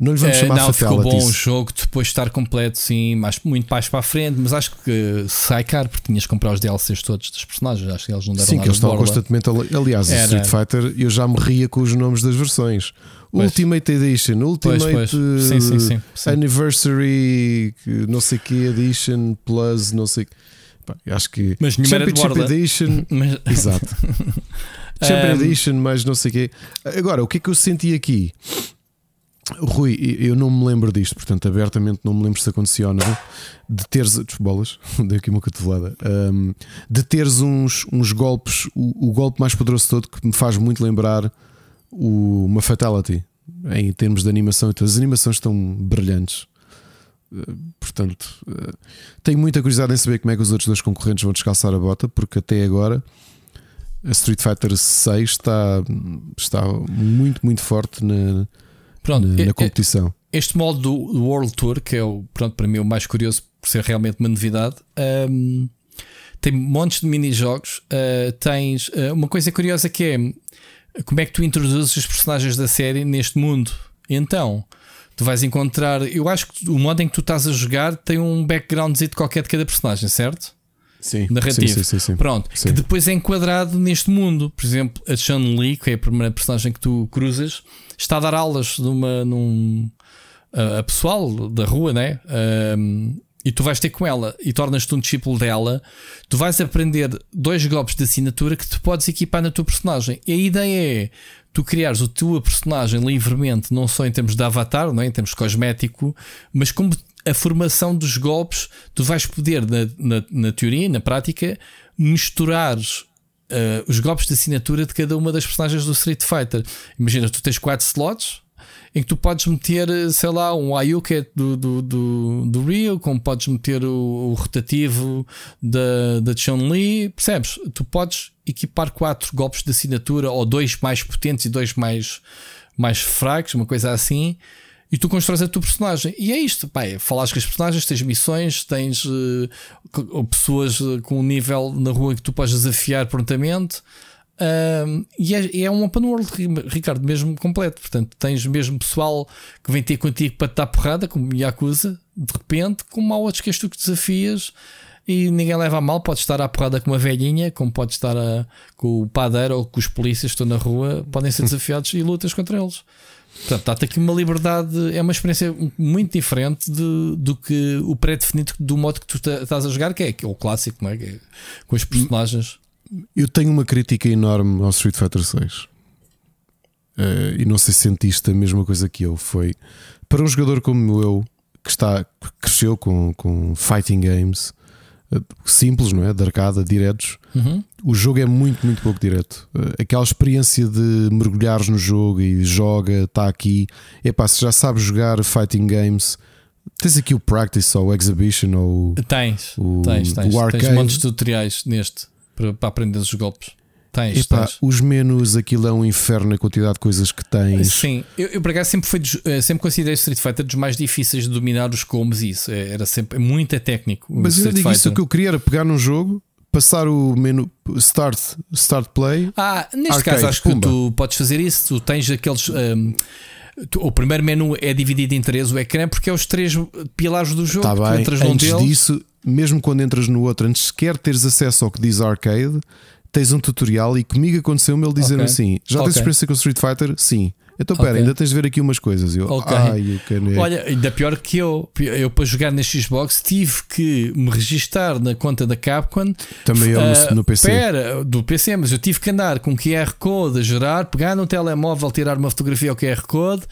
não lhe vamos é, chamar não, Ficou bom o jogo depois de estar completo, sim, mais, muito mais para a frente, mas acho que sai caro porque tinhas que comprar os DLCs todos dos personagens. Acho que eles não deram Sim, que eles estão constantemente. Aliás, Era. Street Fighter eu já me ria com os nomes das versões. Pois. Ultimate Edition, Ultimate pois, pois. Sim, sim, sim, Anniversary, não sei que Edition, Plus, não sei. acho que mas Championship Edition, mas... exato. Champion um... Edition, mas não sei o quê. Agora, o que é que eu senti aqui? Rui, eu não me lembro disto, portanto, abertamente não me lembro se acontecia ou não, de teres. Bolas, dei aqui uma cotovelada. Um, de teres uns, uns golpes, o, o, golpe mais poderoso todo que me faz muito lembrar o, uma Fatality em termos de animação. Então, as animações estão brilhantes. Uh, portanto, uh, tenho muita curiosidade em saber como é que os outros dois concorrentes vão descalçar a bota, porque até agora a Street Fighter 6 está, está muito, muito forte na Pronto, na, na competição. Este modo do World Tour, que é o, pronto, para mim o mais curioso por ser realmente uma novidade, um, tem montes de mini-jogos. Uh, tens uh, uma coisa curiosa que é como é que tu introduzes os personagens da série neste mundo. Então, tu vais encontrar. Eu acho que o modo em que tu estás a jogar tem um background de qualquer de cada personagem, certo? Sim, narrativo. Sim, sim, sim, Pronto, que depois é enquadrado neste mundo. Por exemplo, a Chun-Li, que é a primeira personagem que tu cruzas, está a dar aulas numa, num, a, a pessoal da rua, né? Um, e tu vais ter com ela e tornas-te um discípulo dela, tu vais aprender dois golpes de assinatura que tu podes equipar na tua personagem. E a ideia é tu criares a tua personagem livremente, não só em termos de avatar, não é? em termos cosmético, mas como a formação dos golpes, tu vais poder, na, na, na teoria, na prática, misturar Uh, os golpes de assinatura de cada uma das personagens do Street Fighter. Imagina, tu tens quatro slots em que tu podes meter, sei lá, um Ayuka do, do, do, do Rio, como podes meter o, o rotativo da, da Chun-Li, percebes? Tu podes equipar quatro golpes de assinatura ou dois mais potentes e dois mais, mais fracos, uma coisa assim e tu constróis a tua personagem. E é isto, pá, é falas com as personagens, tens missões, tens uh, pessoas eh, com um nível na rua que tu podes desafiar prontamente. Um, e é, é, um open world, Ricardo, mesmo completo. Portanto, tens mesmo pessoal que vem ter contigo para te dar porrada, como Yakuza, de repente, como há outros que és tu que desafias e ninguém leva a mal. Pode estar à porrada com uma velhinha, como pode estar a, com o padeiro ou com os polícias que estão na rua, podem ser desafiados e lutas contra eles. Portanto, dá-te aqui uma liberdade, é uma experiência muito diferente de, do que o pré-definido do modo que tu estás a jogar, que é, que é o clássico, não é? é? com os personagens. Eu tenho uma crítica enorme ao Street Fighter 6 uh, eh, e não sei se sentiste a mesma coisa que eu. Foi para um jogador como eu que está cresceu com, com fighting games simples, não é? De arcada, diretos. Uhum. O jogo é muito, muito pouco direto. Eh, aquela experiência de mergulhares no jogo e joga, está aqui. É pá, se já sabes jogar fighting games, tens aqui o practice ou o exhibition ou tens, o, tens, tens, o arcade. tens montes de tutoriais neste para, para aprender os golpes. Tens, Epá, tens. Os menus, aquilo é um inferno a quantidade de coisas que tens. Sim, eu, eu por acaso sempre, foi, eh, sempre considerei Street Fighter dos mais difíceis de dominar os combos e isso. É, era sempre muito é técnico. Mas eu digo isso, o que eu queria era pegar num jogo, passar o menu Start, start Play. Ah, neste arcade, caso acho pumba. que tu podes fazer isso. Tu tens aqueles. Um, o primeiro menu é dividido em três o ecrã porque é os três pilares do jogo. Tá bem. Antes disso, mesmo quando entras no outro, antes sequer teres acesso ao que diz arcade, tens um tutorial e comigo aconteceu-me ele dizer Ok. assim: Já tens Ok. experiência com Street Fighter? Sim. Então pera, Ok. ainda tens de ver aqui umas coisas. Eu, Ok. ai, o caneco. Olha, ainda pior que eu. Eu para jogar na Xbox tive que me registar na conta da Capcom. também eu Ah, no, no PC. Espera, do PC, mas eu tive que andar com QR Code a gerar, pegar no telemóvel, tirar uma fotografia ao QR Code,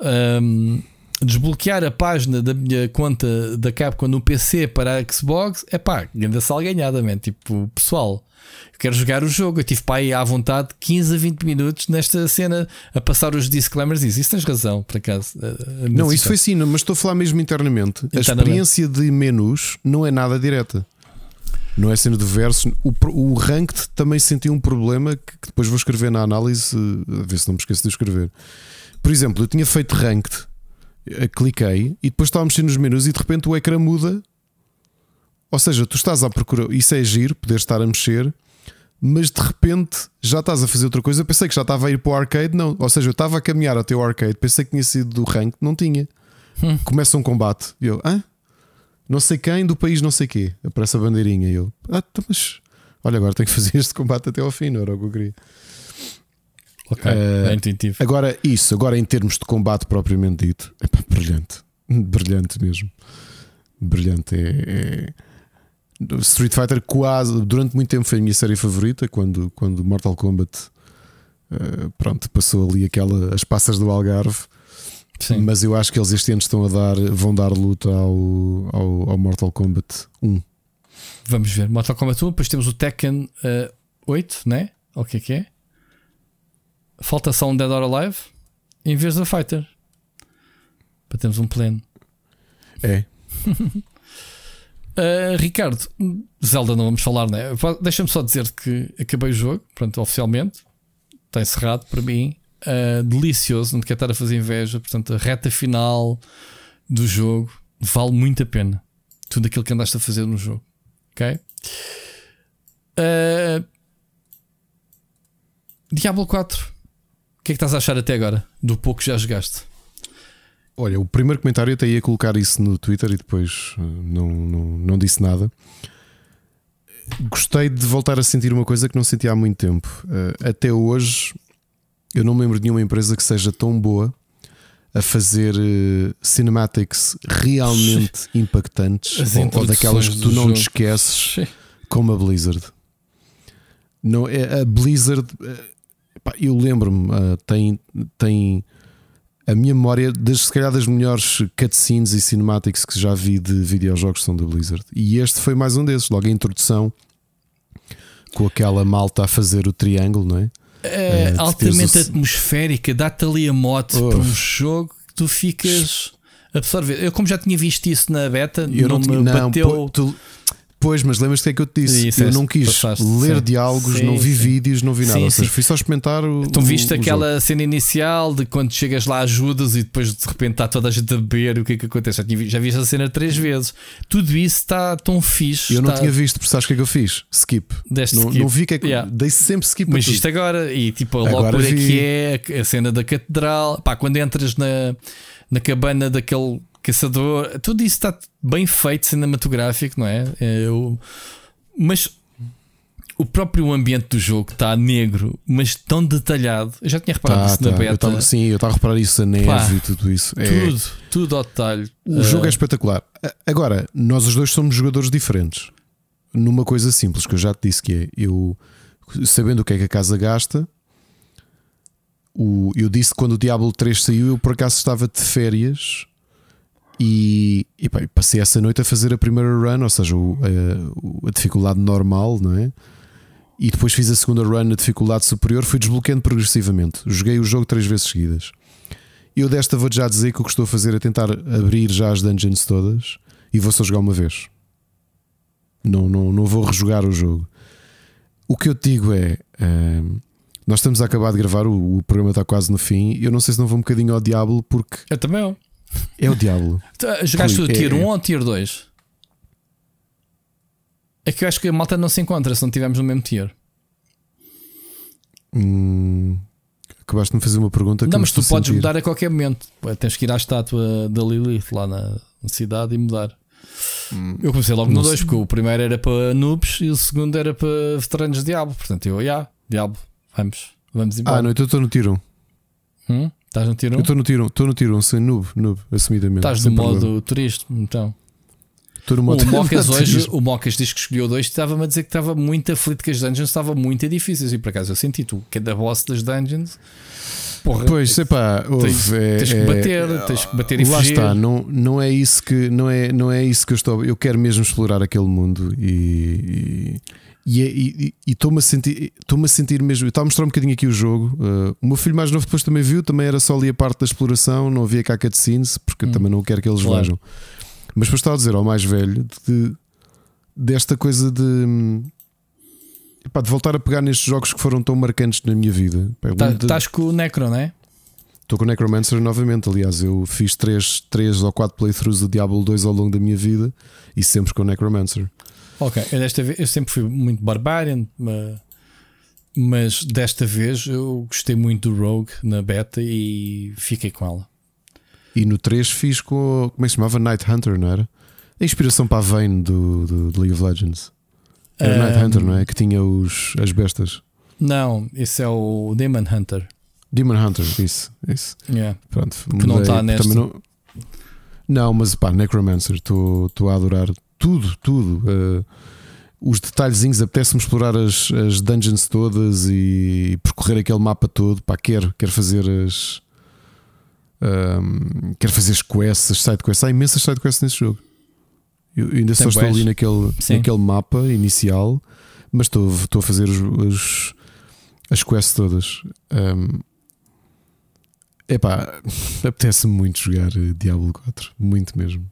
ahm, desbloquear a página da minha conta da Capcom no PC para a Xbox. É pá, grande salganhada, man. Tipo, pessoal. Eu quero jogar o jogo. Eu tive para aí à vontade 15 a 20 minutos nesta cena a passar os disclaimers. Isso, isso tens razão, por acaso. Ah, Não, isso foi sim, mas estou a falar mesmo internamente. A Internamente. experiência de menus não é nada direta. Não é cena de versos. O, o ranked também senti um problema que, que depois vou escrever na análise, eh, a ver se não me esqueço de escrever. Por exemplo, eu tinha feito ranked, eh, cliquei e depois estava a mexer nos menus e de repente o ecrã muda. Ou seja, tu estás à procura, isso é giro, poder estar a mexer, mas de repente já estás a fazer outra coisa. Eu pensei que já estava a ir para o arcade, não. Ou seja, eu estava a caminhar até o arcade, pensei que tinha sido do rank, não tinha. Hum. Começa um combate e eu, hã? Não sei quem do país, não sei quê. Aparece a bandeirinha e eu, ah, então, mas olha, agora tenho que fazer este combate até ao fim, não era o que eu queria. Ok, Eh, é intuitivo. Agora, isso, agora em termos de combate propriamente dito, é brilhante. Brilhante mesmo. Brilhante. É, é- Street Fighter quase, durante muito tempo foi a minha série favorita, quando, quando Mortal Kombat eh, pronto, passou ali aquela, as passas do Algarve. Sim. Mas eu acho que eles este ano estão a dar, vão dar luta ao, ao, ao Mortal Kombat 1. Vamos ver. Mortal Kombat 1, depois temos o Tekken eh, 8, né? O que é que é? Falta só um Dead or Alive em vez do Fighter. Para termos um pleno. É. Uh, Ricardo, Zelda não vamos falar, né? Deixa-me só dizer que acabei o jogo, pronto, oficialmente. Está encerrado para mim. Uh, delicioso, não te quero estar a fazer inveja. Portanto, a reta final do jogo vale muito a pena. Tudo aquilo que andaste a fazer no jogo. Ok? Uh, Diablo 4. O que é que estás a achar até agora? Do pouco que já jogaste? Olha, o primeiro comentário eu até ia colocar isso no Twitter e depois eh, não, não, não disse nada. Gostei de voltar a sentir uma coisa que não sentia há muito tempo. Eh, Até hoje eu não me lembro de nenhuma empresa que seja tão boa a fazer eh, cinematics realmente impactantes ou, ou daquelas que tu não jogo. te esqueces como a Blizzard. Não, é, a Blizzard, pá, eu lembro-me, tem, tem a minha memória das, se calhar, das melhores cutscenes e cinematics que já vi de videojogos são da Blizzard. E este foi mais um desses, logo a introdução com aquela malta a fazer o triângulo, não é? é altamente o- atmosférica, dá-te ali a mote Oh. para um jogo que tu ficas absorver. Eu, como já tinha visto isso na beta, Eu não, tinha- me bateu. pô, tu- Pois, mas lembras-te que é que eu te disse? Isso, eu é, não quis passaste, ler sim. diálogos, Sim, não vi sim. vídeos, não vi nada. Ou seja, fui só experimentar o. Tu viste o- aquela cena inicial de quando chegas lá ajudas e depois de repente está toda a gente a beber, o que é que acontece? Já, vi- viste essa cena três vezes. Tudo isso está tão fixe. Eu não está- tinha visto, porque sabes o que é que eu fiz? Skip. Deste Não, skip. não vi o que é que. Yeah. Dei sempre skip Mas a isto agora, e tipo, a Agora vi. que é a cena da catedral, pá, quando entras na, na cabana daquele caçador, tudo isso está bem feito, cinematográfico, não é? É, eu- mas o próprio ambiente do jogo está negro, mas tão detalhado. Eu já tinha reparado Tá, isso na tá. Eu beta. tava- sim, eu estava a reparar isso, a neve Pá, e tudo isso. É- Tudo, tudo ao detalhe. O Ah, jogo é espetacular. A- Agora, nós os dois somos jogadores diferentes. Numa coisa simples que eu já te disse que é eu sabendo o que é que a casa gasta. O, eu disse que quando o Diablo 3 saiu, eu por acaso estava de férias e, e pá, passei essa noite a fazer a primeira run, ou seja, o- a, o- a dificuldade normal, não é? E depois fiz a segunda run na dificuldade superior, fui desbloqueando progressivamente. Joguei o jogo três vezes seguidas. Eu desta vou já dizer que o que estou a fazer é tentar abrir já as dungeons todas e vou só jogar uma vez. Não, não, não vou rejogar o jogo. O que eu te digo é: ehm, nós estamos a acabar de gravar, o, o programa está quase no fim. Eu não sei se não vou um bocadinho ao Diablo, porque Eu também. É o Diablo. Ah, Jogaste Rui, o Tier é- 1 ou Tier 2? É que eu acho que a malta não se encontra se não estivermos no mesmo tier. Hum, acabaste de me fazer uma pergunta que Não, mas tu podes sentir. mudar a qualquer momento. Tens que ir à estátua da Lilith lá na na cidade e mudar. Eu comecei logo no Não 2, sei. porque o primeiro era para noobs e o segundo era para veteranos de Diablo. Portanto, eu, já, Diablo, vamos, vamos embora. Ah, não, então eu estou no tiro 1. Hum? Estás no tiro Eu 1? estou no tiro 1, estou no tiro 1, sem noob, noob, assumidamente. Estás no modo problema. turista, então. Estou no O modo Mocas hoje, o Mocas diz que escolheu dois, estava-me a dizer que estava muito aflito que as dungeons estavam muito difíceis. E por acaso eu senti tu, que é da boss das dungeons. Porra, Pois, sei pá, tens, é- tens que é- bater, tens que bater e Lá fugir. está, não, não é isso que não é, não é isso que eu estou. Eu quero mesmo explorar aquele mundo e e- é, e estou-me a sentir a sentir mesmo. Estava a mostrar um bocadinho aqui o jogo. Uh, o meu filho mais novo depois também viu, também era só ali a parte da exploração, não havia cá cutscenes, porque Hum. também não quero que eles Claro. vejam. Mas depois estava a dizer ao mais velho de, desta coisa de, epá, de voltar a pegar nestes jogos que foram tão marcantes na minha vida. Pá, Tá- de- Estás com o Necro, não é? Estou com o Necromancer novamente. Aliás, eu fiz 3, três ou 4 playthroughs do Diablo 2 ao longo da minha vida e sempre com o Necromancer. Ok, eu, desta vez, eu sempre fui muito Barbarian, ma- mas desta vez eu gostei muito do Rogue na beta e fiquei com ela. E no 3 fiz com. Como é que se chamava? Night Hunter, não era? A inspiração para a Vayne do, do, do League of Legends. Era Night Ahm, Hunter, não é? Que tinha os, as bestas. Não, esse é o Demon Hunter. Demon Hunter, isso. isso. Yeah. Pronto, Que não mudei, está nesta. também Não, não, mas pá, Necromancer, estou a adorar tudo, tudo. Uh, os detalhezinhos, apetece-me explorar as, as dungeons todas e percorrer aquele mapa todo. Pá, quero, quero fazer as. um, quero fazer as quests, as sidequests. Há imensas sidequests nesse jogo. Eu ainda só Tem estou ali naquele, Sim. naquele mapa inicial, mas estou, estou a fazer os, os- as quests todas. Um, epá, apetece-me muito jogar eh, Diablo 4, muito mesmo.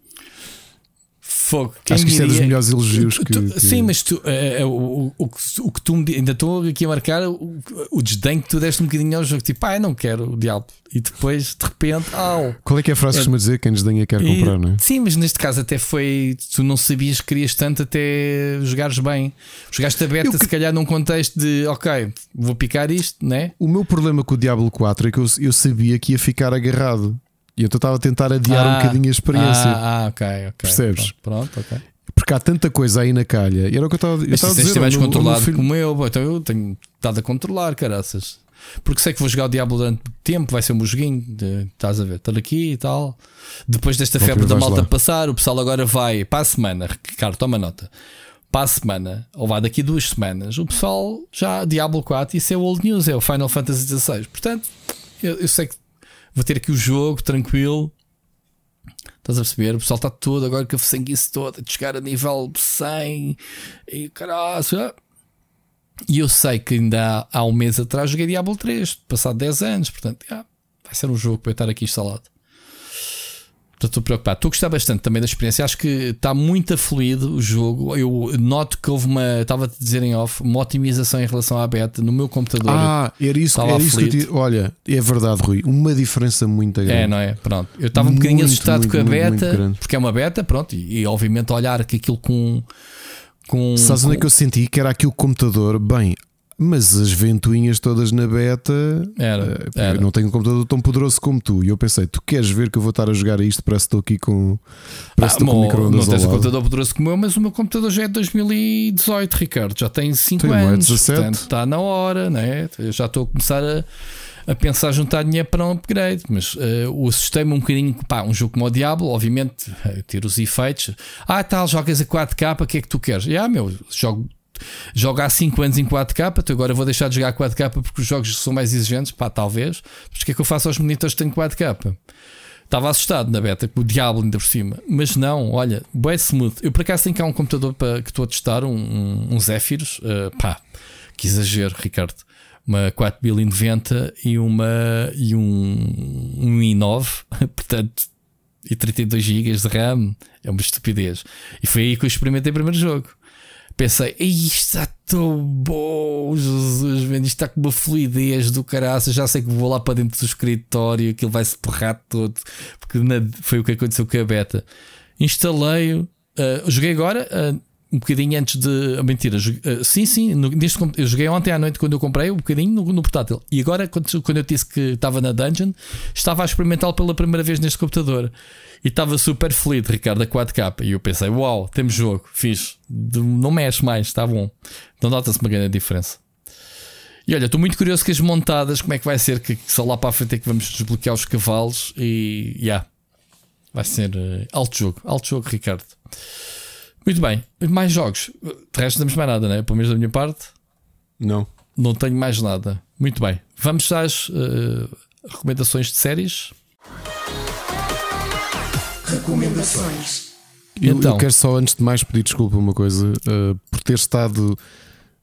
Fogo. Quem Acho que isto é dos melhores elogios que. Tu- que- Sim, mas tu, é, o, o, o, que- que tu me ainda estou aqui a marcar o, o desdém que tu deste um bocadinho ao jogo, tipo, ah, não quero o diabo. E depois, de repente, au. Qual é que é a frase que É- costuma dizer? Quem desdenha quer E- comprar, não é? Sim, mas neste caso até foi. Tu não sabias que querias tanto até jogares bem. Jogaste a beta, que- se calhar, num contexto de ok, vou picar isto, né? O meu problema com o Diablo 4 é que eu, eu sabia que ia ficar agarrado. E então estava a tentar adiar um Ah, bocadinho a experiência. Ah, ah, ok, ok. Percebes? Pronto, pronto, ok. Porque há tanta coisa aí na calha. E era o que eu estava eu a se dizer. estiveres ao meu controlado filho- como eu, bom, então eu tenho estado a controlar, caraças. Porque sei que vou jogar o Diablo durante tempo, vai ser um joguinho, de- estás a ver, estar aqui e tal. Depois desta Ok, febre da malta lá. passar, o pessoal agora vai para a semana, Ricardo, toma nota. Para a semana, ou vai daqui duas semanas, o pessoal já Diablo 4, isso é o old news, é o Final Fantasy XVI. Portanto, eu, eu sei que vou ter aqui o jogo tranquilo. Estás a perceber? O pessoal está todo agora com a sanguice toda de chegar a nível 100 e caralho. E eu sei que ainda há, há um mês atrás joguei Diablo 3, passado 10 anos, portanto, vai ser um jogo para eu estar aqui instalado. Estou preocupado. Estou a gostar bastante também da experiência. Acho que está muito fluido o jogo. Eu noto que houve uma, estava a te dizer em off, uma otimização em relação à beta no meu computador. Ah, era isso, era isso que eu te... Olha, é verdade, Rui. Uma diferença muito grande. É, não é? Pronto. Eu estava um bocadinho Muito, assustado muito, com a muito, beta, porque é uma beta, pronto, e, e obviamente olhar que aquilo com. com Sabes onde é que eu senti que era aqui o computador? Bem, mas as ventoinhas todas na beta. Era, eh, era. Eu não tenho um computador tão poderoso como tu. E eu pensei, tu queres ver que eu vou estar a jogar isto? Parece que estou aqui com. Parece que Ah, estou com mo- microondas não tens um computador poderoso como eu, mas o meu computador já é de 2018, Ricardo. Já tem 5 Tem, não é anos. 17? Portanto, está na hora, né? Eu já estou a começar a, a pensar juntar dinheiro para um upgrade. Mas eh, o assustei-me um bocadinho. Pá, um jogo como o Diablo, obviamente, eh, ter os efeitos. Ah, tal, jogas a 4K, o que é que tu queres? Ah, meu, jogo. Jogo há 5 anos em 4K, tu agora vou deixar de jogar 4K porque os jogos são mais exigentes. Pá, talvez. Mas o que é que eu faço aos monitores que têm 4K? Estava assustado na beta, com o Diablo ainda por cima. Mas não, olha, bem smooth. Eu por acaso tenho cá um computador para, que estou a testar, um, um, um Zephyros. uh, pá, que exagero, Ricardo. Uma 4090 e, uma, e um, um i9, portanto, e 32 GB de RAM. É uma estupidez. E foi aí que eu experimentei o primeiro jogo. Pensei, "Ei, isto está tão bom, Jesus, isto está com uma fluidez do caraça. Já sei que vou lá para dentro do escritório, aquilo vai-se porrar todo, porque na- foi o que aconteceu com a beta. Instalei-o, ah, joguei agora, ah, um bocadinho antes de. Mentira, uh, sim, sim. No, neste, eu joguei ontem à noite quando eu comprei, um bocadinho no, no portátil. E agora, quando, quando eu disse que estava na dungeon, estava a experimentá-lo pela primeira vez neste computador. E estava super fluido, Ricardo, a 4K. E eu pensei, uau, temos jogo, fiz. Não mexe mais, está bom. Não nota-se uma grande diferença. E olha, estou muito curioso com as montadas, como é que vai ser, que só lá para a frente é que vamos desbloquear os cavalos e já. Yeah, vai ser uh, alto jogo, alto jogo, Ricardo. Muito bem, mais jogos. De resto, não temos mais nada, né? Pelo menos da minha parte. Não. Não tenho mais nada. Muito bem. Vamos às uh, recomendações de séries. Recomendações. Eu, então, eu quero só, antes de mais, pedir desculpa uma coisa uh, por ter estado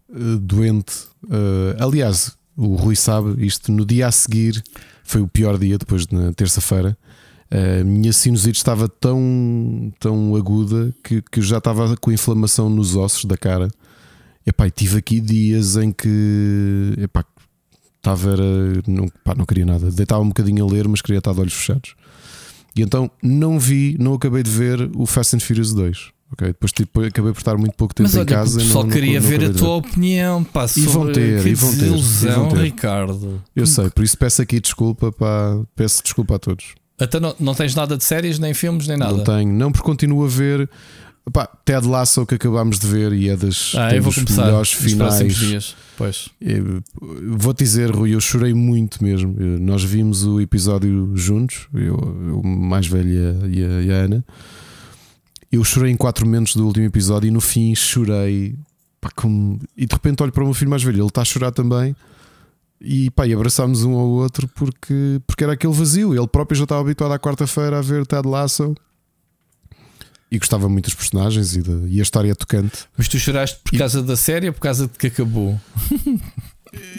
uh, doente. aliás, o Rui sabe isto. No dia a seguir foi o pior dia, depois na terça-feira. A minha sinusite estava tão, tão aguda que, que eu já estava com inflamação nos ossos da cara. Epá, e tive aqui dias em que epá, estava era, não, pá, não queria nada. Deitava um bocadinho a ler, mas queria estar de olhos fechados. E então não vi, não acabei de ver o Fast and Furious 2. Okay? Depois tipo, acabei por estar muito pouco tempo mas, olha, em casa. Só queria não, não ver a tua opinião. Pá, e vão ter, e vão ter, e vão ter. Ricardo. Eu sei, por isso peço aqui desculpa. Pá, peço desculpa a todos. Até não, não tens nada de séries, nem filmes, nem nada? Não tenho, não, porque continuo a ver. Pá, Ted Lasso que acabámos de ver e é das, ah, eu vou começar melhores finais. Dias. Pois. Vou dizer, Rui, eu chorei muito mesmo. Nós vimos o episódio juntos, eu, eu mais velha e a, e a Ana. Eu chorei em quatro momentos do último episódio e no fim chorei. Pá, como... E de repente olho para o meu filho mais velho, ele está a chorar também. E pá, e abraçámos um ao outro porque, porque era aquele vazio. Ele próprio já estava habituado à quarta-feira a ver Ted Lasso e gostava muito dos personagens e, de, e a história é tocante. Mas tu choraste por e... causa da série ou por causa de que acabou?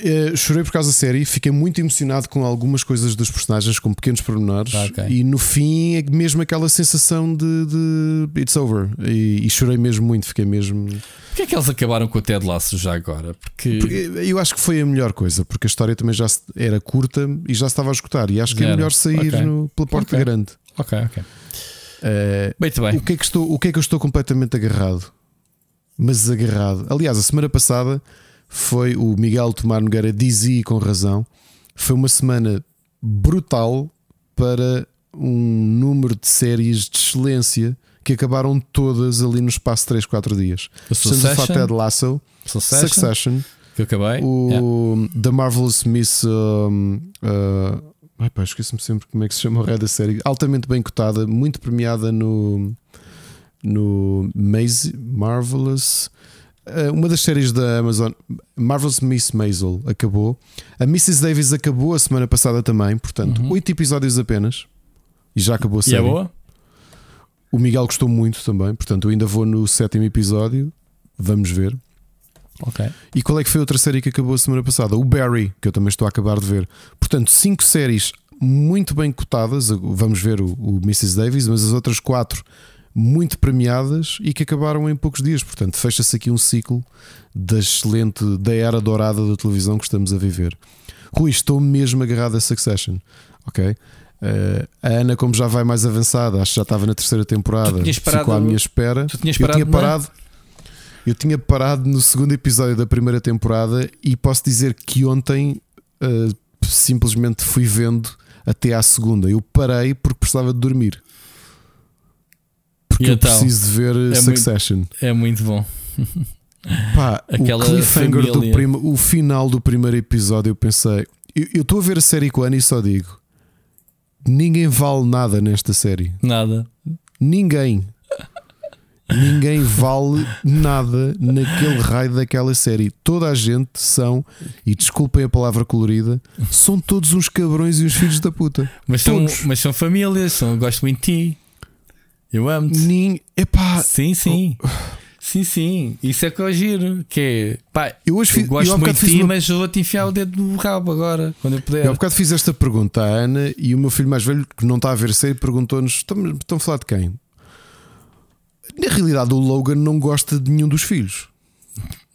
É, chorei por causa da série, fiquei muito emocionado com algumas coisas dos personagens, com pequenos pormenores, ah, okay. e no fim é mesmo aquela sensação de, de it's over. E, e, chorei mesmo muito, fiquei mesmo. Porquê é que eles acabaram com o Ted Lasso já agora? Porque... porque... eu acho que foi a melhor coisa, porque a história também já era curta e já estava a escutar, e acho que é melhor sair okay. no, pela porta okay. grande. Ok, ok. Uh, Muito bem. O que, é que estou, o que é que eu estou completamente agarrado? Mas agarrado. Aliás, a semana passada foi o Miguel Tomar Nogueira dizia com razão. Foi uma semana brutal para um número de séries de excelência que acabaram todas ali no espaço de 3, 4 dias. Estamos a falar Lasso, Succession, Succession que acabei. o yeah. The Marvelous Miss. Um, uh, Ai pá, esqueço-me sempre como é que se chama o rei da série. Altamente bem cotada, muito premiada no. No Maze, Marvelous. Uh, uma das séries da Amazon, Marvelous Miss Maisel, acabou. A Mrs. Davis acabou a semana passada também, portanto, uhum. 8 episódios apenas. E já acabou a série. E é boa? O Miguel gostou muito também, portanto, eu ainda vou no sétimo episódio. Vamos ver. Ok. E qual é que foi outra série que acabou a semana passada? O Barry, que eu também estou a acabar de ver. Portanto, cinco séries muito bem cotadas. Vamos ver o, o Mrs. Davis, mas as outras quatro muito premiadas e que acabaram em poucos dias. Portanto, fecha-se aqui um ciclo da excelente, da era dourada da televisão que estamos a viver. Rui, estou mesmo agarrado a Succession. Ok? Uh, a Ana, como já vai mais avançada, acho que já estava na terceira temporada, parado, ficou à minha espera. Tu tinhas parado, eu tinha parado. Eu tinha parado no segundo episódio da primeira temporada e posso dizer que ontem uh, simplesmente fui vendo até à segunda. Eu parei porque precisava de dormir. Porque eu então, preciso de ver é Succession. Muito, é muito bom. Pá, Aquela o cliffhanger do prima, o final do primeiro episódio, eu pensei. Eu estou a ver a série com a Ana e só digo: ninguém vale nada nesta série. Nada. Ninguém. Ninguém vale nada naquele raio daquela série. Toda a gente são, e desculpem a palavra colorida, são todos uns cabrões e uns filhos da puta. Mas, são, mas são famílias, são, gosto muito de ti. Eu amo-te. Nin... Epá. Sim, sim. Oh. Sim, sim. Isso é que eu giro. Que é, pá, eu, hoje eu gosto eu muito de ti, uma... mas vou-te enfiar o dedo no rabo agora, quando eu puder. Eu há bocado fiz esta pergunta à Ana e o meu filho mais velho, que não está a ver série, perguntou-nos: estão, estão a falar de quem? Na realidade, o Logan não gosta de nenhum dos filhos.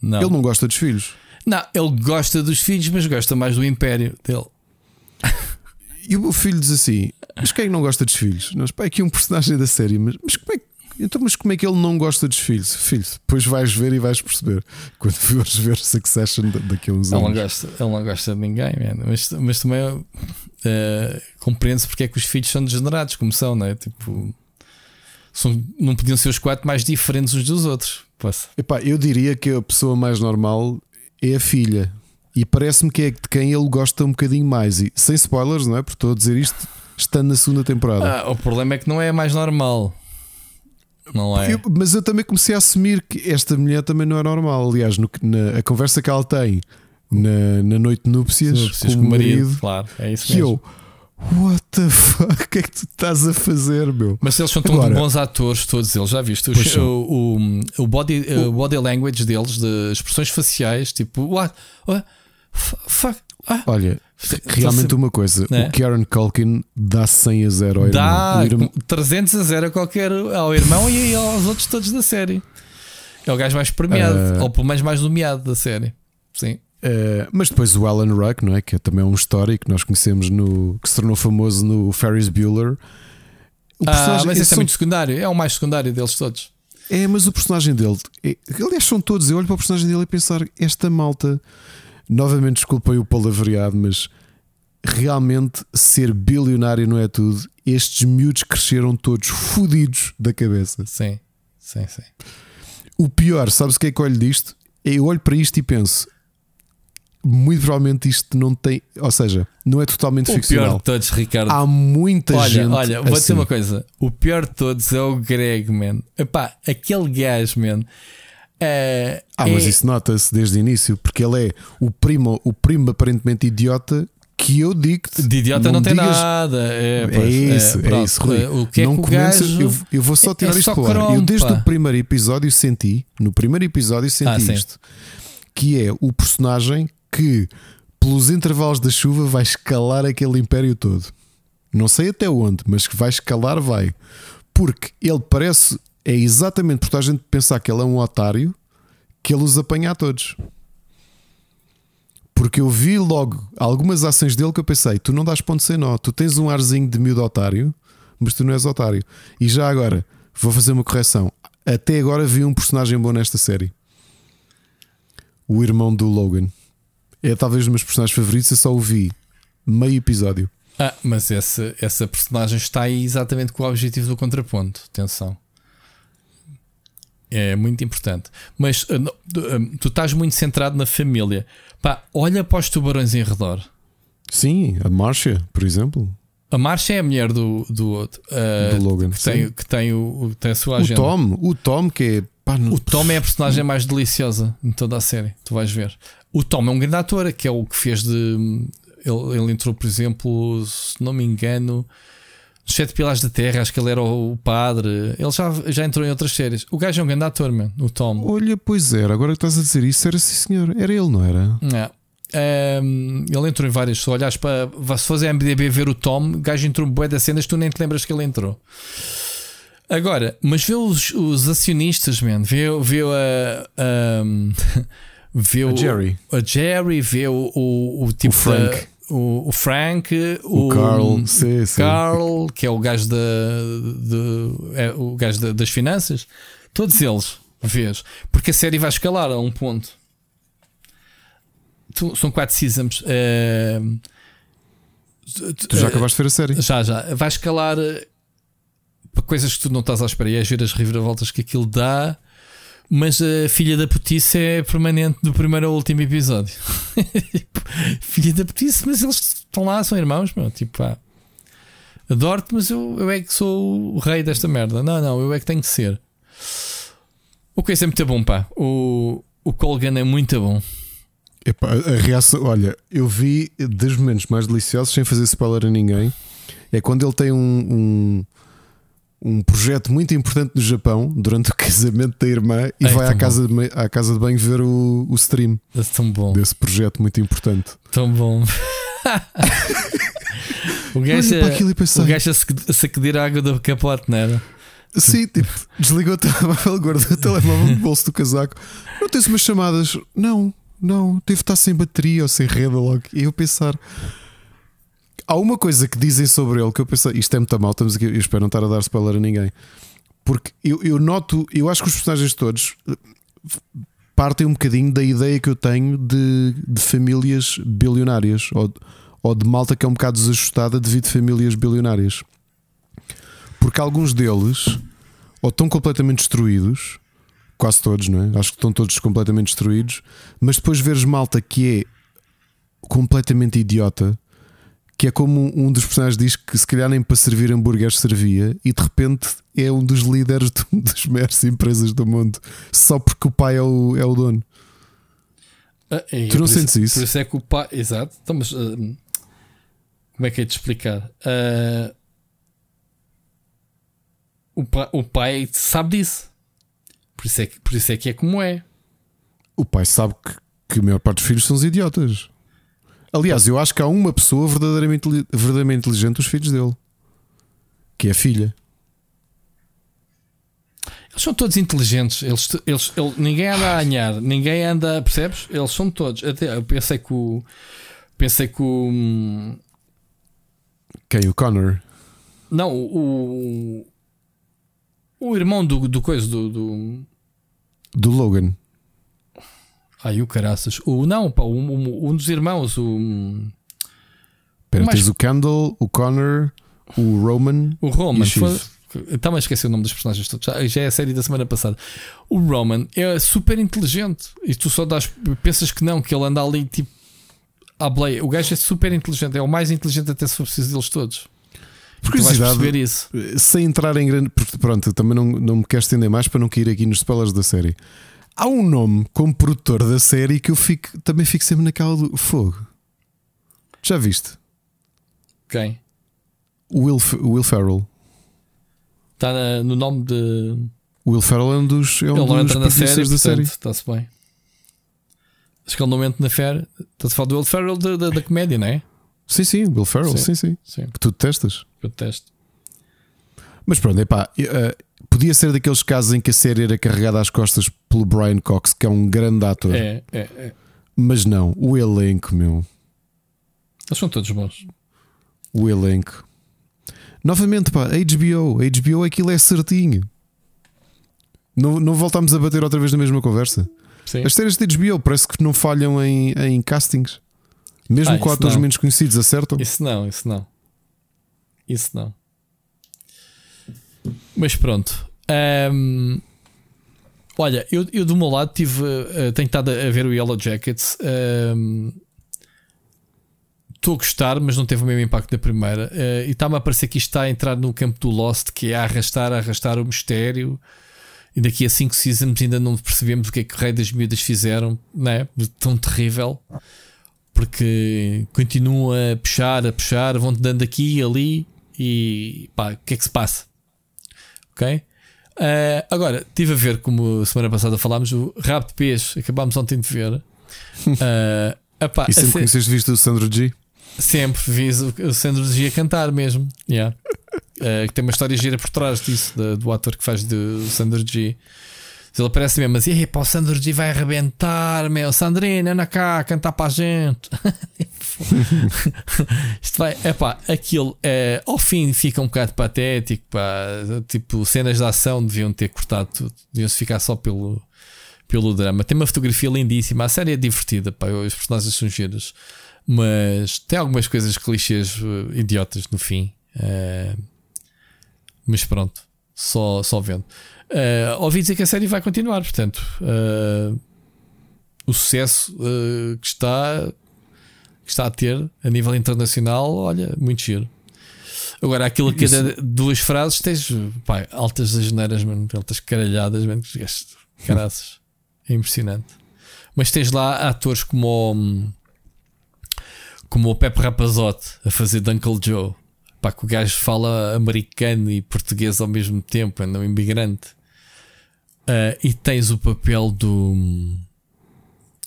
Não. Ele não gosta dos filhos. Não, ele gosta dos filhos, mas gosta mais do império dele. E o meu filho diz assim: Mas quem é que não gosta dos filhos? Nós, pá, é aqui um personagem da série, mas, mas como é que. Então, mas como é que ele não gosta dos filhos? Filhos, depois vais ver e vais perceber quando fores ver Succession daqui a uns Ele não anos. gosta, ele não gosta de ninguém, man. Mas, mas também uh, compreende-se porque é que os filhos são degenerados, como são, não é? Tipo, são, não podiam ser os quatro mais diferentes uns dos outros. Posso. Epá, eu diria que a pessoa mais normal é a filha. E parece-me que é de quem ele gosta um bocadinho mais. E sem spoilers, não é? Porque estou a dizer isto estando na segunda temporada. Ah, o problema é que não é mais normal. Não é? Eu- mas eu também comecei a assumir que esta mulher também não é normal. Aliás, no, na, a conversa que ela tem na, na noite de núpcias, Núpcias com o marido, claro, é isso mesmo. eu, what the fuck, o que é que tu estás a fazer, meu? Mas eles são tão Agora- bons atores, todos eles, já viste? Os- o, o, o body, o body language deles, de expressões faciais, tipo, what? what? Fuck. Ah, Olha, realmente uma coisa: Né? o Kieran Culkin dá 100 a 0 ao irmão. dá O irmão- 300 a 0 a qualquer ao irmão e aos outros todos da série. É o gajo mais premiado, Ah. ou pelo menos mais nomeado da série. Sim. Eh, mas depois o Alan Ruck, não é? Que é também um histórico que nós conhecemos no que se tornou famoso no Ferris Bueller. O Ah, mas esse é são- muito secundário, é o mais secundário deles todos. É, mas o personagem dele, é, aliás, são todos. Eu olho para o personagem dele e pensar: esta malta, novamente, desculpem o palavreado, mas realmente ser bilionário não é tudo. Estes miúdos cresceram todos fodidos da cabeça. Sim, sim, sim. O pior, sabes o que é que eu olho disto? Eu olho para isto e penso: muito provavelmente isto não tem, ou seja, não é totalmente O pior ficcional. de todos, Ricardo. Há muita olha, gente. olha, vou assim. dizer uma coisa: o pior de todos é o Greg, man. Epá, aquele gajo, man. É- Ah, mas é- isso nota-se desde o início, porque ele é o primo, o primo aparentemente idiota que eu digo-te. De idiota não, me tem digas- nada. É, É pois, isso, é, pronto. isso, Rui. O que é não que começa- gajo. eu, eu vou só é- tirar é isto só para o ar. Eu desde o primeiro episódio senti, no primeiro episódio senti Ah, sim. isto, que é o personagem que, pelos intervalos da chuva, vai escalar aquele império todo. Não sei até onde, mas que vai escalar, vai. Porque ele parece, é exatamente por toda a gente pensar que ele é um otário, que ele os apanha a todos. Porque eu vi logo algumas ações dele que eu pensei: tu não dás ponto sem nó, tu tens um arzinho de miúdo otário, mas tu não és otário. E já agora, vou fazer uma correção. Até agora vi um personagem bom nesta série: o irmão do Logan. É talvez um dos meus personagens favoritos, eu só o vi meio episódio. Ah, mas esse, essa personagem está aí exatamente com o objetivo do contraponto. Atenção. É muito importante. Mas ah, não, tu, estás muito centrado na família. Pá, olha para os tubarões em redor. Sim, a Marcia, por exemplo, A Marcia é a mulher do, do outro. ah, do Logan. que, tem, Sim. que tem, o, o- tem a sua O agenda. Tom, o Tom, que é. Pá, não- O Tom é a personagem mais deliciosa em toda a série. Tu vais ver. O Tom é um grande ator, que é o que fez de. Ele, ele entrou, por exemplo, se não me engano, nos Sete Pilares da Terra. Acho que ele era o padre. Ele já, já entrou em outras séries. O gajo é um grande ator, man, o Tom. Olha, pois era, agora que estás a dizer isso, era sim senhor, era ele, não era? É. Ehm, ele entrou em várias. Se olhares para. Se fores a MDB ver o Tom, o gajo entrou em bué das cenas, tu nem te lembras que ele entrou. Agora, mas vê os, os acionistas, man. Vê, vê a. a vê A o, Jerry. a Jerry, vê o, o, o tipo. O Frank. O, o Frank, O, Carl, sim, sim. Carl, que é o gajo, da, de- é o gajo da- das finanças, todos eles, vês, porque a série vai escalar a um ponto. Tu- são quatro seasons. eh, Tu já acabaste de ver a série? já, já. Vai escalar eh, para coisas que tu não estás à espera. E é giro as reviravoltas que aquilo dá. Mas a filha da putice é permanente do primeiro ao último episódio. Filha da putice, mas eles estão lá, são irmãos, meu. Tipo, pá. Adoro-te, mas eu, eu é que sou o rei desta merda. Não, não, eu é que tenho que ser. O que é muito bom, pá. O, o Colgan é muito bom. Epá, a reação, olha, eu vi dos momentos mais deliciosos, sem fazer spoiler a ninguém, é quando ele tem um, um, um projeto muito importante no Japão durante o casamento da irmã e Ei, vai à casa, de, à casa de banho ver o, o stream É tão bom. desse projeto muito importante. Tão bom. o gajo, é- pensei, o gajo a sac- a sacudir a água do capote, não era? sim, tipo, desligou o telemóvel, guardou o telemóvel no bolso do casaco. Não tens umas chamadas? Não, não, deve estar sem bateria ou sem rede logo. E eu pensar. Há uma coisa que dizem sobre ele que eu pensei, isto é muito mal, estamos aqui, eu espero não estar a dar spoiler a ninguém. Porque eu, eu noto, eu acho que os personagens todos eh, partem um bocadinho da ideia que eu tenho de, de famílias bilionárias ou, ou de malta que é um bocado desajustada devido a famílias bilionárias. Porque alguns deles ou estão completamente destruídos, quase todos, não é? Acho que estão todos completamente destruídos, mas depois veres malta que é completamente idiota que é como um dos personagens diz que se calhar nem para servir hambúrgueres servia e de repente é um dos líderes de, das maiores empresas do mundo só porque o pai é o, é o dono. Ah, é, tu não sentes isso, isso? Por isso é que o pai. Exato. Então, mas, uh, como é que é de explicar? Uh, o, pai, o pai sabe disso. Por isso, é que, por isso é que é como é. O pai sabe que, que a maior parte dos filhos são os idiotas. Aliás, eu acho que há uma pessoa verdadeiramente, verdadeiramente inteligente, os filhos dele, que é a filha. Eles são todos inteligentes. Eles, eles, ele, ninguém anda a ganhar, ninguém anda, percebes? Eles são todos. Até, eu pensei que o. Pensei que o. Quem? O Connor? Não, o. O irmão do, do coisa do, do. Do Logan. Ai, o caraças. O, não, pá, um, um dos irmãos, o. Espera, mais... tens o Kendall, o Connor, o Roman. O Roman. Estava a esquecer o nome dos personagens todos. Já, já é a série da semana passada. O Roman é super inteligente. E tu só das, pensas que não, que ele anda ali tipo. À Blay. O gajo é super inteligente. É o mais inteligente até se for preciso deles todos. Por curiosidade, isso. sem entrar em grande. Pronto, também não, não me quero estender mais para não cair aqui nos spoilers da série. Há um nome como produtor da série que eu fico, também fico sempre naquela do fogo. Já viste? Quem? Will, Will Ferrell. Está no nome de. Will Ferrell é um dos, é um ele dos na série, da série. Está-se bem. Acho que ele não mente na série. Está-se a falar do Will Ferrell da, da, da, comédia, não é? Sim, sim, Will Ferrell, sim, sim. sim. Que tu detestas. Eu detesto. Mas pronto, é pá. Uh, podia ser daqueles casos em que a série era carregada às costas pelo Brian Cox, que é um grande ator. É, é, é. Mas não, o elenco, meu. Eles são todos bons. O elenco. Novamente, pá, HBO. HBO aquilo é certinho. Não, não voltamos a bater outra vez na mesma conversa. Sim. As séries de HBO parece que não falham em, em castings. Mesmo ah, com atores não. menos conhecidos, acertam? Isso não, isso não. Isso não. Mas pronto. Um, olha, eu, eu do meu lado tive, uh, tenho estado a ver o Yellow Jackets. Estou um, a gostar, mas não teve o mesmo impacto da primeira. Uh, e está-me a parecer que isto está a entrar no campo do Lost, que é a arrastar, a arrastar o mistério. E daqui a 5 seasons ainda não percebemos o que é que o Rei das Miúdas fizeram, é? De tão terrível. Porque continuam a puxar, a puxar, vão-te dando aqui e ali. E pá, o que é que se passa? Ok? Uh, agora, estive a ver, como semana passada falámos, o Rabo de Peixe, acabámos ontem de ver. Uh, epá, e sempre conheceste visto o Sandro G? Sempre vi o Sandro G a cantar mesmo. Yeah. Uh, que tem uma história gira por trás disso, do, do ator que faz de Sandro G. Ele aparece mesmo assim, pá, o Sandro G vai arrebentar, meu. Sandrina, anda cá, cantar para a gente. Isto vai, é pá, aquilo é, ao fim fica um bocado patético, pá. Tipo, cenas de ação deviam ter cortado tudo, deviam-se ficar só pelo, pelo drama. Tem uma fotografia lindíssima, a série é divertida, pá. Os personagens são giros, mas tem algumas coisas clichês uh, idiotas no fim. Uh, mas pronto, só, só vendo. Uh, ouvi dizer que a série vai continuar, portanto, uh, o sucesso uh, que, está, que está a ter a nível internacional, olha, muito giro. Agora, aquilo que cada duas frases tens pá, altas asneiras, altas caralhadas, mano, caraças. É impressionante. Mas tens lá atores como o, como o Pepe Rapazote a fazer de Uncle Joe. Pá, que o gajo fala americano e português ao mesmo tempo, é um imigrante. Uh, e tens o papel do.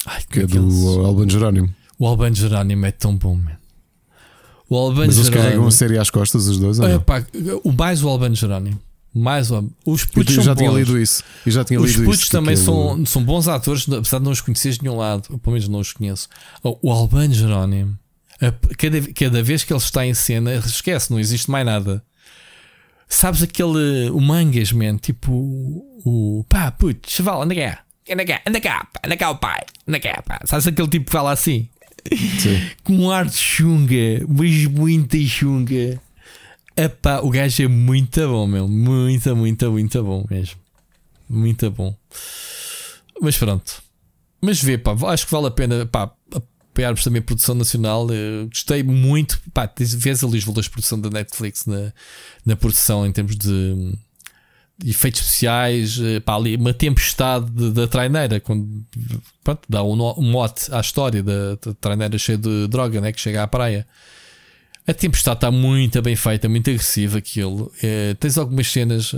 Ai, que é, é do Alban Jerónimo. O Alban Jerónimo é tão bom, man. O Alban Mas eles Jerónimo... carregam a série às costas, os dois? É, pá, o mais o Alban Jerónimo. Mais o... Os putos eu já tinha bons. lido isso. Eu já tinha os lido putos também são, são bons atores, apesar de não os conheceres de nenhum lado. Pelo menos não os conheço. O Alban Jerónimo, cada, cada vez que ele está em cena, esquece, não existe mais nada Sabes aquele. O mangas, man? Tipo. O. Pá, putz, chaval, anda cá. Anda cá, anda cá, pá, anda cá o pai. Anda cá, pá. Sabes aquele tipo que fala assim? Sim. Com um ar de chunga, mas muita chunga. Epá, o gajo é muito bom, meu. Muito, muito, muito bom mesmo. Muito bom. Mas pronto. Mas vê, pá, acho que vale a pena, pá, apoiarmos também produção nacional. Eu gostei muito, pá, vês ali os valores de produção da Netflix na, na produção em termos de, de efeitos especiais, eh, pá, ali uma tempestade de- da traineira, quando pronto, dá um mote à história da, da traineira cheia de droga, né, que chega à praia. A tempestade está muito bem feita, muito agressiva aquilo. Eh, tens algumas cenas eh,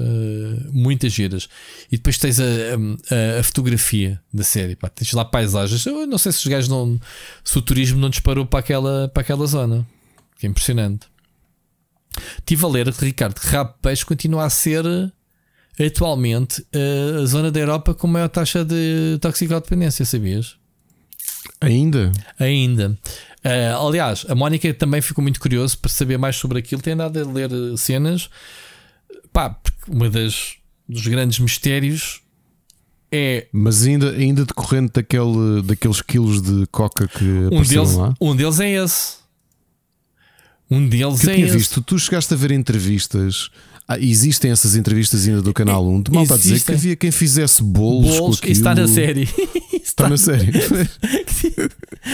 muito giras. E depois tens a, a- a fotografia da série. Pá. Tens lá paisagens. Eu não sei se os gajos não. Se o turismo não disparou para aquela, para aquela zona. Que é impressionante. Estive a ler, Ricardo, que Rabo Peixe continua a ser atualmente eh, a zona da Europa com maior taxa de toxicodependência, sabias? Ainda? Ainda. Ah, aliás, a Mónica também ficou muito curioso para saber mais sobre aquilo. Tem andado a ler eh, cenas. Pá, porque uma das dos grandes mistérios é Mas ainda, ainda decorrente daquele, daqueles quilos de coca que um deles, lá? um deles é esse. Um deles Que eu é tinha esse. visto, tu chegaste a ver entrevistas. Ah, existem essas entrevistas ainda do canal 1 de malta a dizer que Existem. havia quem fizesse bolos, Bolos, com isso está na aquilo. série. Está na série.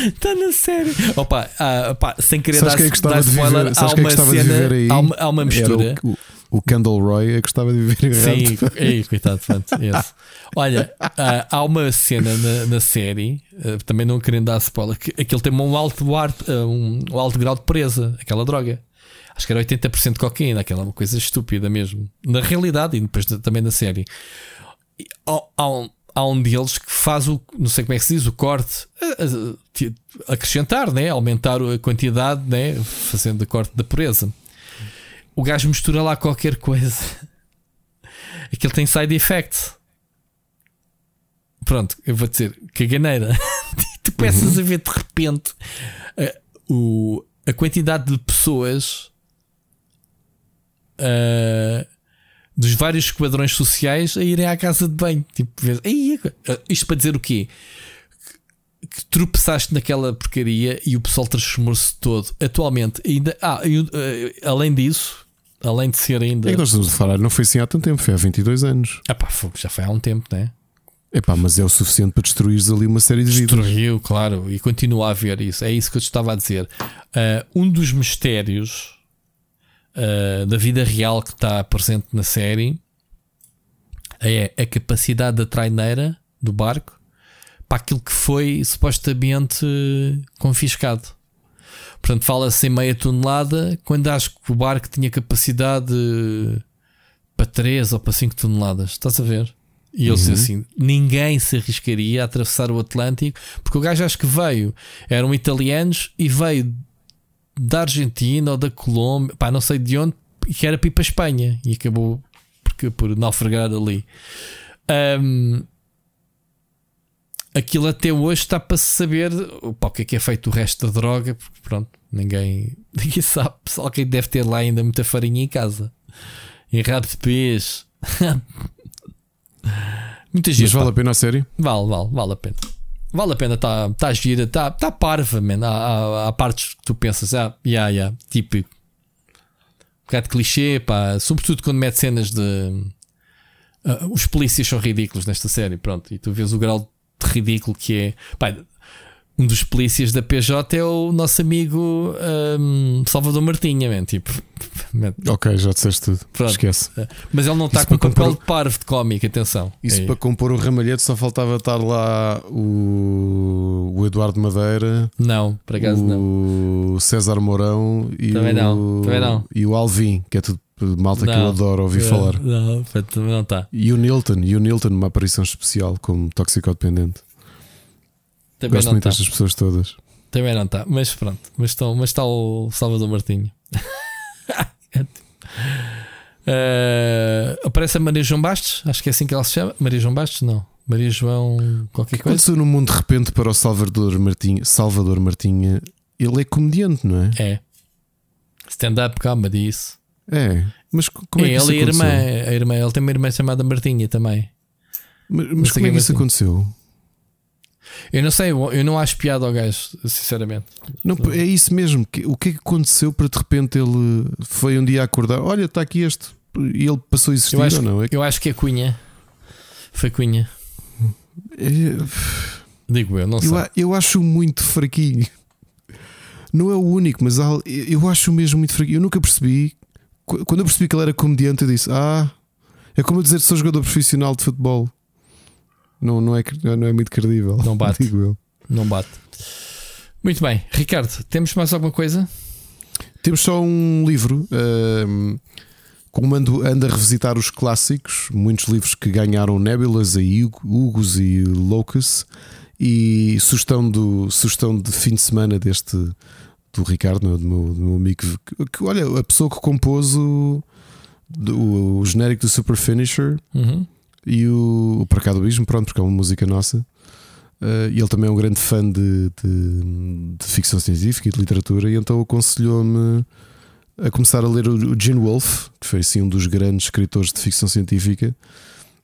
Está na série. Opa, ah, pá, sem querer Sabes dar, é que dar viver- spoiler, há é uma cena, aí? há uma, há uma mistura. O, o, o Kendall Roy é que gostava de viver Sim, ei, coitado, pronto. Olha, ah, há uma cena na, na série, também não querendo dar spoiler, que aquele tem um alto, ar, um alto grau de presa, aquela droga. Acho que era 80% de cocaína, aquela uma coisa estúpida mesmo. Na realidade, e depois também na série. E há, há um, há um deles que faz o, não sei como é que se diz, o corte, a- a- ti- acrescentar, né? aumentar a quantidade, né? fazendo o corte da pureza. O gajo mistura lá qualquer coisa. Aquilo tem side effect. Pronto, eu vou dizer, caganeira. tu começas a ver de repente a, o, a quantidade de pessoas ah, dos vários esquadrões sociais a irem à casa de banho. Tipo, vês, "Ei, ah, isto para dizer o quê? Que, tropeçaste naquela porcaria e o pessoal transformou-se todo. Atualmente, ainda. Ah, e, ah, além disso, além de ser ainda. É que nós estamos a falar, não foi assim há tanto tempo, foi há 22 anos. Ah, pá, já foi há um tempo, né? Epá, mas é o suficiente para destruires ali uma série de vidas. Destruiu, claro, e continua a haver isso. É isso que eu te estava a dizer. Ah, um dos mistérios ah, da vida real que está presente na série é a capacidade da traineira do barco para aquilo que foi supostamente confiscado. Portanto, fala-se em meia tonelada, quando acho que o barco tinha capacidade para 3 ou para 5 toneladas. Estás a ver? E ele disse assim: ninguém se arriscaria a atravessar o Atlântico, porque o gajo acho que veio, eram italianos e veio da Argentina ou da Colômbia, pá, não sei de onde, e que era para ir para a Espanha e acabou porque, por naufragar ali. Ahm, aquilo até hoje está para se saber pá, o que é que é feito o resto da droga, porque pronto, ninguém, ninguém sabe. Só alguém deve ter lá ainda muita farinha em casa. Em rabo de peixe. Muita Mas vale a pena a série? Vale, vale, vale a pena. Vale a pena, está tá gira, está tá parva, man. Há, há, há partes que tu pensas, ah, yeah, yeah, tipo, um bocado de clichê, pá, sobretudo quando mete cenas de. ah, os polícias são ridículos nesta série, pronto, e tu vês o grau de ridículo que é. Pá, um dos polícias da PJ é o nosso amigo ahm, Salvador Martinha, man, tipo, man, Ok, já disseste tudo. Pronto. Esquece. mas ele não está com para papel compor- de parvo de cómico, atenção. Isso É. para compor o ramalhete só faltava estar lá o, o Eduardo Madeira, Não, por acaso não. o César Mourão e, Também o, não, também não. e o Alvin, que é tudo malta que eu Não. adoro ouvir É, falar. Não, não está. E o Nilton, e o Nilton, uma aparição especial como toxicodependente. Também Gosto não muito está. destas pessoas todas. Também não está. Mas pronto. Mas está mas está o Salvador Martinho. Eh, aparece a Maria João Bastos. Acho que é assim que ela se chama. Maria João Bastos? Não. Maria João. qualquer que coisa. aconteceu no mundo de repente para o Salvador Martinha? Salvador Martinha, ele é comediante, não é? É. Stand-up comedy, isso. É, mas como é, é que isso ele e a irmã, aconteceu? a irmã. Ele tem uma irmã chamada Martinha também. Mas, mas como é que quem isso aconteceu? Eu não sei, eu não acho piada ao gajo, sinceramente. Não, é isso mesmo. O que é que aconteceu para de repente ele foi um dia acordar? Olha, está aqui este. E ele passou a existir Eu acho, ou não? É, que- eu acho que é Cunha. Foi Cunha. é- Digo eu, não sei. eu, eu acho muito fraquinho. Não é o único, mas eu acho mesmo muito fraquinho. Eu nunca percebi. Qu- Quando eu percebi que ele era comediante, eu disse: Ah, é como eu dizer que sou jogador profissional de futebol. Não, não, é, não é muito credível. Não bate. Digo eu. Não bate. Muito bem, Ricardo, temos mais alguma coisa? Temos só um livro. ahm, como ando, ando a revisitar os clássicos, muitos livros que ganharam Nebulas, e Hugo- Hugos e Locus, e sugestão, do, sugestão de fim de semana deste do Ricardo, é? do, meu, do meu amigo, que, que, olha, a pessoa que compôs o, do- o genérico do Super Finisher Uhum. E o, o Para do Abismo, pronto, porque é uma música nossa. Uh, e ele também é um grande fã de, de- de ficção científica e de literatura, e então aconselhou-me a começar a ler o, o Gene Wolfe, que foi assim um dos grandes escritores de ficção científica,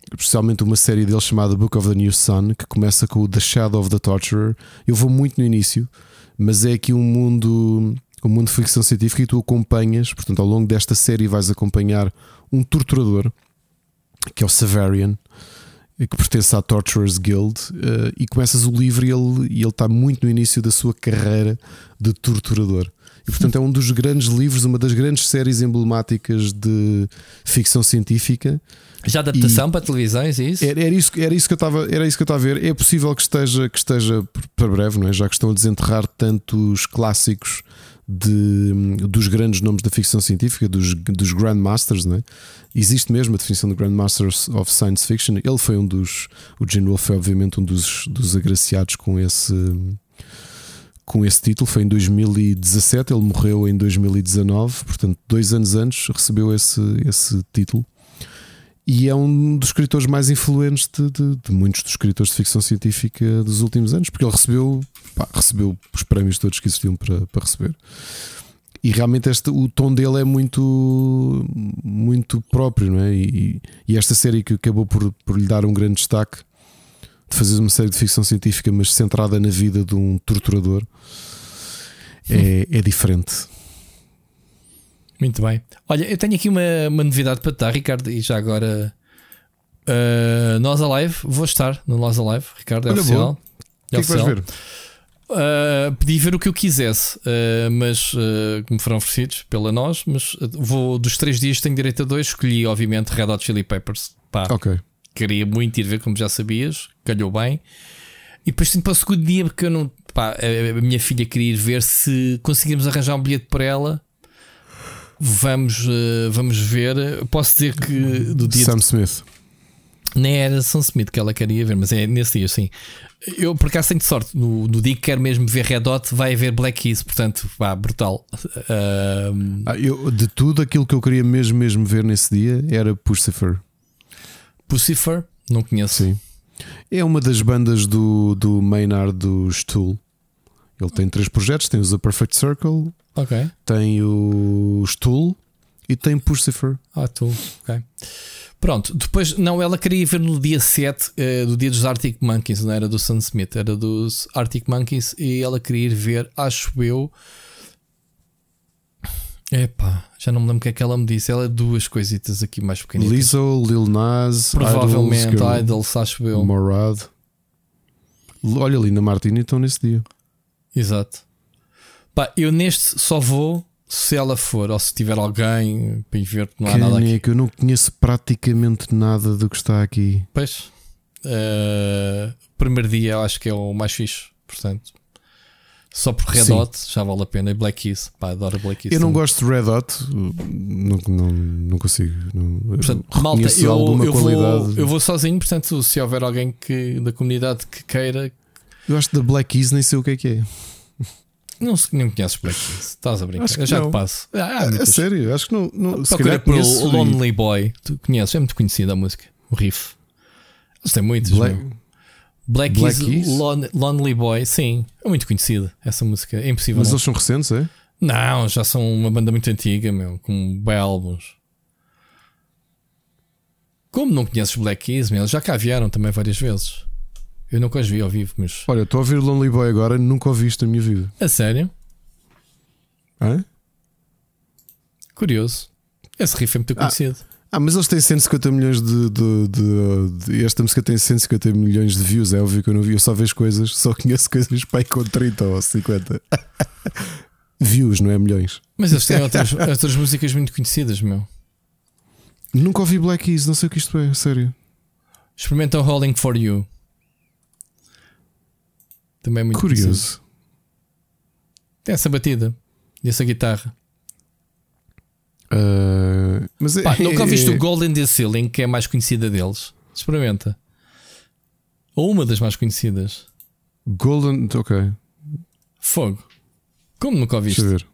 especialmente uma série dele chamada Book of the New Sun, que começa com o The Shadow of the Torturer. Eu vou muito no início, mas é aqui um mundo, um mundo de ficção científica e tu acompanhas, portanto, ao longo desta série vais acompanhar um torturador que é o Severian, que pertence à Torturers Guild, eh, e começas o livro e ele, e ele está muito no início da sua carreira de torturador. E portanto é um dos grandes livros, uma das grandes séries emblemáticas de ficção científica. Já adaptação para televisões, é isso? Era, era isso, era isso que eu estava, era isso que eu estava a ver. É possível que esteja, que esteja para breve, não é? Já que estão a desenterrar tantos clássicos de, dos grandes nomes da ficção científica, dos, dos Grandmasters, não é? Existe mesmo a definição de Grandmasters of Science Fiction. Ele foi um dos. O Gene Wolfe foi, obviamente, um dos, dos agraciados com esse. Com esse título foi em 2017, ele morreu em 2019, portanto, dois anos antes recebeu esse, esse título e é um dos escritores mais influentes de, de- de muitos dos escritores de ficção científica dos últimos anos, porque ele recebeu, pá, recebeu os prémios todos que existiam para, para receber. E realmente este, o tom dele é muito, muito próprio, não é? E, e esta série que acabou por, por lhe dar um grande destaque de fazer uma série de ficção científica, mas centrada na vida de um torturador, é, é diferente. Muito bem. Olha, eu tenho aqui uma, uma novidade para te dar, Ricardo, e já agora. Uh, nós Alive, vou estar no Nós Alive, Ricardo, é Olha, oficial. O que é que vais oficial. ver? Uh, pedi ver o que eu quisesse, uh, mas uh, que me foram oferecidos pela nós. Mas uh, vou dos três dias tenho direito a dois. Escolhi, obviamente, Red Hot Chili Peppers. Pá, Ok. queria muito ir ver, como já sabias, calhou bem. E depois tenho para o segundo dia, porque eu não. Pá, a minha filha queria ir ver se conseguimos arranjar um bilhete para ela. Vamos, vamos ver. Posso dizer que do dia Sam Smith. nem era Sam Smith que ela queria ver, mas é nesse dia, sim. Eu por acaso tenho sorte. No, no dia que quero mesmo ver Red Hot, vai haver Black Keys, portanto, vá, brutal. Ahm, Ah, eu, de tudo aquilo que eu queria mesmo, mesmo ver nesse dia era Pucifer. Pucifer, não conheço. Sim. É uma das bandas do, do Maynard do Stool. Ele tem três projetos: tem o The Perfect Circle, Ok. tem o Stool e tem Pucifer. Ah, tu, ok. Pronto, depois, não, ela queria ver no dia 7 eh, do dia dos Arctic Monkeys, não era do Sam Smith, era dos Arctic Monkeys e ela queria ir ver, acho eu. Epá, já não me lembro o que é que ela me disse. Ela é duas coisitas aqui mais pequenitas. Lizzo, Lil Nas, Provavelmente, Idols, Idols, acho eu. Morad. Olha, Linda Martini estão nesse dia. Exato. Pá, eu neste só vou se ela for, ou se tiver alguém para ver, não há nada aqui. Caneco, eu não conheço praticamente nada do que está aqui. Pois, eh, primeiro dia eu acho que é o mais fixe, portanto, só por Red Sim. Hot já vale a pena. E Black Keys, pá, adoro Black Keys. Eu não também. gosto de Red Hot, não, não, não consigo. Não, Portanto, malta, eu, eu, qualidade. vou, eu vou sozinho, portanto, se houver alguém que, da comunidade que queira, Eu acho que da Black Keys nem sei o que é que é. Não, não conheces Black Keys, estás a brincar, Acho que eu já não. te passo. Ah, É muitas- sério, acho que não. não se Procura pelo conheço. e- Lonely Boy, tu conheces, é muito conhecida a música, o riff. Eles têm muitos, Black, meu. Black, Black Keys, Keys? Lon- Lonely Boy, sim, é muito conhecida essa música, é impossível. mas não. eles são recentes, é? Não, já são uma banda muito antiga, meu, com bem álbuns. Como não conheces Black Keys, meu, eles já cá vieram também várias vezes. Eu nunca os vi ao vivo, mas. Olha, estou a ouvir Lonely Boy agora, nunca ouvi isto na minha vida. A sério? Hã? Curioso. Esse riff é muito conhecido. Ah, mas eles têm 150 milhões de, de, de, de- Esta música tem 150 milhões de views. É óbvio que eu não vi. Eu só vejo coisas, só conheço coisas pai com 30 ou 50 views, não é milhões. Mas eles têm outras, outras músicas muito conhecidas, meu. Nunca ouvi Black Keys, não sei o que isto é, sério. Experimenta o Rolling for You. Também é muito conhecido. Curioso. Tem essa batida e essa guitarra. Ah, mas é, Pá, nunca ouviste é- o Golden the Ceiling, que é a mais conhecida deles? Experimenta. Ou uma das mais conhecidas. Golden. Ok, Fogo. Como nunca ouviste? deixa eu ver.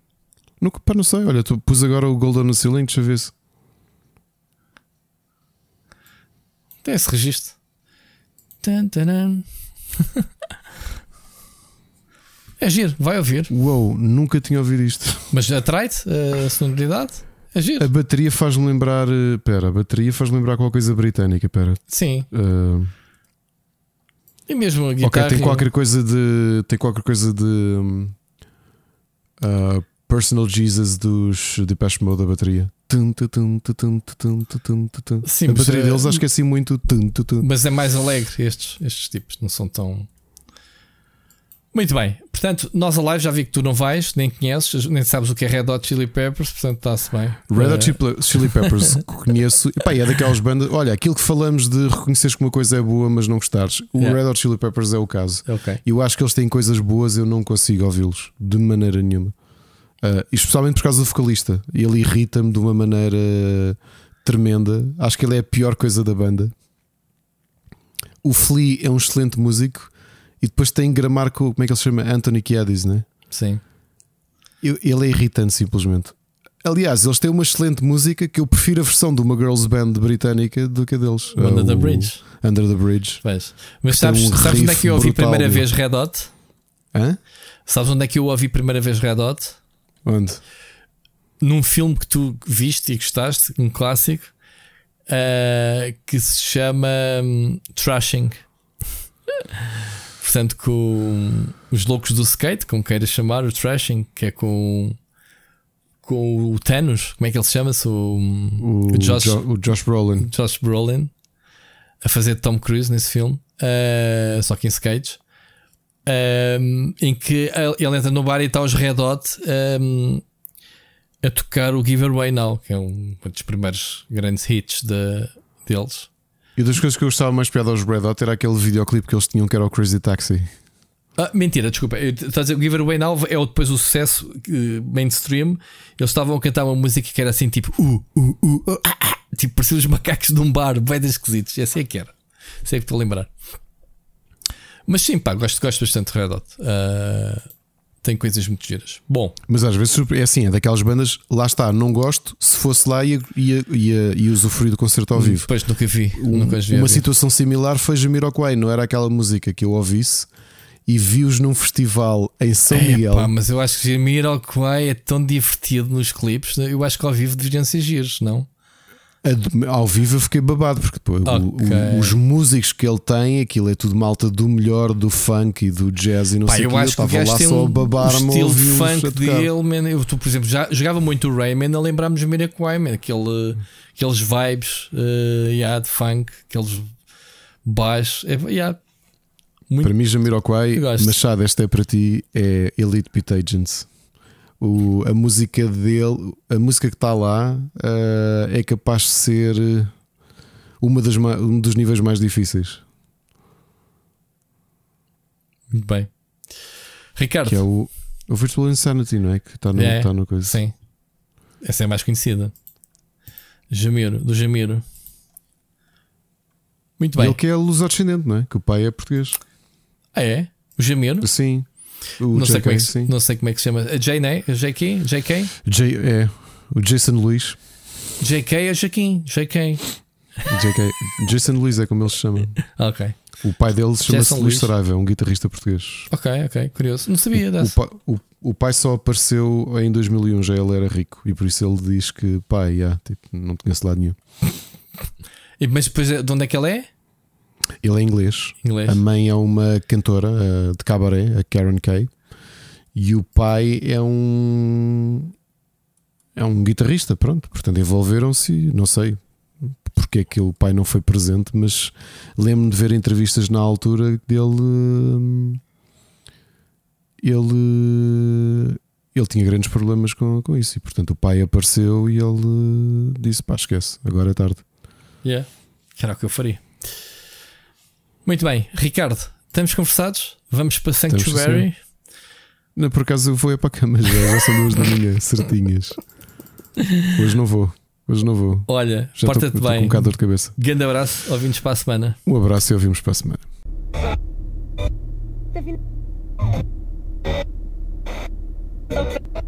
Nunca, pá, não sei. Olha, tu pus agora o Golden no Ceiling, deixa eu ver se. Tem esse registro. Tan, taran. É giro, vai ouvir. Uou, nunca tinha ouvido isto. Mas atrai-te a sonoridade? É giro. A bateria faz-me lembrar. Eh, pera, a bateria faz-me lembrar qualquer coisa britânica, pera. Sim. Uh... E mesmo a guitarra. Ok, tem qualquer coisa de. Tem qualquer coisa de. Uh, Personal Jesus dos Depeche Mode da bateria. Sim, a bateria é- deles acho que é assim muito. Mas é mais alegre estes, estes tipos, não são tão. Muito bem, portanto, nós a live já vi que tu não vais, nem conheces, nem sabes o que é Red Hot Chili Peppers, portanto está-se bem. Red Eh, Hot Chili- Chili Peppers conheço. E pá, é daquelas bandas. Olha, aquilo que falamos de reconheceres que uma coisa é boa, mas não gostares. O Yeah. Red Hot Chili Peppers é o caso. Ok. Eu acho que eles têm coisas boas, eu não consigo ouvi-los de maneira nenhuma. Ah, especialmente por causa do vocalista. Ele irrita-me de uma maneira tremenda. Acho que ele é a pior coisa da banda. O Flea é um excelente músico e depois tem gramar com como é que ele se chama? Anthony Kiedis, né? Sim. Ele é irritante simplesmente. Aliás, eles têm uma excelente música que eu prefiro a versão de uma girls band britânica do que a deles. Under Ah, the Bridge. Under the Bridge. Vês. Mas sabes, um sabes onde é que eu ouvi brutal, primeira meu. vez Red Hot? Hã? Sabes onde é que eu ouvi a primeira vez Red Hot? Onde? Num filme que tu viste e gostaste, um clássico, ah, que se chama hum, Trashing. Portanto, com os loucos do skate, como queiras chamar, o Trashing, que é com, com o Thanos, como é que ele se chama-se? O, O, o Josh, Jo- o Josh Brolin. Josh Brolin a fazer Tom Cruise nesse filme, ah, só que em skates. Um, em que ele entra no bar e está os Red Hot um, a tocar o Giveaway Now, que é um dos primeiros grandes hits de- deles. E das coisas que eu gostava mais piada aos Red Hot era aquele videoclipe que eles tinham que era o Crazy Taxi. Ah, mentira, desculpa. Estás a dizer, o Giveaway Now é depois o sucesso eh, mainstream. Eles estavam a cantar uma música que era assim tipo uh, uh, uh, uh, ah, ah, tipo parecia os macacos de um bar, bem esquisitos. Assim é que era. Sei que estou a lembrar. Mas sim, pá, gosto, gosto bastante de Red Hot. Ah, tem coisas muito giras. Bom, Mas às vezes é assim, é daquelas bandas, lá está, não gosto. Se fosse lá, ia, ia, ia, ia usufruir do concerto ao vivo. depois nunca vi. Um- nunca vi. uma situação similar foi Jamiroquai, não era aquela música que eu ouvisse e vi-os num festival em São É, Miguel. pá, mas eu acho que Jamiroquai é tão divertido nos clipes. Eu acho que ao vivo deveriam ser giros, não? Ao vivo eu fiquei babado, porque pô, o- o- os músicos que ele tem, aquilo é tudo malta do melhor do funk e do jazz e não Pá, sei o eu que. acho que o estava lá tem só a um, um a estilo de ouvi-los funk dele, man. Eu, tu, por exemplo, já jogava muito o Rayman a lembrar-me de Jamiroquai, man. Aquele, aqueles vibes uh, yeah, de funk, aqueles baixos. É, yeah. Muito- Para mim, Jamiroquai, Eu. Machado, esta é para ti, é Elite Pit Agents. O, a música dele, a música que está lá, eh, é capaz de ser eh, uma das, um dos níveis mais difíceis. Muito bem. Ricardo, Que é o, o Virtual Insanity, não é? Que está no, É, está no coisa. sim. Essa é a mais conhecida. Jamiro, do Jamiro. Muito bem. Ele que é luso-descendente, não é? Que o pai é português. Ah, é? O Jamiro? Sim. O Não sei, como é que, sim. não sei como é que se chama. A J, JK? JK? J, é. O Jason Luís. JK é Jaquim. JK. JK. Jason Luís é como ele se chama. Ok. O pai dele chama-se Luís. Saraiva, é um guitarrista português. Ok, ok, curioso. Não sabia O, dessa. pa- o- o pai só apareceu em 2001, já ele era rico e por isso ele diz que pai, já, tipo, não conheço lado nenhum. E, mas depois de onde é que ele é? Ele é inglês. Inglês. A mãe é uma cantora eh, de cabaré, a Karen Kay, e o pai é um é um guitarrista, pronto. Portanto, envolveram-se, não sei porque é que o pai não foi presente, mas lembro-me de ver entrevistas na altura dele. hum, Ele ele tinha grandes problemas com, com isso e portanto o pai apareceu e ele disse pá esquece agora é tarde Yeah. Que era o que eu faria. Muito bem, Ricardo, estamos conversados? Vamos para Sanctuary. Não, por acaso eu vou é para a cama já, já são duas da manhã, certinhas. Hoje não vou, hoje não vou. Olha, Já estou porta-te estou com um bem. bocado de dor de cabeça. Grande abraço, ouvintes para a semana. Um abraço e ouvimos para a semana. Okay.